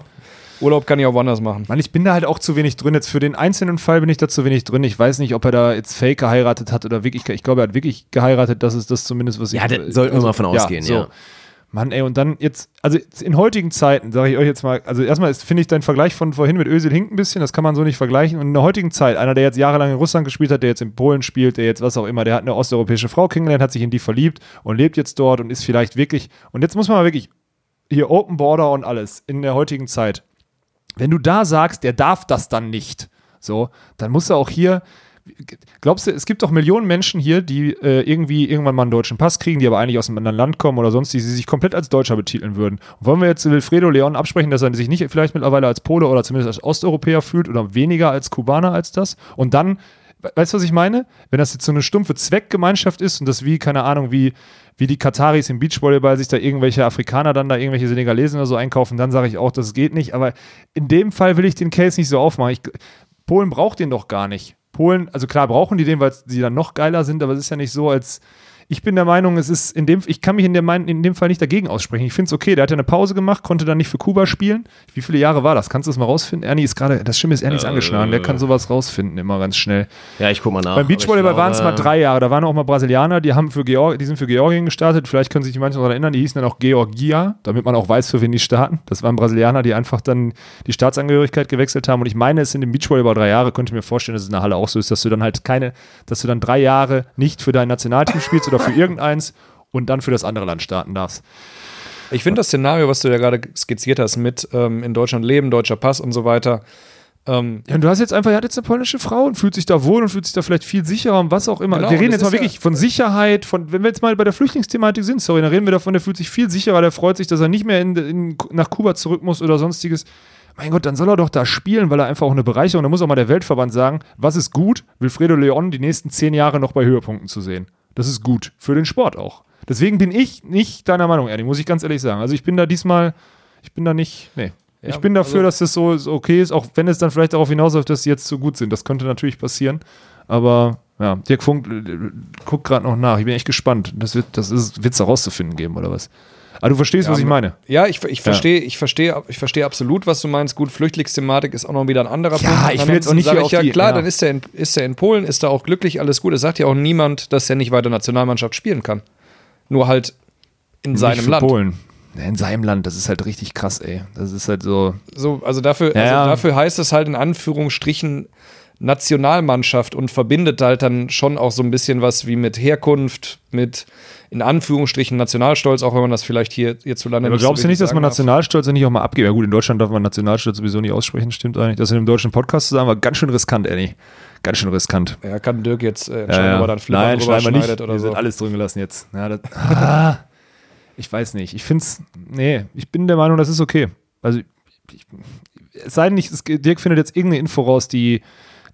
Urlaub kann ich auch woanders machen. Mann, ich bin da halt auch zu wenig drin. Jetzt für den einzelnen Fall bin ich da zu wenig drin. Ich weiß nicht, ob er da jetzt fake geheiratet hat oder wirklich, ich glaube, er hat wirklich geheiratet. Das ist das zumindest, was ich. Ja, da sollten wir mal von ausgehen, ja. Mann, ey, und dann jetzt, also in heutigen Zeiten, sage ich euch jetzt mal, also erstmal finde ich dein Vergleich von vorhin mit Özil hinkt ein bisschen, das kann man so nicht vergleichen. Und in der heutigen Zeit, einer, der jetzt jahrelang in Russland gespielt hat, der jetzt in Polen spielt, der jetzt was auch immer, der hat eine osteuropäische Frau kennengelernt, hat sich in die verliebt und lebt jetzt dort und ist vielleicht wirklich, und jetzt muss man mal wirklich, hier Open Border und alles in der heutigen Zeit. Wenn du da sagst, der darf das dann nicht, so, dann muss er auch hier, glaubst du, es gibt doch Millionen Menschen hier, die äh, irgendwie irgendwann mal einen deutschen Pass kriegen, die aber eigentlich aus einem anderen Land kommen oder sonst, die sich komplett als Deutscher betiteln würden. Und wollen wir jetzt Wilfredo Leon absprechen, dass er sich nicht vielleicht mittlerweile als Pole oder zumindest als Osteuropäer fühlt oder weniger als Kubaner als das? Und dann, we- weißt du, was ich meine? Wenn das jetzt so eine stumpfe Zweckgemeinschaft ist und das wie, keine Ahnung, wie, wie die Kataris im Beachvolleyball sich da irgendwelche Afrikaner dann da irgendwelche Senegalesen oder so einkaufen, dann sage ich auch, das geht nicht. Aber in dem Fall will ich den Case nicht so aufmachen. Ich, Polen braucht den doch gar nicht. Polen, also klar brauchen die den, weil sie dann noch geiler sind, aber es ist ja nicht so, als ich bin der Meinung, es ist in dem, ich kann mich in, der, in dem Fall nicht dagegen aussprechen. Ich finde es okay. Der hat ja eine Pause gemacht, konnte dann nicht für Kuba spielen. Wie viele Jahre war das? Kannst du das mal rausfinden? Ernie ist gerade, das Schlimme ist, Ernie ist angeschlagen. Der kann sowas rausfinden immer ganz schnell. Ja, ich guck mal nach. Beim Beachvolleyball waren es mal drei Jahre. Da waren auch mal Brasilianer, die haben für Georg, die sind für Georgien gestartet. Vielleicht können sich die manche noch daran erinnern. Die hießen dann auch Georgia, damit man auch weiß, für wen die starten. Das waren Brasilianer, die einfach dann die Staatsangehörigkeit gewechselt haben. Und ich meine, es sind im Beachvolleyball drei Jahre. Könnte mir vorstellen, dass es in der Halle auch so ist, dass du dann halt keine, dass du dann drei Jahre nicht für dein Nationalteam spielst oder für irgendeins und dann für das andere Land starten darfst. Ich finde das Szenario, was du ja gerade skizziert hast, mit ähm, in Deutschland leben, deutscher Pass und so weiter. Ähm, Ja, und du hast jetzt einfach, er hat jetzt eine polnische Frau und fühlt sich da wohl und fühlt sich da vielleicht viel sicherer und was auch immer. Genau, wir reden jetzt mal ist ja- wirklich von Sicherheit, von, wenn wir jetzt mal bei der Flüchtlingsthematik sind, sorry, dann reden wir davon, der fühlt sich viel sicherer, der freut sich, dass er nicht mehr in, in, nach Kuba zurück muss oder sonstiges. Mein Gott, dann soll er doch da spielen, weil er einfach auch eine Bereicherung, da muss auch mal der Weltverband sagen, was ist gut, Wilfredo Leon die nächsten zehn Jahre noch bei Höhepunkten zu sehen. Das ist gut, für den Sport auch. Deswegen bin ich nicht deiner Meinung, Ernie, muss ich ganz ehrlich sagen. Also ich bin da diesmal, ich bin da nicht, nee. Ja, ich bin dafür, also- dass das so, so okay ist, auch wenn es dann vielleicht darauf hinausläuft, dass sie jetzt so gut sind. Das könnte natürlich passieren. Aber ja, Dirk Funk äh, guckt gerade noch nach. Ich bin echt gespannt. Das wird das ist, wird's da rauszufinden geben, oder was? Aber du verstehst, was ich meine. ja, ich, ich verstehe, ich verstehe, ich verstehe absolut, was du meinst. Gut, Flüchtlingsthematik ist auch noch wieder ein anderer Ja, Punkt. ich will jetzt auch nicht hier auf ja, die- klar, ja. dann ist er, in, ist er in Polen, ist er auch glücklich, alles gut. Es sagt ja auch niemand, dass er nicht weiter Nationalmannschaft spielen kann. Nur halt in seinem Nicht für Land. Polen. Ja, In seinem Land, das ist halt richtig krass, ey. Das ist halt so. So, also dafür, Ja, also ja. dafür heißt es halt in Anführungsstrichen Nationalmannschaft und verbindet halt dann schon auch so ein bisschen was wie mit Herkunft, mit in Anführungsstrichen Nationalstolz, auch wenn man das vielleicht hier hierzulande Aber nicht so glaubst du nicht, dass man sagen darf. Nationalstolz nicht auch mal abgeben? Ja gut, in Deutschland darf man Nationalstolz sowieso nicht aussprechen, stimmt eigentlich. Das in einem deutschen Podcast zu sagen, war ganz schön riskant, Annie. Ganz schön riskant. Ja, kann Dirk jetzt äh, entscheiden, ob er dann Flipper Nein, drüber schneiden wir nicht. schneidet oder wir so. sind alles drin gelassen jetzt. Ja, das, ah, ich weiß nicht. Ich finde es, nee, ich bin der Meinung, das ist okay. Also, ich, es sei denn, nicht, es, Dirk findet jetzt irgendeine Info raus, die,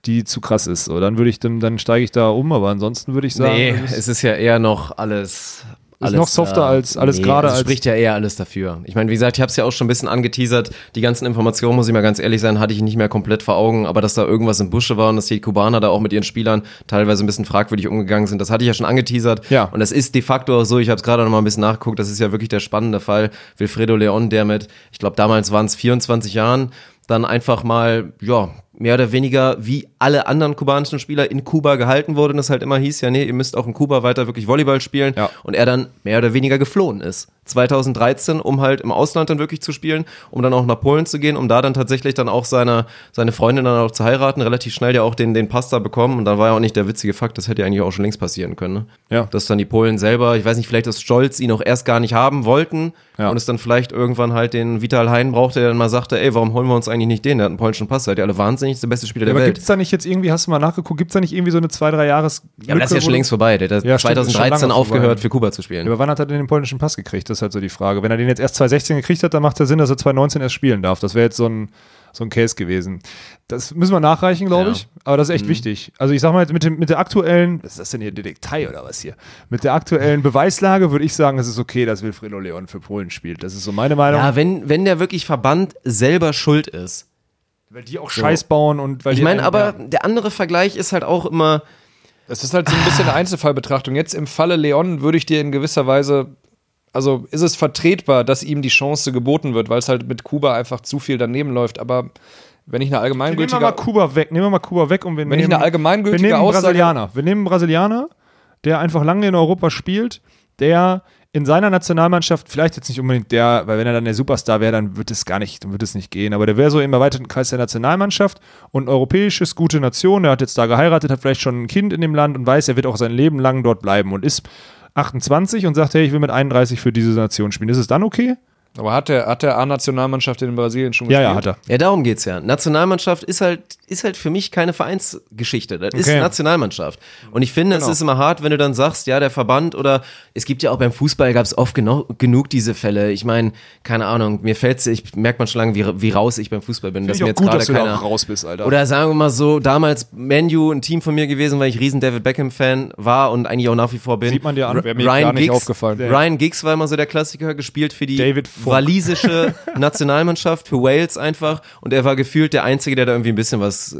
die zu krass ist. So, dann würde ich, dann, dann steige ich da um, aber ansonsten würde ich sagen, Nee, ist- es ist ja eher noch alles. Ist alles noch softer als- alles nee, gerade Es als- spricht ja eher alles dafür. Ich meine, wie gesagt, ich habe es ja auch schon ein bisschen angeteasert. Die ganzen Informationen, muss ich mal ganz ehrlich sein, hatte ich nicht mehr komplett vor Augen. Aber dass da irgendwas im Busche war und dass die Kubaner da auch mit ihren Spielern teilweise ein bisschen fragwürdig umgegangen sind, das hatte ich ja schon angeteasert. Ja. Und das ist de facto auch so. Ich habe es gerade noch mal ein bisschen nachgeguckt. Das ist ja wirklich der spannende Fall. Wilfredo Leon, der mit, ich glaube, damals waren es 24 Jahren, dann einfach mal, ja, mehr oder weniger wie alle anderen kubanischen Spieler in Kuba gehalten wurde und es halt immer hieß, ja, nee, ihr müsst auch in Kuba weiter wirklich Volleyball spielen Ja. und er dann mehr oder weniger geflohen ist. 2013, um halt im Ausland dann wirklich zu spielen, um dann auch nach Polen zu gehen, um da dann tatsächlich dann auch seine, seine Freundin dann auch zu heiraten, relativ schnell ja auch den, den Pass da bekommen und dann war ja auch nicht der witzige Fakt, das hätte ja eigentlich auch schon längst passieren können. Ne? Ja. Dass dann die Polen selber, ich weiß nicht, vielleicht aus Stolz ihn auch erst gar nicht haben wollten Ja. und es dann vielleicht irgendwann halt den Vital Hein brauchte, der dann mal sagte, ey, warum holen wir uns eigentlich nicht den? Der hat einen polnischen Pass, seid ihr alle wahnsinnig, der beste Spieler Ja, der aber Welt. gibt es da nicht jetzt irgendwie, hast du mal nachgeguckt, gibt es da nicht irgendwie so eine zwei, drei Jahres Ja, aber das ist ja schon längst vorbei. Der hat Ja, stimmt, ist schon 2013 lange aufgehört, vorbei. für Kuba zu spielen. Aber wann hat er denn den polnischen Pass gekriegt? Das ist halt so die Frage. Wenn er den jetzt erst 2016 gekriegt hat, dann macht er Sinn, dass er 2019 erst spielen darf. Das wäre jetzt so ein, so ein Case gewesen. Das müssen wir nachreichen, glaube Ja. ich. Aber das ist echt wichtig. Also ich sag mal, mit, dem, mit der aktuellen, was ist das denn hier, Detektei oder was hier? Mit der aktuellen Beweislage würde ich sagen, es ist okay, dass Wilfredo Leon für Polen spielt. Das ist so meine Meinung. Ja, wenn, wenn der wirklich Verband selber schuld ist. weil die auch Scheiß bauen und weil Ich meine, aber der andere Vergleich ist halt auch immer, Es ist halt so ein bisschen eine Einzelfallbetrachtung. Jetzt im Falle Leon würde ich dir in gewisser Weise, also ist es vertretbar, dass ihm die Chance geboten wird, weil es halt mit Kuba einfach zu viel daneben läuft. Aber wenn ich eine Nehmen wir allgemeingültige, mal Kuba weg. Nehmen wir mal Kuba weg und wir Wenn nehmen, ich eine allgemeingültige wir nehmen einen Aussage- Brasilianer. Wir nehmen einen Brasilianer, der einfach lange in Europa spielt, der in seiner Nationalmannschaft, vielleicht jetzt nicht unbedingt der, weil wenn er dann der Superstar wäre, dann wird es gar nicht, dann wird es nicht gehen, aber der wäre so im erweiterten Kreis der Nationalmannschaft und europäisches, gute Nation, der hat jetzt da geheiratet, hat vielleicht schon ein Kind in dem Land und weiß, er wird auch sein Leben lang dort bleiben und ist 28 und sagt, hey, ich will mit 31 für diese Nation spielen. Ist es dann okay? Aber hat der, hat der A-Nationalmannschaft in Brasilien schon Ja, gespielt? ja, hat er. ja, darum geht's ja. Nationalmannschaft ist halt, ist halt für mich keine Vereinsgeschichte. Das ist Okay. Nationalmannschaft. Und ich finde, Genau. es ist immer hart, wenn du dann sagst, ja, der Verband oder es gibt ja auch beim Fußball gab es oft geno genug diese Fälle. Ich meine, keine Ahnung, mir fällt's, ich merkt man schon lange, wie, wie raus ich beim Fußball bin. dass Finde mir ich jetzt gut, gerade dass du da keiner auch raus bist, Alter. Oder sagen wir mal so, damals Manu ein Team von mir gewesen, weil ich riesen David Beckham-Fan war und eigentlich auch nach wie vor bin. Sieht man dir an. R- Wäre mir gar nicht aufgefallen. Ryan Giggs war immer so der Klassiker, gespielt für die David. Walisische Nationalmannschaft, für Wales einfach. Und er war gefühlt der Einzige, der da irgendwie ein bisschen was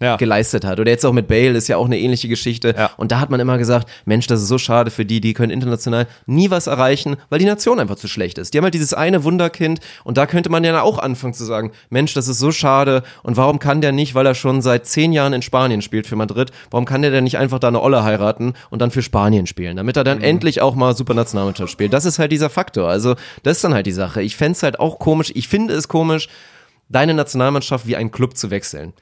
Ja. geleistet hat. Oder jetzt auch mit Bale ist ja auch eine ähnliche Geschichte. Ja. Und da hat man immer gesagt, Mensch, das ist so schade für die, die können international nie was erreichen, weil die Nation einfach zu schlecht ist. Die haben halt dieses eine Wunderkind und da könnte man ja auch anfangen zu sagen, Mensch, das ist so schade und warum kann der nicht, weil er schon seit zehn Jahren in Spanien spielt für Madrid, warum kann der denn nicht einfach da eine Olle heiraten und dann für Spanien spielen, damit er dann endlich auch mal Supernationalmannschaft spielt. Das ist halt dieser Faktor. Also das ist dann halt die Sache. Ich fände es halt auch komisch, ich finde es komisch, deine Nationalmannschaft wie einen Club zu wechseln.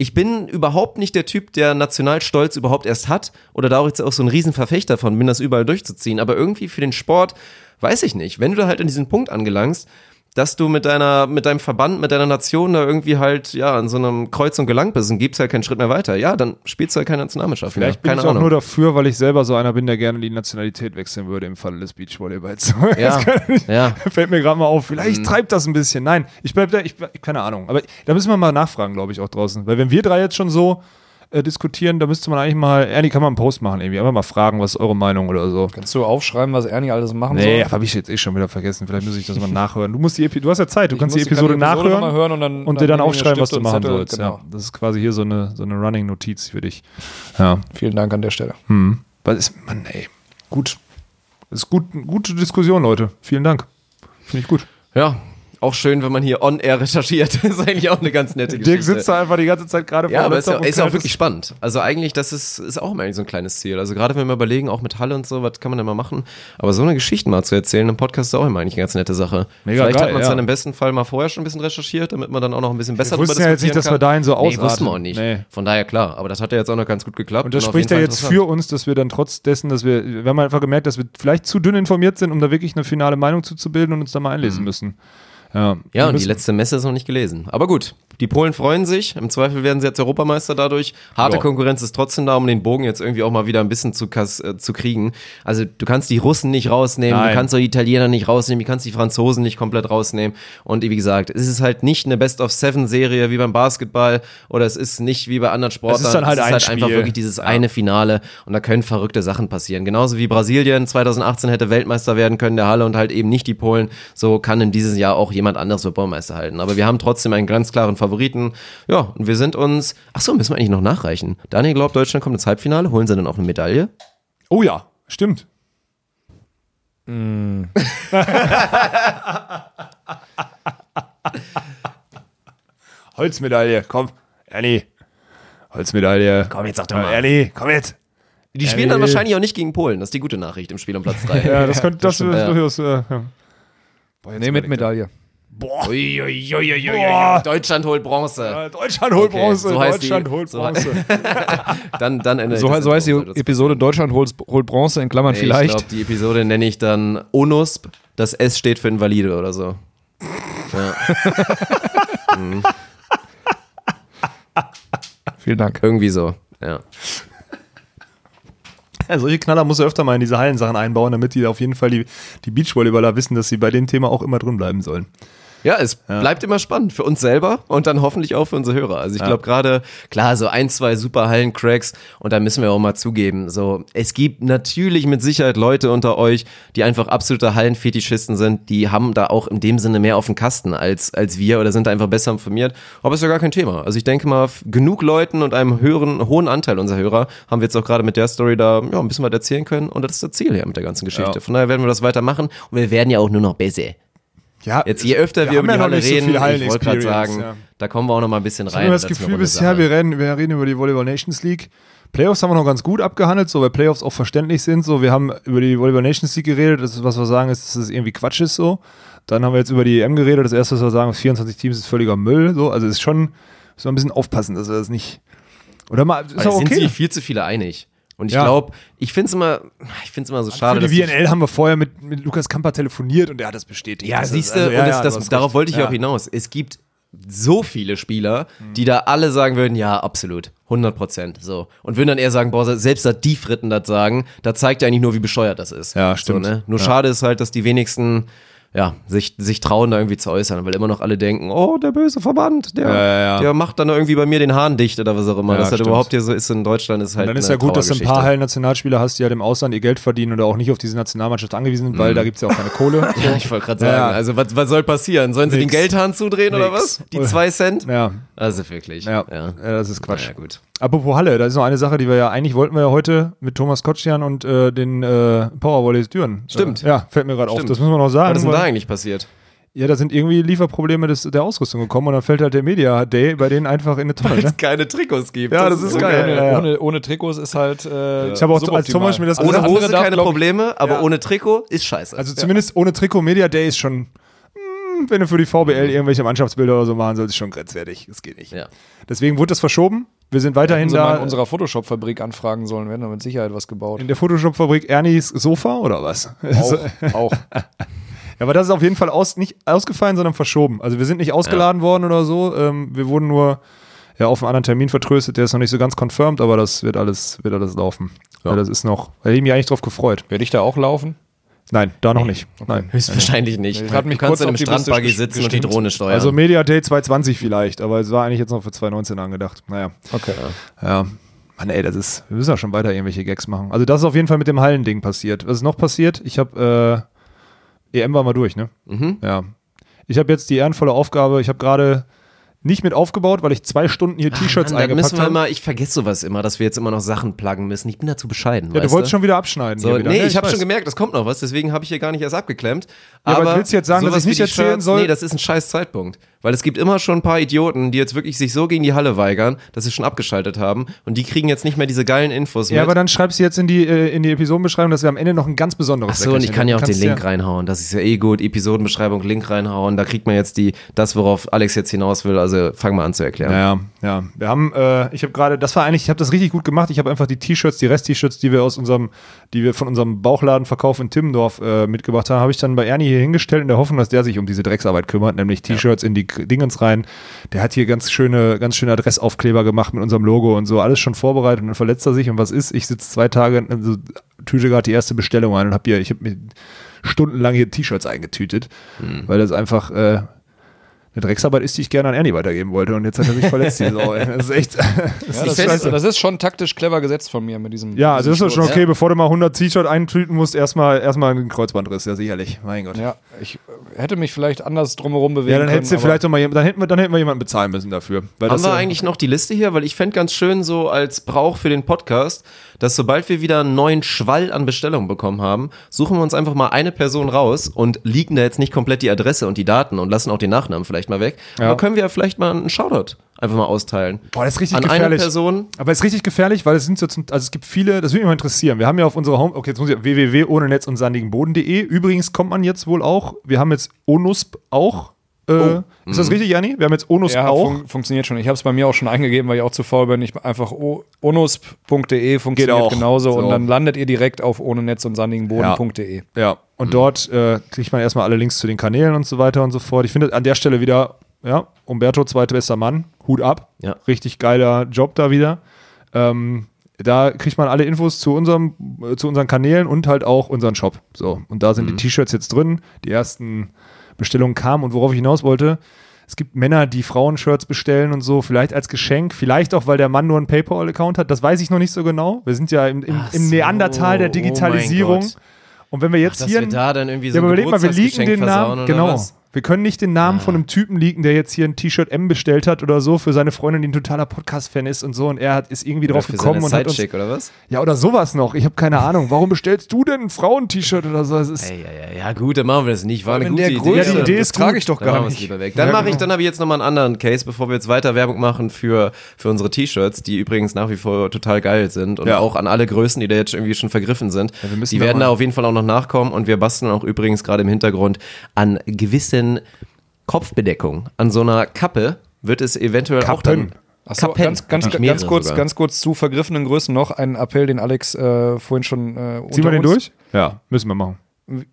Ich bin überhaupt nicht der Typ, der Nationalstolz überhaupt erst hat oder da auch jetzt auch so ein Riesenverfechter von bin, das überall durchzuziehen. Aber irgendwie für den Sport, weiß ich nicht, wenn du da halt an diesen Punkt angelangst, dass du mit deiner, mit deinem Verband, mit deiner Nation da irgendwie halt, ja, an so einem Kreuz und gelangt bist und gibst halt keinen Schritt mehr weiter, ja, dann spielst du halt keine Nationalmannschaft Vielleicht mehr. bin Keine ich auch Ahnung. nur dafür, weil ich selber so einer bin, der gerne die Nationalität wechseln würde im Falle des Beachvolleyballs. ja, ich- ja. Fällt mir gerade mal auf. Vielleicht Mhm. treibt das ein bisschen. Nein, ich bleib da, ich, keine Ahnung. Aber da müssen wir mal nachfragen, glaube ich, auch draußen. Weil wenn wir drei jetzt schon so äh, diskutieren, da müsste man eigentlich mal, Ernie, kann man einen Post machen irgendwie. Einfach mal fragen, was ist eure Meinung oder so. Kannst du aufschreiben, was Ernie alles machen Nee, soll? habe ich jetzt eh schon wieder vergessen. Vielleicht muss ich das mal nachhören. Du musst die Epi du hast ja Zeit, du kannst die muss- kann Episode nachhören hören und dann, und dir dann ich mir aufschreiben, was du machen Zettel, sollst. Genau. Ja, das ist quasi hier so eine, so eine Running-Notiz für dich. Ja. Vielen Dank an der Stelle. Hm. Was ist, Mann, ey. Gut. Das ist gut, gute Diskussion, Leute. Vielen Dank. Finde ich gut. Ja, Auch schön, wenn man hier on-air recherchiert. Das ist eigentlich auch eine ganz nette Geschichte. Dirk sitzt da einfach die ganze Zeit gerade Ja, vor aber dem ist, und ist auch wirklich spannend. Also eigentlich, das ist, ist auch immer eigentlich so ein kleines Ziel. Also gerade wenn wir überlegen, auch mit Halle und so, was kann man denn mal machen? Aber so eine Geschichte mal zu erzählen im Podcast ist auch immer eigentlich eine ganz nette Sache. Mega Vielleicht geil, hat man es ja. dann im besten Fall mal vorher schon ein bisschen recherchiert, damit man dann auch noch ein bisschen besser Wir wussten ja jetzt nicht, dass wir dahin so Nee, ausarten. wussten wir auch nicht. Nee. Von daher klar. Aber das hat ja jetzt auch noch ganz gut geklappt. Und das auf spricht ja jetzt für uns, dass wir dann trotz dessen, dass wir, wir haben einfach gemerkt, dass wir vielleicht zu dünn informiert sind, um da wirklich eine finale Meinung zuzubilden und uns da mal einlesen müssen. Ja. Ja, und die letzte Messe ist noch nicht gelesen. Aber gut, die Polen freuen sich. Im Zweifel werden sie jetzt Europameister dadurch. Harte Ja. Konkurrenz ist trotzdem da, um den Bogen jetzt irgendwie auch mal wieder ein bisschen zu, kass, äh, zu kriegen. Also du kannst die Russen nicht rausnehmen, Nein. du kannst auch die Italiener nicht rausnehmen, du kannst die Franzosen nicht komplett rausnehmen. Und wie gesagt, es ist halt nicht eine Best-of-Seven-Serie wie beim Basketball oder es ist nicht wie bei anderen Sportarten. dann halt es ist ein halt einfach wirklich dieses eine Finale und da können verrückte Sachen passieren. Genauso wie Brasilien 2018 hätte Weltmeister werden können, der Halle und halt eben nicht die Polen. So kann in diesem Jahr auch jemand anderes Europameister halten. Aber wir haben trotzdem einen ganz klaren Favoriten. Ja, und wir sind uns, ach so, müssen wir eigentlich noch nachreichen. Daniel glaubt, Deutschland kommt ins Halbfinale. Holen sie dann auch eine Medaille? Oh ja, stimmt. Holzmedaille, komm. Ernie. Holzmedaille. Komm, jetzt sag doch mal. Ernie, komm jetzt. Die spielen dann wahrscheinlich auch nicht gegen Polen. Das ist die gute Nachricht im Spiel um Platz 3. Ja, das könnte, das, ist ja. durchaus, äh, ja. Boah, Nee, mit überlegt er. Medaille. Boah. Uiuiuiuiui. Boah. Deutschland holt Bronze. Äh, Deutschland holt Okay, Bronze, so heißt Deutschland die- holt so- Bronze. Dann, dann endet So, so heißt die. Episode Deutschland holt, holt Bronze in Klammern Nee, vielleicht. Ich glaube, die Episode nenne ich dann ONUSP. Das S steht für Invalide oder so. Ja, Vielen Dank. irgendwie so. Ja. Ja, solche Knaller muss er öfter mal in diese Hallensachen einbauen, damit die auf jeden Fall die, die Beachvolleyballer wissen, dass sie bei dem Thema auch immer drin bleiben sollen. Ja, es bleibt immer spannend für uns selber und dann hoffentlich auch für unsere Hörer. Also ich glaube gerade, klar, so ein, zwei super Hallencracks und da müssen wir auch mal zugeben, so, es gibt natürlich mit Sicherheit Leute unter euch, die einfach absolute Hallenfetischisten sind, die haben da auch in dem Sinne mehr auf dem Kasten als, als wir oder sind da einfach besser informiert. Aber ist ja gar kein Thema. Also ich denke mal, genug Leuten und einem höheren, hohen Anteil unserer Hörer haben wir jetzt auch gerade mit der Story da ja, ein bisschen was erzählen können und das ist das Ziel hier mit der ganzen Geschichte. Ja. Von daher werden wir das weitermachen und wir werden ja auch nur noch besser. Ja, Jetzt je öfter wir, wir über die ja Halle so reden, viel ich wollte gerade sagen, ja. da kommen wir auch noch mal ein bisschen Ich rein. habe das Gefühl bisher, wir reden, wir reden über die Volleyball Nations League. Playoffs haben wir noch ganz gut abgehandelt, so weil Playoffs auch verständlich sind. So, wir haben über die Volleyball Nations League geredet. Das ist, was wir sagen, ist, dass es irgendwie Quatsch ist so. Dann haben wir jetzt über die EM geredet. Das erste, was wir sagen, ist 24 Teams ist völliger Müll. So, also es ist schon, müssen wir ein bisschen aufpassen, dass wir das nicht. Oder mal, ist Weil auch sind okay. sich viel zu viele einig. Und ich Ja. glaube, ich finde es immer, ich finde es immer so schade, Für die VNL haben wir vorher mit, mit Lukas Kamper telefoniert und er hat das bestätigt. Ja, siehst du, also, ja, ja, du darauf wollte ich ja auch hinaus. Es gibt so viele Spieler, die da alle sagen würden, ja, absolut, 100 Prozent, so. Und würden dann eher sagen, boah, selbst dass die Fritten das sagen, da zeigt ja eigentlich nur, wie bescheuert das ist. Ja, stimmt. So, ne? Nur Ja. schade ist halt, dass die wenigsten, ja, sich, sich trauen, da irgendwie zu äußern, weil immer noch alle denken, oh, der böse Verband, der, Ja, ja, der macht dann irgendwie bei mir den Hahn dicht oder was auch immer. Ja, dass das stimmt. überhaupt hier so ist in Deutschland, ist halt Und dann ist ja gut, dass du ein paar Trauergeschichte. Hallen-Nationalspieler hast, die halt im Ausland ihr Geld verdienen oder auch nicht auf diese Nationalmannschaft angewiesen sind, weil da gibt es ja auch keine Kohle. Mhm. Ja, ich wollte gerade sagen, also was, was soll passieren? Sollen sie Nix. den Geldhahn zudrehen oder Nix. was? Die zwei Cent? Ja, Also wirklich. ja, ja. das ist Quatsch. Ja, gut. Apropos Halle, da ist noch eine Sache, die wir ja eigentlich wollten wir ja heute mit Thomas Kotschan und äh, den äh, Powervolleys Düren. Stimmt. Äh, ja, fällt mir gerade auf. Stimmt. Das müssen wir noch sagen. Ist da eigentlich passiert? ja, da sind irgendwie Lieferprobleme des, der Ausrüstung gekommen und dann fällt halt der Media Day bei denen einfach in eine Tonne. Weil Ne? es keine Trikots gibt. Ja, das ist so geil. Ohne, Ja, ja. ohne, ohne Trikots ist halt. Äh, Ich habe auch als. Thomas mir das Ohne Hose darf, keine Probleme, aber Ja. ohne Trikot ist scheiße. Also zumindest ohne Trikot Media Day ist schon, mh, wenn du für die VBL irgendwelche Mannschaftsbilder oder so machen sollst, ist schon grenzwertig. Das geht nicht. ja. Deswegen wurde das verschoben. Wir sind weiterhin Hätten sie mal da in unserer Photoshop-Fabrik anfragen sollen, wir hätten da mit Sicherheit was gebaut. in der Photoshop-Fabrik Ernies Sofa oder was? Auch, auch. Ja, aber das ist auf jeden Fall aus, nicht ausgefallen, sondern verschoben. Also wir sind nicht ausgeladen worden oder so. Ähm, wir wurden nur ja, auf einen anderen Termin vertröstet. Der ist noch nicht so ganz confirmed, aber das wird alles, wird alles laufen. Ja. Ja. das ist noch, da hätte ich mich eigentlich drauf gefreut. Werde ich da auch laufen? Nein, da noch nicht. Nein. Höchstwahrscheinlich nicht. Nee, hat mich du kannst kurz in einem Strandbuggy sitzen und die gestimmt. Drohne steuern. Also Media Day 2020 vielleicht, aber es war eigentlich jetzt noch für 2019 angedacht. Naja. Okay. Ja. Mann, ey, das ist, wir müssen ja schon weiter irgendwelche Gags machen. Also das ist auf jeden Fall mit dem Hallending passiert. Was ist noch passiert? Ich habe, äh, EM war mal durch, ne? mhm. Ja. Ich habe jetzt die ehrenvolle Aufgabe, ich habe gerade nicht mit aufgebaut, weil ich zwei Stunden hier T-Shirts eingepackt müssen wir habe. immer, ich vergesse sowas immer, dass wir jetzt immer noch Sachen pluggen müssen. Ich bin dazu bescheiden. Ja, du wolltest schon wieder abschneiden. So, wieder. nee, Ja, ich habe weiß. schon gemerkt, es kommt noch was, deswegen habe ich hier gar nicht erst abgeklemmt. Ja, aber aber willst du jetzt sagen, dass ich nicht erzählen Shirts, soll? Nee, das ist ein scheiß Zeitpunkt. Weil es gibt immer schon ein paar Idioten, die jetzt wirklich sich so gegen die Halle weigern, dass sie schon abgeschaltet haben und die kriegen jetzt nicht mehr diese geilen Infos Ja, mit. aber dann schreibst du jetzt in die, äh, in die Episodenbeschreibung, dass wir am Ende noch ein ganz besonderes Ach so, und ich kann ja auch den Link reinhauen. Das ist ja eh gut. Episodenbeschreibung, Link reinhauen. Da kriegt man jetzt die, das, worauf Alex jetzt hinaus will. Also fang mal an zu erklären. Ja, ja, ja. Wir haben, äh, ich habe gerade, das war eigentlich, ich habe das richtig gut gemacht. Ich habe einfach die T-Shirts, die Rest-T-Shirts, die wir aus unserem, die wir von unserem Bauchladenverkauf in Timmendorf äh, mitgebracht haben, habe ich dann bei Ernie hier hingestellt in der Hoffnung, dass der sich um diese Drecksarbeit kümmert, nämlich T-Shirts in die Dingens rein. Der hat hier ganz schöne, ganz schöne Adressaufkleber gemacht mit unserem Logo und so, alles schon vorbereitet und dann verletzt er sich und was ist? Ich sitze zwei Tage, also tüte gerade die erste Bestellung ein und habe hier, ich habe mir stundenlang hier T-Shirts eingetütet, weil das einfach äh, eine Drecksarbeit ist, die ich gerne an Ernie weitergeben wollte. Und jetzt hat er sich verletzt, die Sau. ey. Das ist echt. Das Ja, ist das, ist, das ist schon taktisch clever gesetzt von mir mit diesem. ja, also das ist schon okay, bevor du mal 100 T-Shirt eintüten musst, erstmal erstmal einen Kreuzbandriss, ja sicherlich. Mein Gott. Ja, Ja, ich äh, hätte mich vielleicht anders drumherum bewegen dann hättest du können. vielleicht noch mal, dann hätten wir, dann hätten wir jemanden bezahlen müssen dafür. Weil Haben das wir ja- eigentlich noch die Liste hier? Weil ich fände ganz schön so als Brauch für den Podcast, dass sobald wir wieder einen neuen Schwall an Bestellungen bekommen haben, suchen wir uns einfach mal eine Person raus und liegen da jetzt nicht komplett die Adresse und die Daten und lassen auch den Nachnamen vielleicht mal weg. Ja. Aber können wir ja vielleicht mal einen Shoutout einfach mal austeilen. Boah, das ist richtig An eine gefährlich. Person. Aber es ist richtig gefährlich, weil es sind so zum, also es gibt viele, das würde mich mal interessieren. Wir haben ja auf unserer Home, okay, jetzt muss ich www.ohne Netz und sandigenboden.de. Übrigens kommt man jetzt wohl auch, wir haben jetzt ONUSP auch. Äh, Oh. Ist Mhm. das richtig, Janni? Wir haben jetzt ONUSP ja, auch. fun funktioniert schon. Ich habe es bei mir auch schon eingegeben, weil ich auch zu faul bin. Ich einfach onusp.de funktioniert auch. genauso So. und dann landet ihr direkt auf ohne Netz und sandigenboden.de. Ja, Mhm. Und dort äh, kriegt man erstmal alle Links zu den Kanälen und so weiter und so fort. Ich finde an der Stelle wieder, ja, Umberto, zweitbester Mann, Hut ab. Ja. Richtig geiler Job da wieder. Ähm, da kriegt man alle Infos zu, unserem, äh, zu unseren Kanälen und halt auch unseren Shop. So, und da sind Mhm. die T-Shirts jetzt drin. Die ersten Bestellungen kamen und worauf ich hinaus wollte, es gibt Männer, die Frauenshirts bestellen und so, vielleicht als Geschenk, vielleicht auch, weil der Mann nur einen PayPal-Account hat. Das weiß ich noch nicht so genau. Wir sind ja im, im, im so, Neandertal der oh Digitalisierung. Gott. Und wenn wir jetzt Dass hier. wir da dann irgendwie so ja, überleg mal, wir liegen den Namen. Genau. was? Wir können nicht den Namen von einem Typen liegen, der jetzt hier ein T-Shirt M bestellt hat oder so für seine Freundin, die ein totaler Podcast-Fan ist und so. Und er hat, ist irgendwie Oder drauf gekommen und hat uns. Oder was? Ja, oder sowas noch. Ich habe keine Ahnung. Warum bestellst du denn ein Frauen-T-Shirt oder so? Es ist, Ey, ja, ja, ja, gut, dann machen wir das nicht. War eine In gute der Idee. Größe, Ja, die Idee ist trage ich doch Dann gar es nicht. weg. Dann Ja, mache ich, genau. dann habe ich jetzt nochmal einen anderen Case, bevor wir jetzt weiter Werbung machen für, für unsere T-Shirts, die übrigens nach wie vor total geil sind und Ja. auch an alle Größen, die da jetzt irgendwie schon vergriffen sind. müssen die werden da auf jeden Fall auch noch nachkommen und wir basteln auch übrigens gerade im Hintergrund an gewissen Kopfbedeckungen. An so einer Kappe wird es eventuell auch dann. Kappen. Achso, Kappen. ganz, ganz, ganz, kurz, sogar. ganz kurz zu vergriffenen Größen noch ein Appell, den Alex äh, vorhin schon äh, Ziehen wir den durch? Ja, müssen wir machen.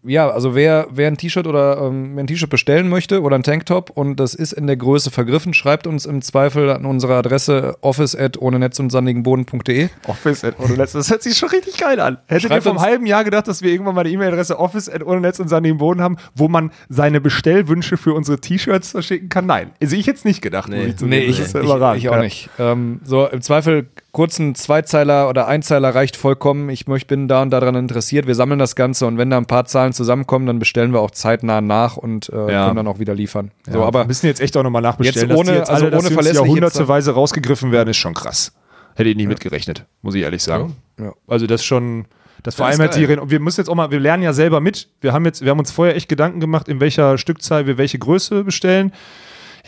Ja, also wer, wer ein T-Shirt oder ähm, ein T-Shirt bestellen möchte oder ein Tanktop und das ist in der Größe vergriffen, schreibt uns im Zweifel an unsere Adresse office at ohne Netz und sandigenboden.de. Office at ohne Netz. Das hört sich schon richtig geil an. Hättet ihr Schreibt vor einem halben Jahr gedacht, dass wir irgendwann mal die E-Mail-Adresse office at ohne Netz und sandigen Boden haben, wo man seine Bestellwünsche für unsere T-Shirts verschicken kann? Nein. Also ich jetzt nicht gedacht. Nee. zugeben. Nee, ich, ich, ich auch Ja. nicht. Ähm, so, im Zweifel kurzen Zweizeiler oder Einzeiler reicht vollkommen. Ich bin da und daran interessiert. Wir sammeln das Ganze und wenn da ein paar Zahlen zusammenkommen, dann bestellen wir auch zeitnah nach und äh, Ja. können dann auch wieder liefern. So, Ja, aber wir müssen jetzt echt auch nochmal nachbestellen, Jetzt ohne- dass die jetzt also alle, dass ohne uns verlässlich jahrhunderteweise rausgegriffen werden, ist schon krass. Hätte ich nicht mitgerechnet, muss ich ehrlich sagen. Ja. Also das schon, das vor Das allem ist halt die, und wir müssen jetzt auch mal, wir lernen ja selber mit. Wir haben jetzt, wir haben uns vorher echt Gedanken gemacht, in welcher Stückzahl wir welche Größe bestellen.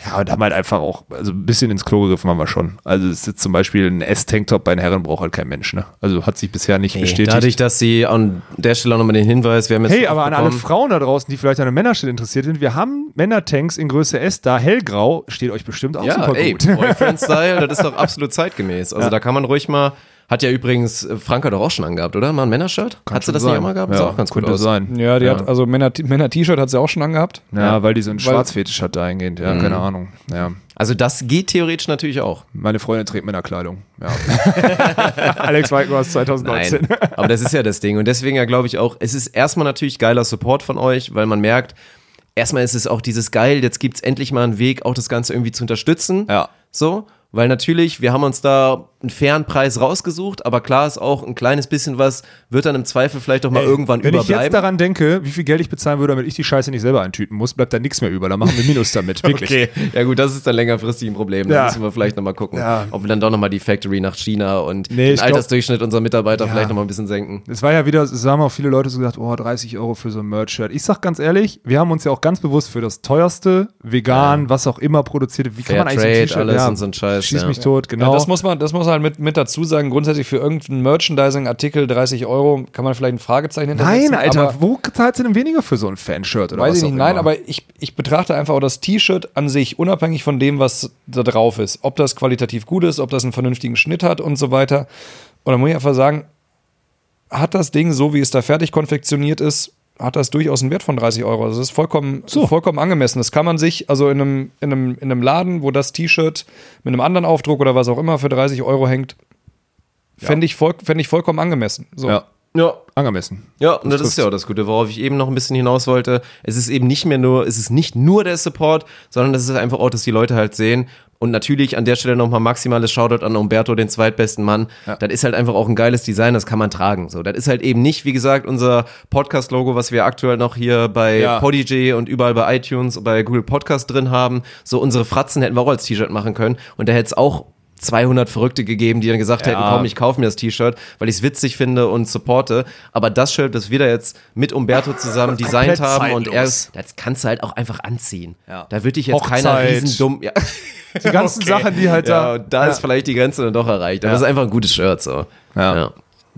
Ja, und haben halt einfach auch, also ein bisschen ins Klo gegriffen haben wir schon. Also es ist jetzt zum Beispiel ein S-Tanktop bei den Herren braucht halt kein Mensch, ne? Also hat sich bisher nicht Nee, bestätigt. dadurch, dass sie an der Stelle auch nochmal den Hinweis, wir haben jetzt Hey, aber an alle Frauen da draußen, die vielleicht an einer Männerstelle interessiert sind, wir haben Männertanks in Größe S, da hellgrau, steht euch bestimmt auch Ja, super ey, gut. Boyfriend-Style, das ist doch absolut zeitgemäß. Also Ja. da kann man ruhig mal, hat ja übrigens äh, Franka doch auch schon angehabt, oder? Mal ein Männershirt? Hat sie das nicht immer gehabt? Ja, Sah auch ganz gut könnte aus. sein. ja, die hat, also Männer- Männer-T-Shirt hat sie auch schon angehabt. Ja, weil die so einen Schwarzfetisch hat dahingehend. Ja, keine Ahnung. Ja. Also das geht theoretisch natürlich auch. Meine Freundin trägt Männerkleidung. Ja. Alex Weikmars 2019. Nein, aber das ist ja das Ding. Und deswegen ja glaube ich auch, es ist erstmal natürlich geiler Support von euch, weil man merkt, erstmal ist es auch dieses geil, jetzt gibt es endlich mal einen Weg, auch das Ganze irgendwie zu unterstützen. Ja. So, weil natürlich, wir haben uns da einen fairen Preis rausgesucht, aber klar ist auch ein kleines bisschen was, wird dann im Zweifel vielleicht auch mal Ey, irgendwann Wenn ich überbleiben. jetzt daran denke, wie viel Geld ich bezahlen würde, damit ich die Scheiße nicht selber eintüten muss, bleibt da nichts mehr über. Dann machen wir Minus damit, wirklich. Okay, ja gut, das ist dann längerfristig ein Problem. Da Ja. müssen wir vielleicht nochmal gucken, Ja. ob wir dann doch nochmal die Factory nach China und Nee, den ich glaub- Altersdurchschnitt unserer Mitarbeiter Ja. vielleicht nochmal ein bisschen senken. Es war ja wieder, es haben auch viele Leute so gesagt, oh, 30 Euro für so ein Merch-Shirt. Ich sag ganz ehrlich, wir haben uns ja auch ganz bewusst für das teuerste, vegan, was auch immer produzierte, wie kann Fair man eigentlich so ein Trade, T-Shirt, alles ja, und so ein Scheiß, Schieß ja. mich tot, genau. Ja, das muss man, das muss man halt mit, mit dazu sagen. Grundsätzlich für irgendeinen Merchandising-Artikel 30 Euro kann man vielleicht ein Fragezeichen hintersetzen. Nein, Alter, aber wo zahlst du denn weniger für so ein Fanshirt oder Weiß was ich nicht, nein, immer? aber ich, ich betrachte einfach auch das T-Shirt an sich, unabhängig von dem, was da drauf ist. Ob das qualitativ gut ist, ob das einen vernünftigen Schnitt hat und so weiter. Und da muss ich einfach sagen, hat das Ding, so wie es da fertig konfektioniert ist, hat das durchaus einen Wert von 30 Euro. Also Das ist vollkommen, vollkommen angemessen. Das kann man sich, also in einem, in einem, in einem Laden, wo das T-Shirt mit einem anderen Aufdruck oder was auch immer für 30 Euro hängt, fände ich, voll, fänd ich vollkommen angemessen. So. ja, Ja, angemessen. Ja, und das, trifft's. ist ja auch das Gute, worauf ich eben noch ein bisschen hinaus wollte. Es ist eben nicht mehr nur, es ist nicht nur der Support, sondern es ist einfach auch, dass die Leute halt sehen. Und natürlich an der Stelle nochmal maximales Shoutout an Umberto, den zweitbesten Mann. Das ist halt einfach auch ein geiles Design, das kann man tragen. So, das ist halt eben nicht, wie gesagt, unser Podcast-Logo, was wir aktuell noch hier bei Ja. Podigy und überall bei iTunes, bei Google Podcast drin haben. So unsere Fratzen hätten wir auch als T-Shirt machen können. Und da hätte es auch 200 Verrückte gegeben, die dann gesagt hätten, komm, ich kaufe mir das T-Shirt, weil ich es witzig finde und supporte. Aber das Shirt, das wir da jetzt mit Umberto zusammen designt haben und er, zeitlos. das kannst du halt auch einfach anziehen. Ja. Da würde ich jetzt keiner Hochzeit. riesen dumm. Ja. Die ganzen Sachen, die halt ja, da. da ist vielleicht die Grenze dann doch erreicht. Aber Ja. das ist einfach ein gutes Shirt so. Ja. Ja.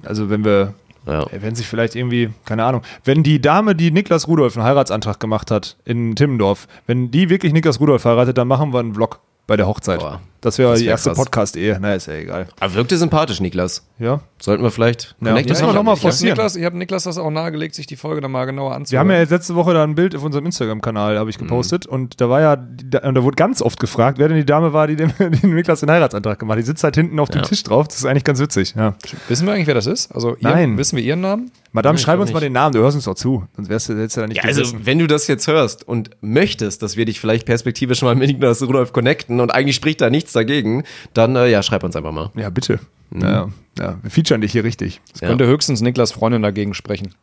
Also wenn wir, Ja. wenn sich vielleicht irgendwie, keine Ahnung, wenn die Dame, die Niklas Rudolf einen Heiratsantrag gemacht hat in Timmendorf, wenn die wirklich Niklas Rudolf heiratet, dann machen wir einen Vlog bei der Hochzeit. Boah, das wäre das die erste. Podcast-Ehe. Na, ist ja egal. Aber wirkte sympathisch, Niklas. Ja. Sollten wir vielleicht Ja, connecten? müssen wir noch mal Ich habe forcieren. Niklas, ich hab Niklas das auch nahegelegt, sich die Folge dann mal genauer anzuhören. Wir haben ja jetzt letzte Woche da ein Bild auf unserem Instagram-Kanal, habe ich gepostet. Und da war ja, da, und da wurde ganz oft gefragt, wer denn die Dame war, die dem, dem Niklas den Heiratsantrag gemacht hat. Die sitzt halt hinten auf dem Ja. Tisch drauf. Das ist eigentlich ganz witzig. Ja. Wissen wir eigentlich, wer das ist? Also, ihr, Nein. wissen wir ihren Namen? Madame, ich schreib uns mal nicht. den Namen, du hörst uns doch zu. Sonst wärst du jetzt ja nicht Ja, also wenn du das jetzt hörst und möchtest, dass wir dich vielleicht perspektivisch mal mit Niklas Rudolf connecten und eigentlich spricht da nichts dagegen, dann äh, ja, schreib uns einfach mal. Ja, bitte. Ja, ja, wir featuren dich hier richtig. Ja. Könnte höchstens Niklas Freundin dagegen sprechen.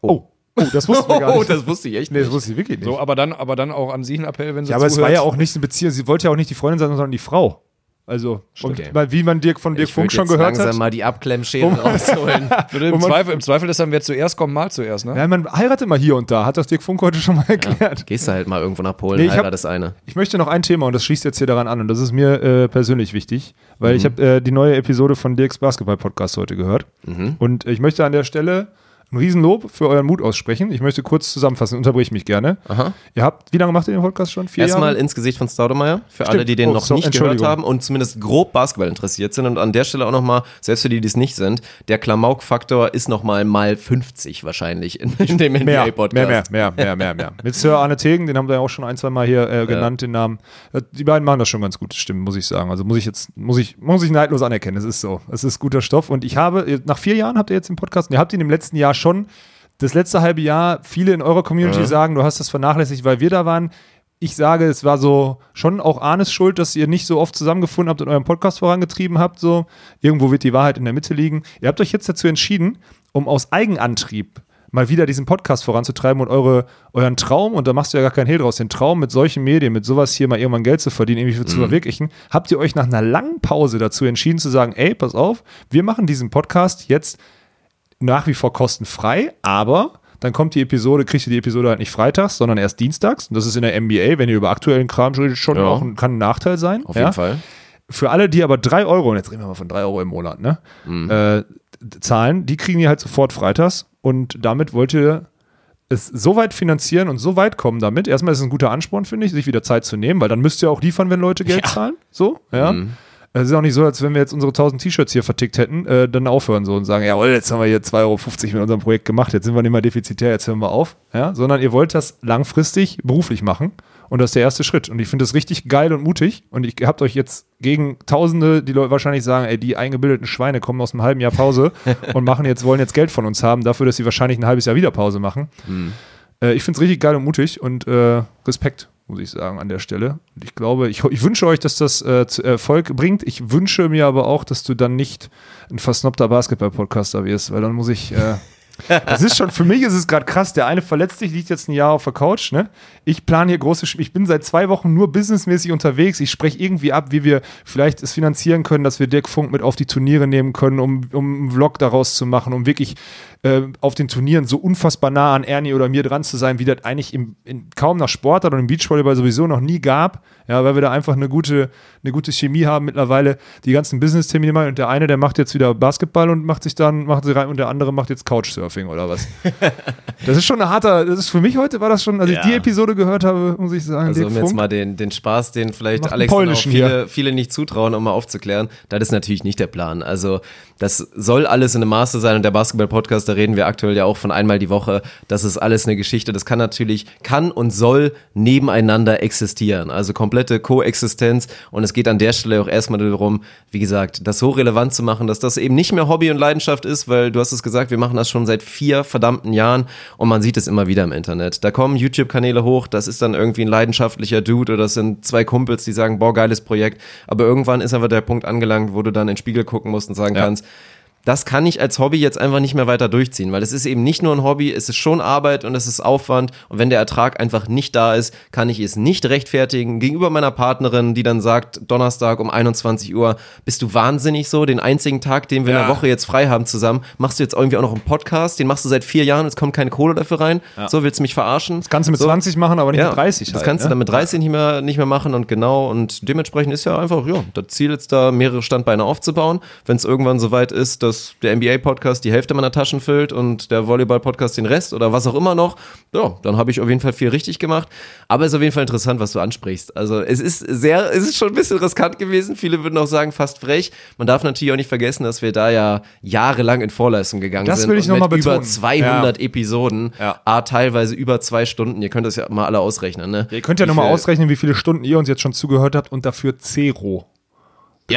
Oh, oh das wussten wir gar Oh, nicht. das wusste ich echt nee, nicht. das wusste ich wirklich nicht. So, aber dann, aber dann auch an Sie ein Appell, wenn Sie ja, aber es war zuhört. ja auch nicht eine Beziehung. Sie wollte ja auch nicht die Freundin sein, sondern die Frau. Also, und Okay. weil, wie man Dirk von Dirk ich Funk schon jetzt gehört langsam hat. mal die Abklemmschäden rausholen. Im, man- Zweifel, Im Zweifel ist dann, wer zuerst kommt, mal zuerst, ne? Ja, man heiratet mal hier und da, hat das Dirk Funk heute schon mal erklärt. Gehst du halt mal irgendwo nach Polen, Nee, ich hab- heirat das eine. Ich möchte noch ein Thema und das schließt jetzt hier daran an und das ist mir äh, persönlich wichtig, weil Mhm. ich habe äh, die neue Episode von Dirks Basketball-Podcast heute gehört Mhm. und ich möchte an der Stelle ein Riesenlob für euren Mut aussprechen. Ich möchte kurz zusammenfassen, unterbrich mich gerne. Aha. Ihr habt, wie lange macht ihr den Podcast schon? Vier Erstmal Jahre? ins Gesicht von Staudemeyer, für Stimmt. alle, die den Oh, noch so, nicht gehört haben und zumindest grob Basketball interessiert sind. Und an der Stelle auch nochmal, selbst für die, die es nicht sind, der Klamauk-Faktor ist nochmal mal 50 wahrscheinlich in, in dem mehr, mehr, NBA-Podcast. mehr, mehr, mehr, mehr, mehr. Mit Sir Arne Tegen, den haben wir ja auch schon ein, zwei Mal hier äh, genannt, den Namen. Äh, Die beiden machen das schon ganz gut, stimmt, muss ich sagen. Also muss ich jetzt, muss ich, muss ich neidlos anerkennen. Es ist so. Es ist guter Stoff. Und ich habe, nach vier Jahren habt ihr jetzt den Podcast, und ihr habt ihn im letzten Jahr schon, das letzte halbe Jahr, viele in eurer Community sagen, du hast das vernachlässigt, weil wir da waren. Ich sage, es war so schon auch Arnes Schuld, dass ihr nicht so oft zusammengefunden habt und euren Podcast vorangetrieben habt. So irgendwo wird die Wahrheit in der Mitte liegen. Ihr habt euch jetzt dazu entschieden, um aus Eigenantrieb mal wieder diesen Podcast voranzutreiben und eure, euren Traum, und da machst du ja gar keinen Hehl draus, den Traum mit solchen Medien, mit sowas hier mal irgendwann Geld zu verdienen, irgendwie zu verwirklichen, habt ihr euch nach einer langen Pause dazu entschieden zu sagen, ey, pass auf, wir machen diesen Podcast jetzt nach wie vor kostenfrei, aber dann kommt die Episode, kriegt ihr die Episode halt nicht freitags, sondern erst dienstags. Und das ist in der NBA, wenn ihr über aktuellen Kram redet, schon Ja. auch ein, kann ein Nachteil sein. Auf ja? jeden Fall. Für alle, die aber drei Euro, und jetzt reden wir mal von drei Euro im Monat, ne, Mhm. äh, zahlen, die kriegen ihr halt sofort freitags. Und damit wollt ihr es so weit finanzieren und so weit kommen damit. Erstmal ist es ein guter Ansporn, finde ich, sich wieder Zeit zu nehmen, weil dann müsst ihr auch liefern, wenn Leute Geld zahlen. So, ja. Mhm. Es ist auch nicht so, als wenn wir jetzt unsere 1000 T-Shirts hier vertickt hätten, äh, dann aufhören so und sagen, jawohl, jetzt haben wir hier 2,50 Euro mit unserem Projekt gemacht, jetzt sind wir nicht mehr defizitär, jetzt hören wir auf. Ja? Sondern ihr wollt das langfristig beruflich machen und das ist der erste Schritt. Und ich finde das richtig geil und mutig und ich habt euch jetzt gegen Tausende, die Leute wahrscheinlich sagen, ey, die eingebildeten Schweine kommen aus einem halben Jahr Pause und machen jetzt, wollen jetzt Geld von uns haben, dafür, dass sie wahrscheinlich ein halbes Jahr wieder Pause machen. Äh, ich finde es richtig geil und mutig und äh, Respekt. Muss ich sagen, an der Stelle. Und ich glaube, ich, ich wünsche euch, dass das äh, zu Erfolg bringt. Ich wünsche mir aber auch, dass du dann nicht ein versnobter Basketball-Podcaster wirst, weil dann muss ich. Äh, das ist schon, für mich ist es gerade krass. Der eine verletzt sich, liegt jetzt ein Jahr auf der Couch. Ne? Ich plane hier große, ich bin seit zwei Wochen nur businessmäßig unterwegs. Ich spreche irgendwie ab, wie wir vielleicht es finanzieren können, dass wir Dirk Funk mit auf die Turniere nehmen können, um, um einen Vlog daraus zu machen, um wirklich äh, auf den Turnieren so unfassbar nah an Ernie oder mir dran zu sein, wie das eigentlich im, in, kaum nach Sportart und im Beachvolleyball sowieso noch nie gab. Ja, weil wir da einfach eine gute, eine gute Chemie haben mittlerweile. Die ganzen Business-Termine und der eine, der macht jetzt wieder Basketball und macht sich dann, macht sie rein und der andere macht jetzt Couchsurfing oder was. das ist schon ein harter, das ist für mich heute war das schon, als Ja. ich die Episode gehört habe, muss ich sagen, Also um jetzt Funk. mal den, den Spaß, den vielleicht Alex auch viele, viele nicht zutrauen, um mal aufzuklären, das ist natürlich nicht der Plan. Also das soll alles in einem Maße sein und der Basketball-Podcast, da reden wir aktuell ja auch von einmal die Woche, das ist alles eine Geschichte, das kann natürlich, kann und soll nebeneinander existieren. Also komplette Koexistenz und es geht an der Stelle auch erstmal darum, wie gesagt, das so relevant zu machen, dass das eben nicht mehr Hobby und Leidenschaft ist, weil du hast es gesagt, wir machen das schon seit vier verdammten Jahren und man sieht es immer wieder im Internet. Da kommen YouTube-Kanäle hoch, das ist dann irgendwie ein leidenschaftlicher Dude oder das sind zwei Kumpels, die sagen, boah, geiles Projekt. Aber irgendwann ist einfach der Punkt angelangt, wo du dann in den Spiegel gucken musst und sagen Ja. kannst, das kann ich als Hobby jetzt einfach nicht mehr weiter durchziehen, weil es ist eben nicht nur ein Hobby, es ist schon Arbeit und es ist Aufwand und wenn der Ertrag einfach nicht da ist, kann ich es nicht rechtfertigen gegenüber meiner Partnerin, die dann sagt, Donnerstag um 21 Uhr, bist du wahnsinnig so, den einzigen Tag, den wir in Ja. der Woche jetzt frei haben zusammen, machst du jetzt irgendwie auch noch einen Podcast, den machst du seit vier Jahren, es kommt keine Kohle dafür rein, so willst du mich verarschen? das kannst du mit so. 20 machen, aber nicht mit 30 Das halt, kannst du ne? dann mit 30 nicht mehr, nicht mehr machen und genau und dementsprechend ist ja einfach, ja, das Ziel jetzt da mehrere Standbeine aufzubauen. Wenn es irgendwann soweit ist, dass der NBA-Podcast die Hälfte meiner Taschen füllt und der Volleyball-Podcast den Rest oder was auch immer noch, ja, dann habe ich auf jeden Fall viel richtig gemacht. Aber es ist auf jeden Fall interessant, was du ansprichst. Also es ist sehr, es ist schon ein bisschen riskant gewesen. Viele würden auch sagen, fast frech. Man darf natürlich auch nicht vergessen, dass wir da ja jahrelang in Vorleistung gegangen Das sind. will ich und noch mit mal über betonen. 200 Episoden, Ja. a, teilweise über zwei Stunden. Ihr könnt das ja mal alle ausrechnen, ne? Ja, ihr könnt ja nochmal ausrechnen, wie viele Stunden ihr uns jetzt schon zugehört habt und dafür Zero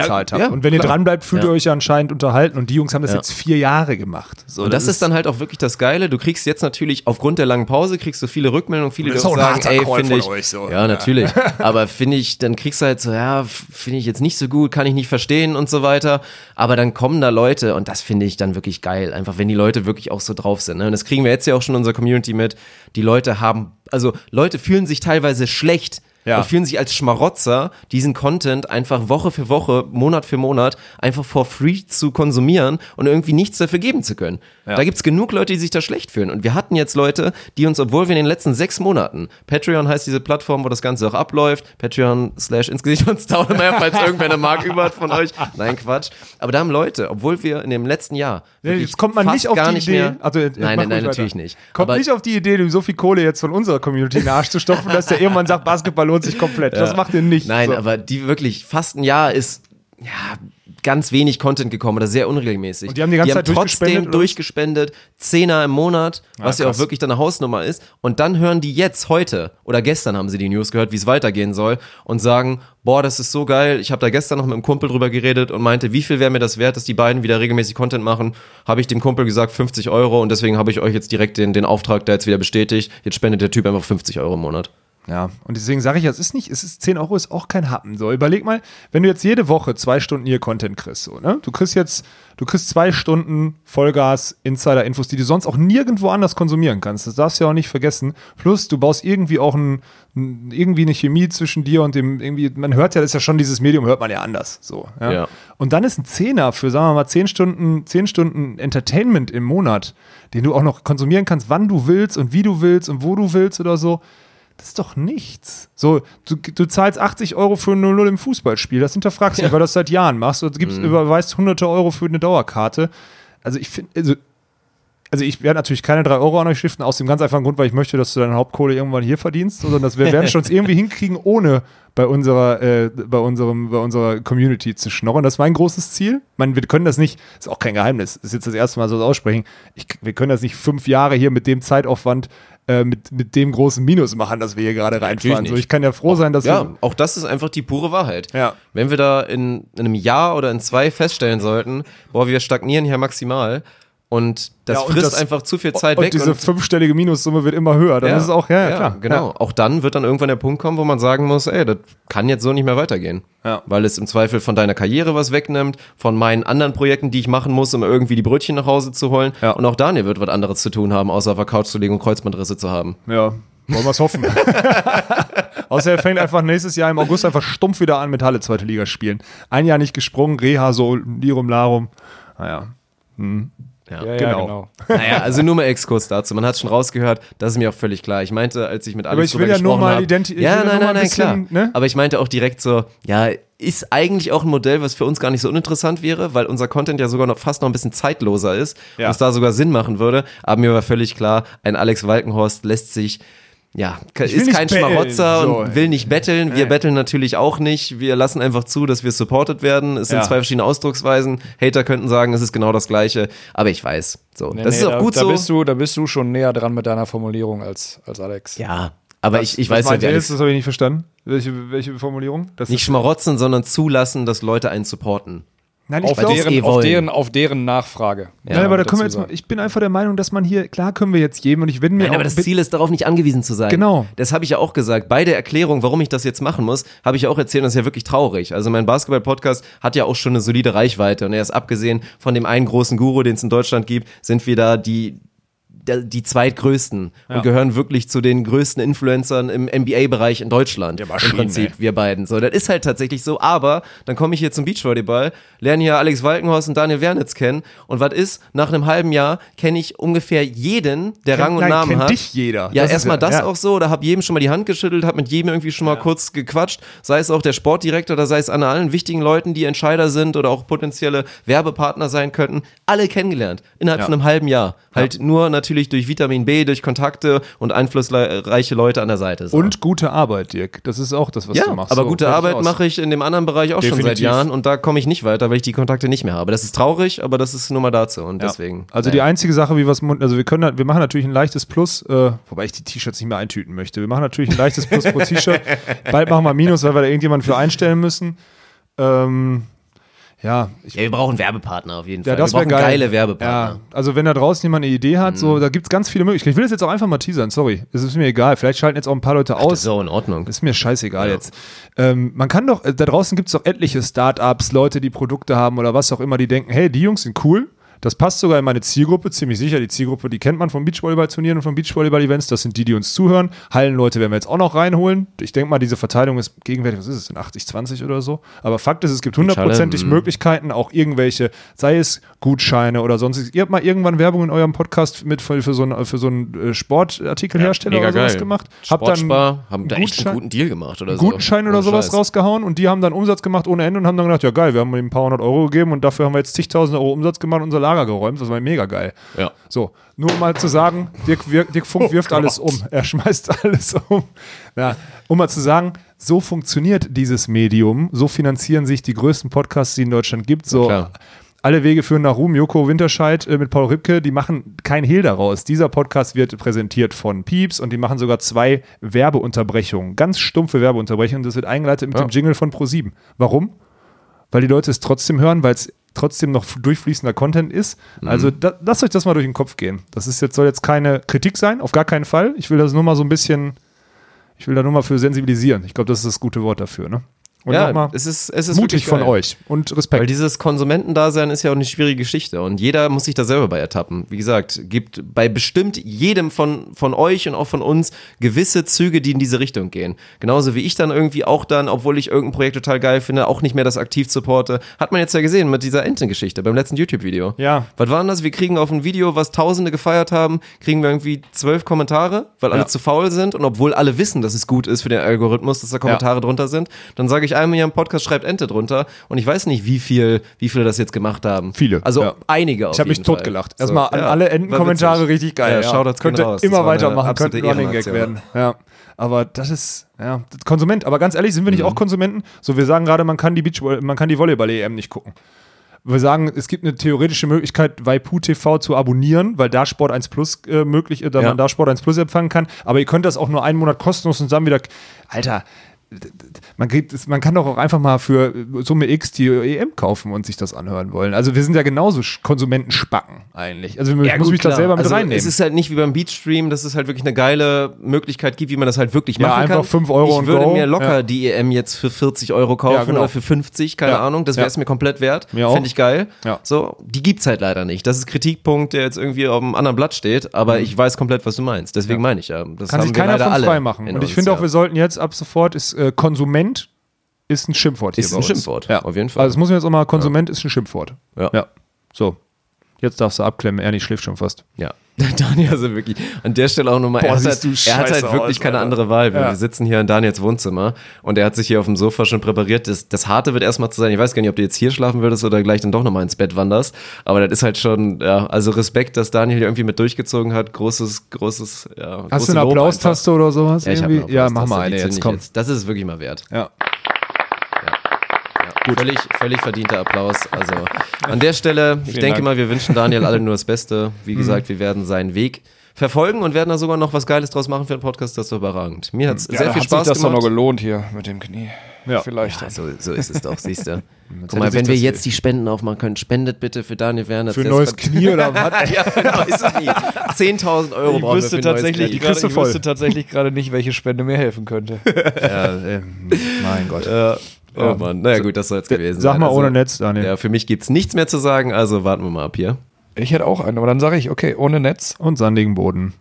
bezahlt habt. ja, und wenn ihr dran bleibt, fühlt Ja. ihr euch ja anscheinend unterhalten und die Jungs haben das Ja. jetzt vier Jahre gemacht. So, Und das, ist dann halt auch wirklich das Geile. Du kriegst jetzt natürlich aufgrund der langen Pause kriegst du viele Rückmeldungen, viele, die auch sagen, ey, finde ich, euch so. ja, natürlich. Aber finde ich, dann kriegst du halt so, ja, finde ich jetzt nicht so gut, kann ich nicht verstehen und so weiter. Aber dann kommen da Leute und das finde ich dann wirklich geil. Einfach, wenn die Leute wirklich auch so drauf sind. Ne? Und das kriegen wir jetzt ja auch schon in unserer Community mit. Die Leute haben, also Leute fühlen sich teilweise schlecht. Ja. Und fühlen sich als Schmarotzer, diesen Content einfach Woche für Woche, Monat für Monat einfach for free zu konsumieren und irgendwie nichts dafür geben zu können. Ja. Da gibt's genug Leute, die sich da schlecht fühlen. Und wir hatten jetzt Leute, die uns, obwohl wir in den letzten sechs Monaten, Patreon heißt diese Plattform, wo das Ganze auch abläuft, Patreon slash ins Gesicht von Staudemeyer, falls irgendwer eine Mark über hat von euch. Nein, Quatsch. Aber da haben Leute, obwohl wir in dem letzten Jahr Ja, wirklich jetzt kommt man fast nicht auf gar die nicht Idee. mehr, also, äh, nein, nein, nein, weiter. natürlich nicht. Kommt Aber- nicht auf die Idee, so viel Kohle jetzt von unserer Community in den Arsch zu stopfen, dass der irgendwann sagt, Basketball lohnt sich komplett. Das macht ihr nicht. Nein, so. aber die wirklich fast ein Jahr ist ja ganz wenig Content gekommen oder sehr unregelmäßig. Und die haben die ganze Zeit trotzdem durchgespendet, Zehner im Monat, was ja, krass. auch wirklich dann eine Hausnummer ist. Und dann hören die jetzt heute oder gestern haben sie die News gehört, wie es weitergehen soll und sagen, boah, das ist so geil. Ich habe da gestern noch mit einem Kumpel drüber geredet und meinte, wie viel wäre mir das wert, dass die beiden wieder regelmäßig Content machen. Habe ich dem Kumpel gesagt 50 Euro und deswegen habe ich euch jetzt direkt den, den Auftrag da jetzt wieder bestätigt. Jetzt spendet der Typ einfach 50 Euro im Monat. Ja, und deswegen sage ich, es ist nicht, es ist 10 Euro ist auch kein Happen. So, überleg mal, wenn du jetzt jede Woche zwei Stunden hier Content kriegst, so, ne? Du kriegst jetzt, du kriegst zwei Stunden Vollgas, Insider-Infos, die du sonst auch nirgendwo anders konsumieren kannst. Das darfst du ja auch nicht vergessen. Plus, du baust irgendwie auch ein, irgendwie eine Chemie zwischen dir und dem, irgendwie, man hört ja, das ist ja schon dieses Medium, hört man ja anders. So, ja? Ja. Und dann ist ein Zehner für, sagen wir mal, 10 Stunden, 10 Stunden Entertainment im Monat, den du auch noch konsumieren kannst, wann du willst und wie du willst und wo du willst oder so. Das ist doch nichts. So, du, du zahlst 80 Euro für ein 0-0 im Fußballspiel. Das hinterfragst du, nicht, weil du das seit Jahren machst. Du gibst, überweist hunderte Euro für eine Dauerkarte. Also ich finde, also, also ich werde natürlich keine 3 Euro an euch stiften, aus dem ganz einfachen Grund, weil ich möchte, dass du deine Hauptkohle irgendwann hier verdienst, sondern dass wir werden schon irgendwie hinkriegen, ohne bei unserer, äh, bei unserem, bei unserer Community zu schnorren. Das ist mein großes Ziel. Ich meine, wir können das nicht, ist auch kein Geheimnis, ist jetzt das erste Mal so das aussprechen. Ich, wir können das nicht fünf Jahre hier mit dem Zeitaufwand, äh, mit, mit dem großen Minus machen, dass wir hier gerade reinfahren. So, ich kann ja froh sein, dass Ja, wir. auch das ist einfach die pure Wahrheit. Ja. Wenn wir da in, in einem Jahr oder in zwei feststellen sollten, boah, wir stagnieren hier maximal Und das Ja, und frisst das- einfach zu viel Zeit und weg. diese fünfstellige Minussumme wird immer höher. Dann ist es auch, ja, ja, klar. Genau. Auch dann wird dann irgendwann der Punkt kommen, wo man sagen muss, ey, das kann jetzt so nicht mehr weitergehen. Ja. Weil es im Zweifel von deiner Karriere was wegnimmt, von meinen anderen Projekten, die ich machen muss, um irgendwie die Brötchen nach Hause zu holen. Ja. Und auch Daniel wird was anderes zu tun haben, außer auf der Couch zu liegen und Kreuzbandrisse zu haben. Ja, wollen wir es hoffen. Außer er fängt einfach nächstes Jahr im August einfach stumpf wieder an mit Halle zweite Liga spielen. Ein Jahr nicht gesprungen, Reha so Lirum Larum. Naja. Ja. Ja, Genau. genau. Naja, also nur mal Exkurs dazu. Man hat schon rausgehört, das ist mir auch völlig klar. Ich meinte, als ich mit Alex ich will ja nur mal hab- identi- ich Ja, nein, nein, ein nein, klar. bisschen, ne? Aber ich meinte auch direkt so, ja, ist eigentlich auch ein Modell, was für uns gar nicht so uninteressant wäre, weil unser Content ja sogar noch fast noch ein bisschen zeitloser ist Ja. und es da sogar Sinn machen würde. Aber mir war völlig klar, ein Alex Walkenhorst lässt sich ja, ist nicht kein Schmarotzer so, und will nicht betteln. Wir betteln natürlich auch nicht. Wir lassen einfach zu, dass wir supported werden. Es sind Ja. zwei verschiedene Ausdrucksweisen. Hater könnten sagen, es ist genau das Gleiche. Aber ich weiß. So, Nee, das nee, ist auch da, gut da so. Bist du, da bist du schon näher dran mit deiner Formulierung als, als Alex. Ja, aber ich, ich Was weiß ihr Alex? Das habe ich nicht verstanden. Welche, welche Formulierung? Das nicht schmarotzen, sondern zulassen, dass Leute einen supporten. Nein, ich Auf, glaube, deren, auf, deren, auf deren Nachfrage. Ja, Nein, aber da können wir jetzt mal, ich bin einfach der Meinung, dass man hier, klar können wir jetzt geben und ich bin mir Nein, auch aber das Ziel ist darauf nicht angewiesen zu sein. Genau. Das habe ich ja auch gesagt. Bei der Erklärung, warum ich das jetzt machen muss, habe ich ja auch erzählt, das ist ja wirklich traurig. Also mein Basketball-Podcast hat ja auch schon eine solide Reichweite. Und erst abgesehen von dem einen großen Guru, den es in Deutschland gibt, sind wir da die die zweitgrößten und gehören wirklich zu den größten Influencern im NBA-Bereich in Deutschland. Im Maschinen, Prinzip, ey. wir beiden. So, das ist halt tatsächlich so. Aber dann komme ich hier zum Beachvolleyball, lerne hier Alex Walkenhorst und Daniel Wernitz kennen. Und was ist? Nach einem halben Jahr kenne ich ungefähr jeden, der Kennt- Rang und nein, Namen kennt hat. dich jeder. Ja, Das ist erstmal ja- das ja. auch so, da hab jedem schon mal die Hand geschüttelt, hab mit jedem irgendwie schon mal kurz gequatscht, sei es auch der Sportdirektor oder sei es an allen wichtigen Leuten, die Entscheider sind oder auch potenzielle Werbepartner sein könnten, alle kennengelernt innerhalb Ja. von einem halben Jahr. Halt nur natürlich durch Vitamin B, durch Kontakte und einflussreiche Leute an der Seite. So. Und gute Arbeit, Dirk. Das ist auch das, was ja, du machst. aber So, gute Arbeit mache ich in dem anderen Bereich auch schon seit Definitiv. Jahren und da komme ich nicht weiter, weil ich die Kontakte nicht mehr habe. Das ist traurig, aber das ist nur mal dazu und Ja. deswegen. Also die naja. einzige Sache, wie wir es, also wir können, wir machen natürlich ein leichtes Plus, äh, wobei ich die T-Shirts nicht mehr eintüten möchte. Wir machen natürlich ein leichtes Plus pro T-Shirt. Bald machen wir Minus, weil wir da irgendjemanden für einstellen müssen. Ähm, ja, ich, ja, wir brauchen Werbepartner auf jeden ja, Fall. das wir brauchen geil. geile Werbepartner. Mhm. Ja, also wenn da draußen jemand eine Idee hat, so, da gibt es ganz viele Möglichkeiten. Ich will das jetzt auch einfach mal teasern, sorry. Es ist mir egal. Vielleicht schalten jetzt auch ein paar Leute Das aus. ist auch in Ordnung. Ist mir scheißegal jetzt. Ähm, man kann doch, äh, da draußen gibt es doch etliche Startups, Leute, die Produkte haben oder was auch immer, die denken, hey, die Jungs sind cool. Das passt sogar in meine Zielgruppe, ziemlich sicher. Die Zielgruppe, die kennt man von Beachvolleyball-Turnieren und von Beachvolleyball-Events. Das sind die, die uns zuhören. Hallenleute werden wir jetzt auch noch reinholen. Ich denke mal, diese Verteilung ist gegenwärtig, was ist es denn, 80-20 oder so? Aber Fakt ist, es gibt hundertprozentig Möglichkeiten, auch irgendwelche, sei es Gutscheine oder sonstiges. Ihr habt mal irgendwann Werbung in eurem Podcast mit für, so einen, für so einen äh, Sportartikelhersteller Mega oder sowas geil. gemacht. Sportspar haben da echt Gutschein- einen guten Deal gemacht oder so. guten Schein oder sowas Scheiß. rausgehauen und die haben dann Umsatz gemacht ohne Ende und haben dann gedacht, ja geil, wir haben ihm ein paar hundert Euro gegeben und dafür haben wir jetzt zigtausend Euro Umsatz gemacht und unser Lager geräumt. Das war mega geil. Ja. So, nur um mal zu sagen, Dirk, wir- Dirk Funk wirft alles um. Er schmeißt alles um. Ja, um mal zu sagen, so funktioniert dieses Medium, so finanzieren sich die größten Podcasts, die es in Deutschland gibt. So, klar. alle Wege führen nach Ruhm. Joko Winterscheid äh, mit Paul Ripke, die machen kein Hehl daraus. Dieser Podcast wird präsentiert von Pieps und die machen sogar zwei Werbeunterbrechungen, ganz stumpfe Werbeunterbrechungen. Das wird eingeleitet mit Ja. dem Jingle von Pro7. Warum? Weil die Leute es trotzdem hören, weil es trotzdem noch durchfließender Content ist. Also da, lasst euch das mal durch den Kopf gehen. Das ist jetzt, soll jetzt keine Kritik sein, auf gar keinen Fall. Ich will das nur mal so ein bisschen, ich will da nur mal für sensibilisieren. Ich glaube, das ist das gute Wort dafür. Ne? Und Ja, nochmal es ist, es ist mutig von euch und Weil Respekt. dieses Konsumentendasein ist ja auch eine schwierige Geschichte und jeder muss sich da selber bei ertappen. Wie gesagt, gibt bei bestimmt jedem von, von euch und auch von uns gewisse Züge, die in diese Richtung gehen. Genauso wie ich dann irgendwie auch dann, obwohl ich irgendein Projekt total geil finde, auch nicht mehr das aktiv supporte. Hat man jetzt ja gesehen mit dieser Entengeschichte beim letzten YouTube-Video. Ja. Was war denn das? Wir kriegen auf ein Video, was Tausende gefeiert haben, kriegen wir irgendwie zwölf Kommentare, weil alle Ja. zu faul sind und obwohl alle wissen, dass es gut ist für den Algorithmus, dass da Kommentare drunter sind, dann sage ich einmal hier im Podcast, schreibt Ente drunter und ich weiß nicht, wie viel, wie viele das jetzt gemacht haben. Viele, Also ja. einige Ich habe mich totgelacht. So, Erstmal an ja, alle Entenkommentare richtig geil. Ja, Ja, Könnte raus. Immer weitermachen, könnte ein Running Gag werden. Ja. Aber das ist, ja, Konsument. Aber ganz ehrlich, sind wir Mhm. nicht auch Konsumenten? So, wir sagen gerade, man kann die Beach, man kann die Volleyball-EM nicht gucken. Wir sagen, es gibt eine theoretische Möglichkeit, Waipu TV zu abonnieren, weil da Sport 1 Plus äh, möglich ist, da Ja. man da Sport 1 Plus empfangen kann. Aber ihr könnt das auch nur einen Monat kostenlos und dann wieder, Alter, man, kriegt, man kann doch auch einfach mal für Summe X die EM kaufen und sich das anhören wollen. Also wir sind ja genauso Konsumentenspacken eigentlich. Also ich muss mich da selber mit also reinnehmen. Es ist halt nicht wie beim Beachstream, dass es halt wirklich eine geile Möglichkeit gibt, wie man das halt wirklich Ja, machen einfach kann. 5 Euro ich würde go. mir locker Ja. die EM jetzt für 40 Euro kaufen Ja, genau. oder für 50, keine Ja. Ahnung. Das wäre es Ja. mir komplett wert. Fände ich geil. Ja. So, die gibt's halt leider nicht. Das ist Kritikpunkt, der jetzt irgendwie auf einem anderen Blatt steht, aber ich weiß komplett, was du meinst. Deswegen meine ich ja. Das Mhm. kann sich keiner von alle frei machen. Und ich finde ja. auch, wir sollten jetzt ab sofort, ist äh, Konsument ist ein Schimpfwort hier Ist ein uns. Schimpfwort, ja. auf jeden Fall. Also das muss man jetzt auch mal, Konsument ist ein Schimpfwort. Ja. ja. So, jetzt darfst du abklemmen, Ernie schläft schon fast. Ja, Daniel, also wirklich, an der Stelle auch nochmal, Boah, er, hat halt, er hat halt wirklich aus, keine Alter. andere Wahl. Wir, Ja. sitzen hier in Daniels Wohnzimmer und er hat sich hier auf dem Sofa schon präpariert. Das, das Harte wird erstmal zu sein, ich weiß gar nicht, ob du jetzt hier schlafen würdest oder gleich dann doch nochmal ins Bett wanderst, aber das ist halt schon, ja, also Respekt, dass Daniel hier irgendwie mit durchgezogen hat, großes, großes, ja. Hast du eine Applaustaste oder sowas? Ja, irgendwie? ja, mach mal eine jetzt, komm. Das ist es wirklich mal wert. Ja. Ja, völlig, völlig verdienter Applaus. Also an der Stelle, ich denke Dank. mal, wir wünschen Daniel alle nur das Beste. Wie gesagt, wir werden seinen Weg verfolgen und werden da sogar noch was Geiles draus machen für den Podcast. Das ist überragend. Mir hat es Ja, sehr viel hat Spaß sich das doch noch gemacht. gelohnt hier mit dem Knie. Ja. Vielleicht. Ja, so, so ist es doch, siehst du. Guck mal, wenn wir jetzt die Spenden aufmachen können, spendet bitte für Daniel Werner. Für ein neues Knie oder was? ja, für ein neues Knie. 10.000 Euro Ich brauchen wir wüsste, für ein tatsächlich, Knie. Du ich wüsste tatsächlich gerade nicht, welche Spende mir helfen könnte. ja, ähm, mein Gott. Oh Mann, naja gut, das soll jetzt gewesen Sag sein. mal Also, ohne Netz, Daniel. Ja, für mich gibt's nichts mehr zu sagen, also warten wir mal ab hier. Ich hätte auch einen, aber dann sage ich, okay, ohne Netz. Und sandigen Boden.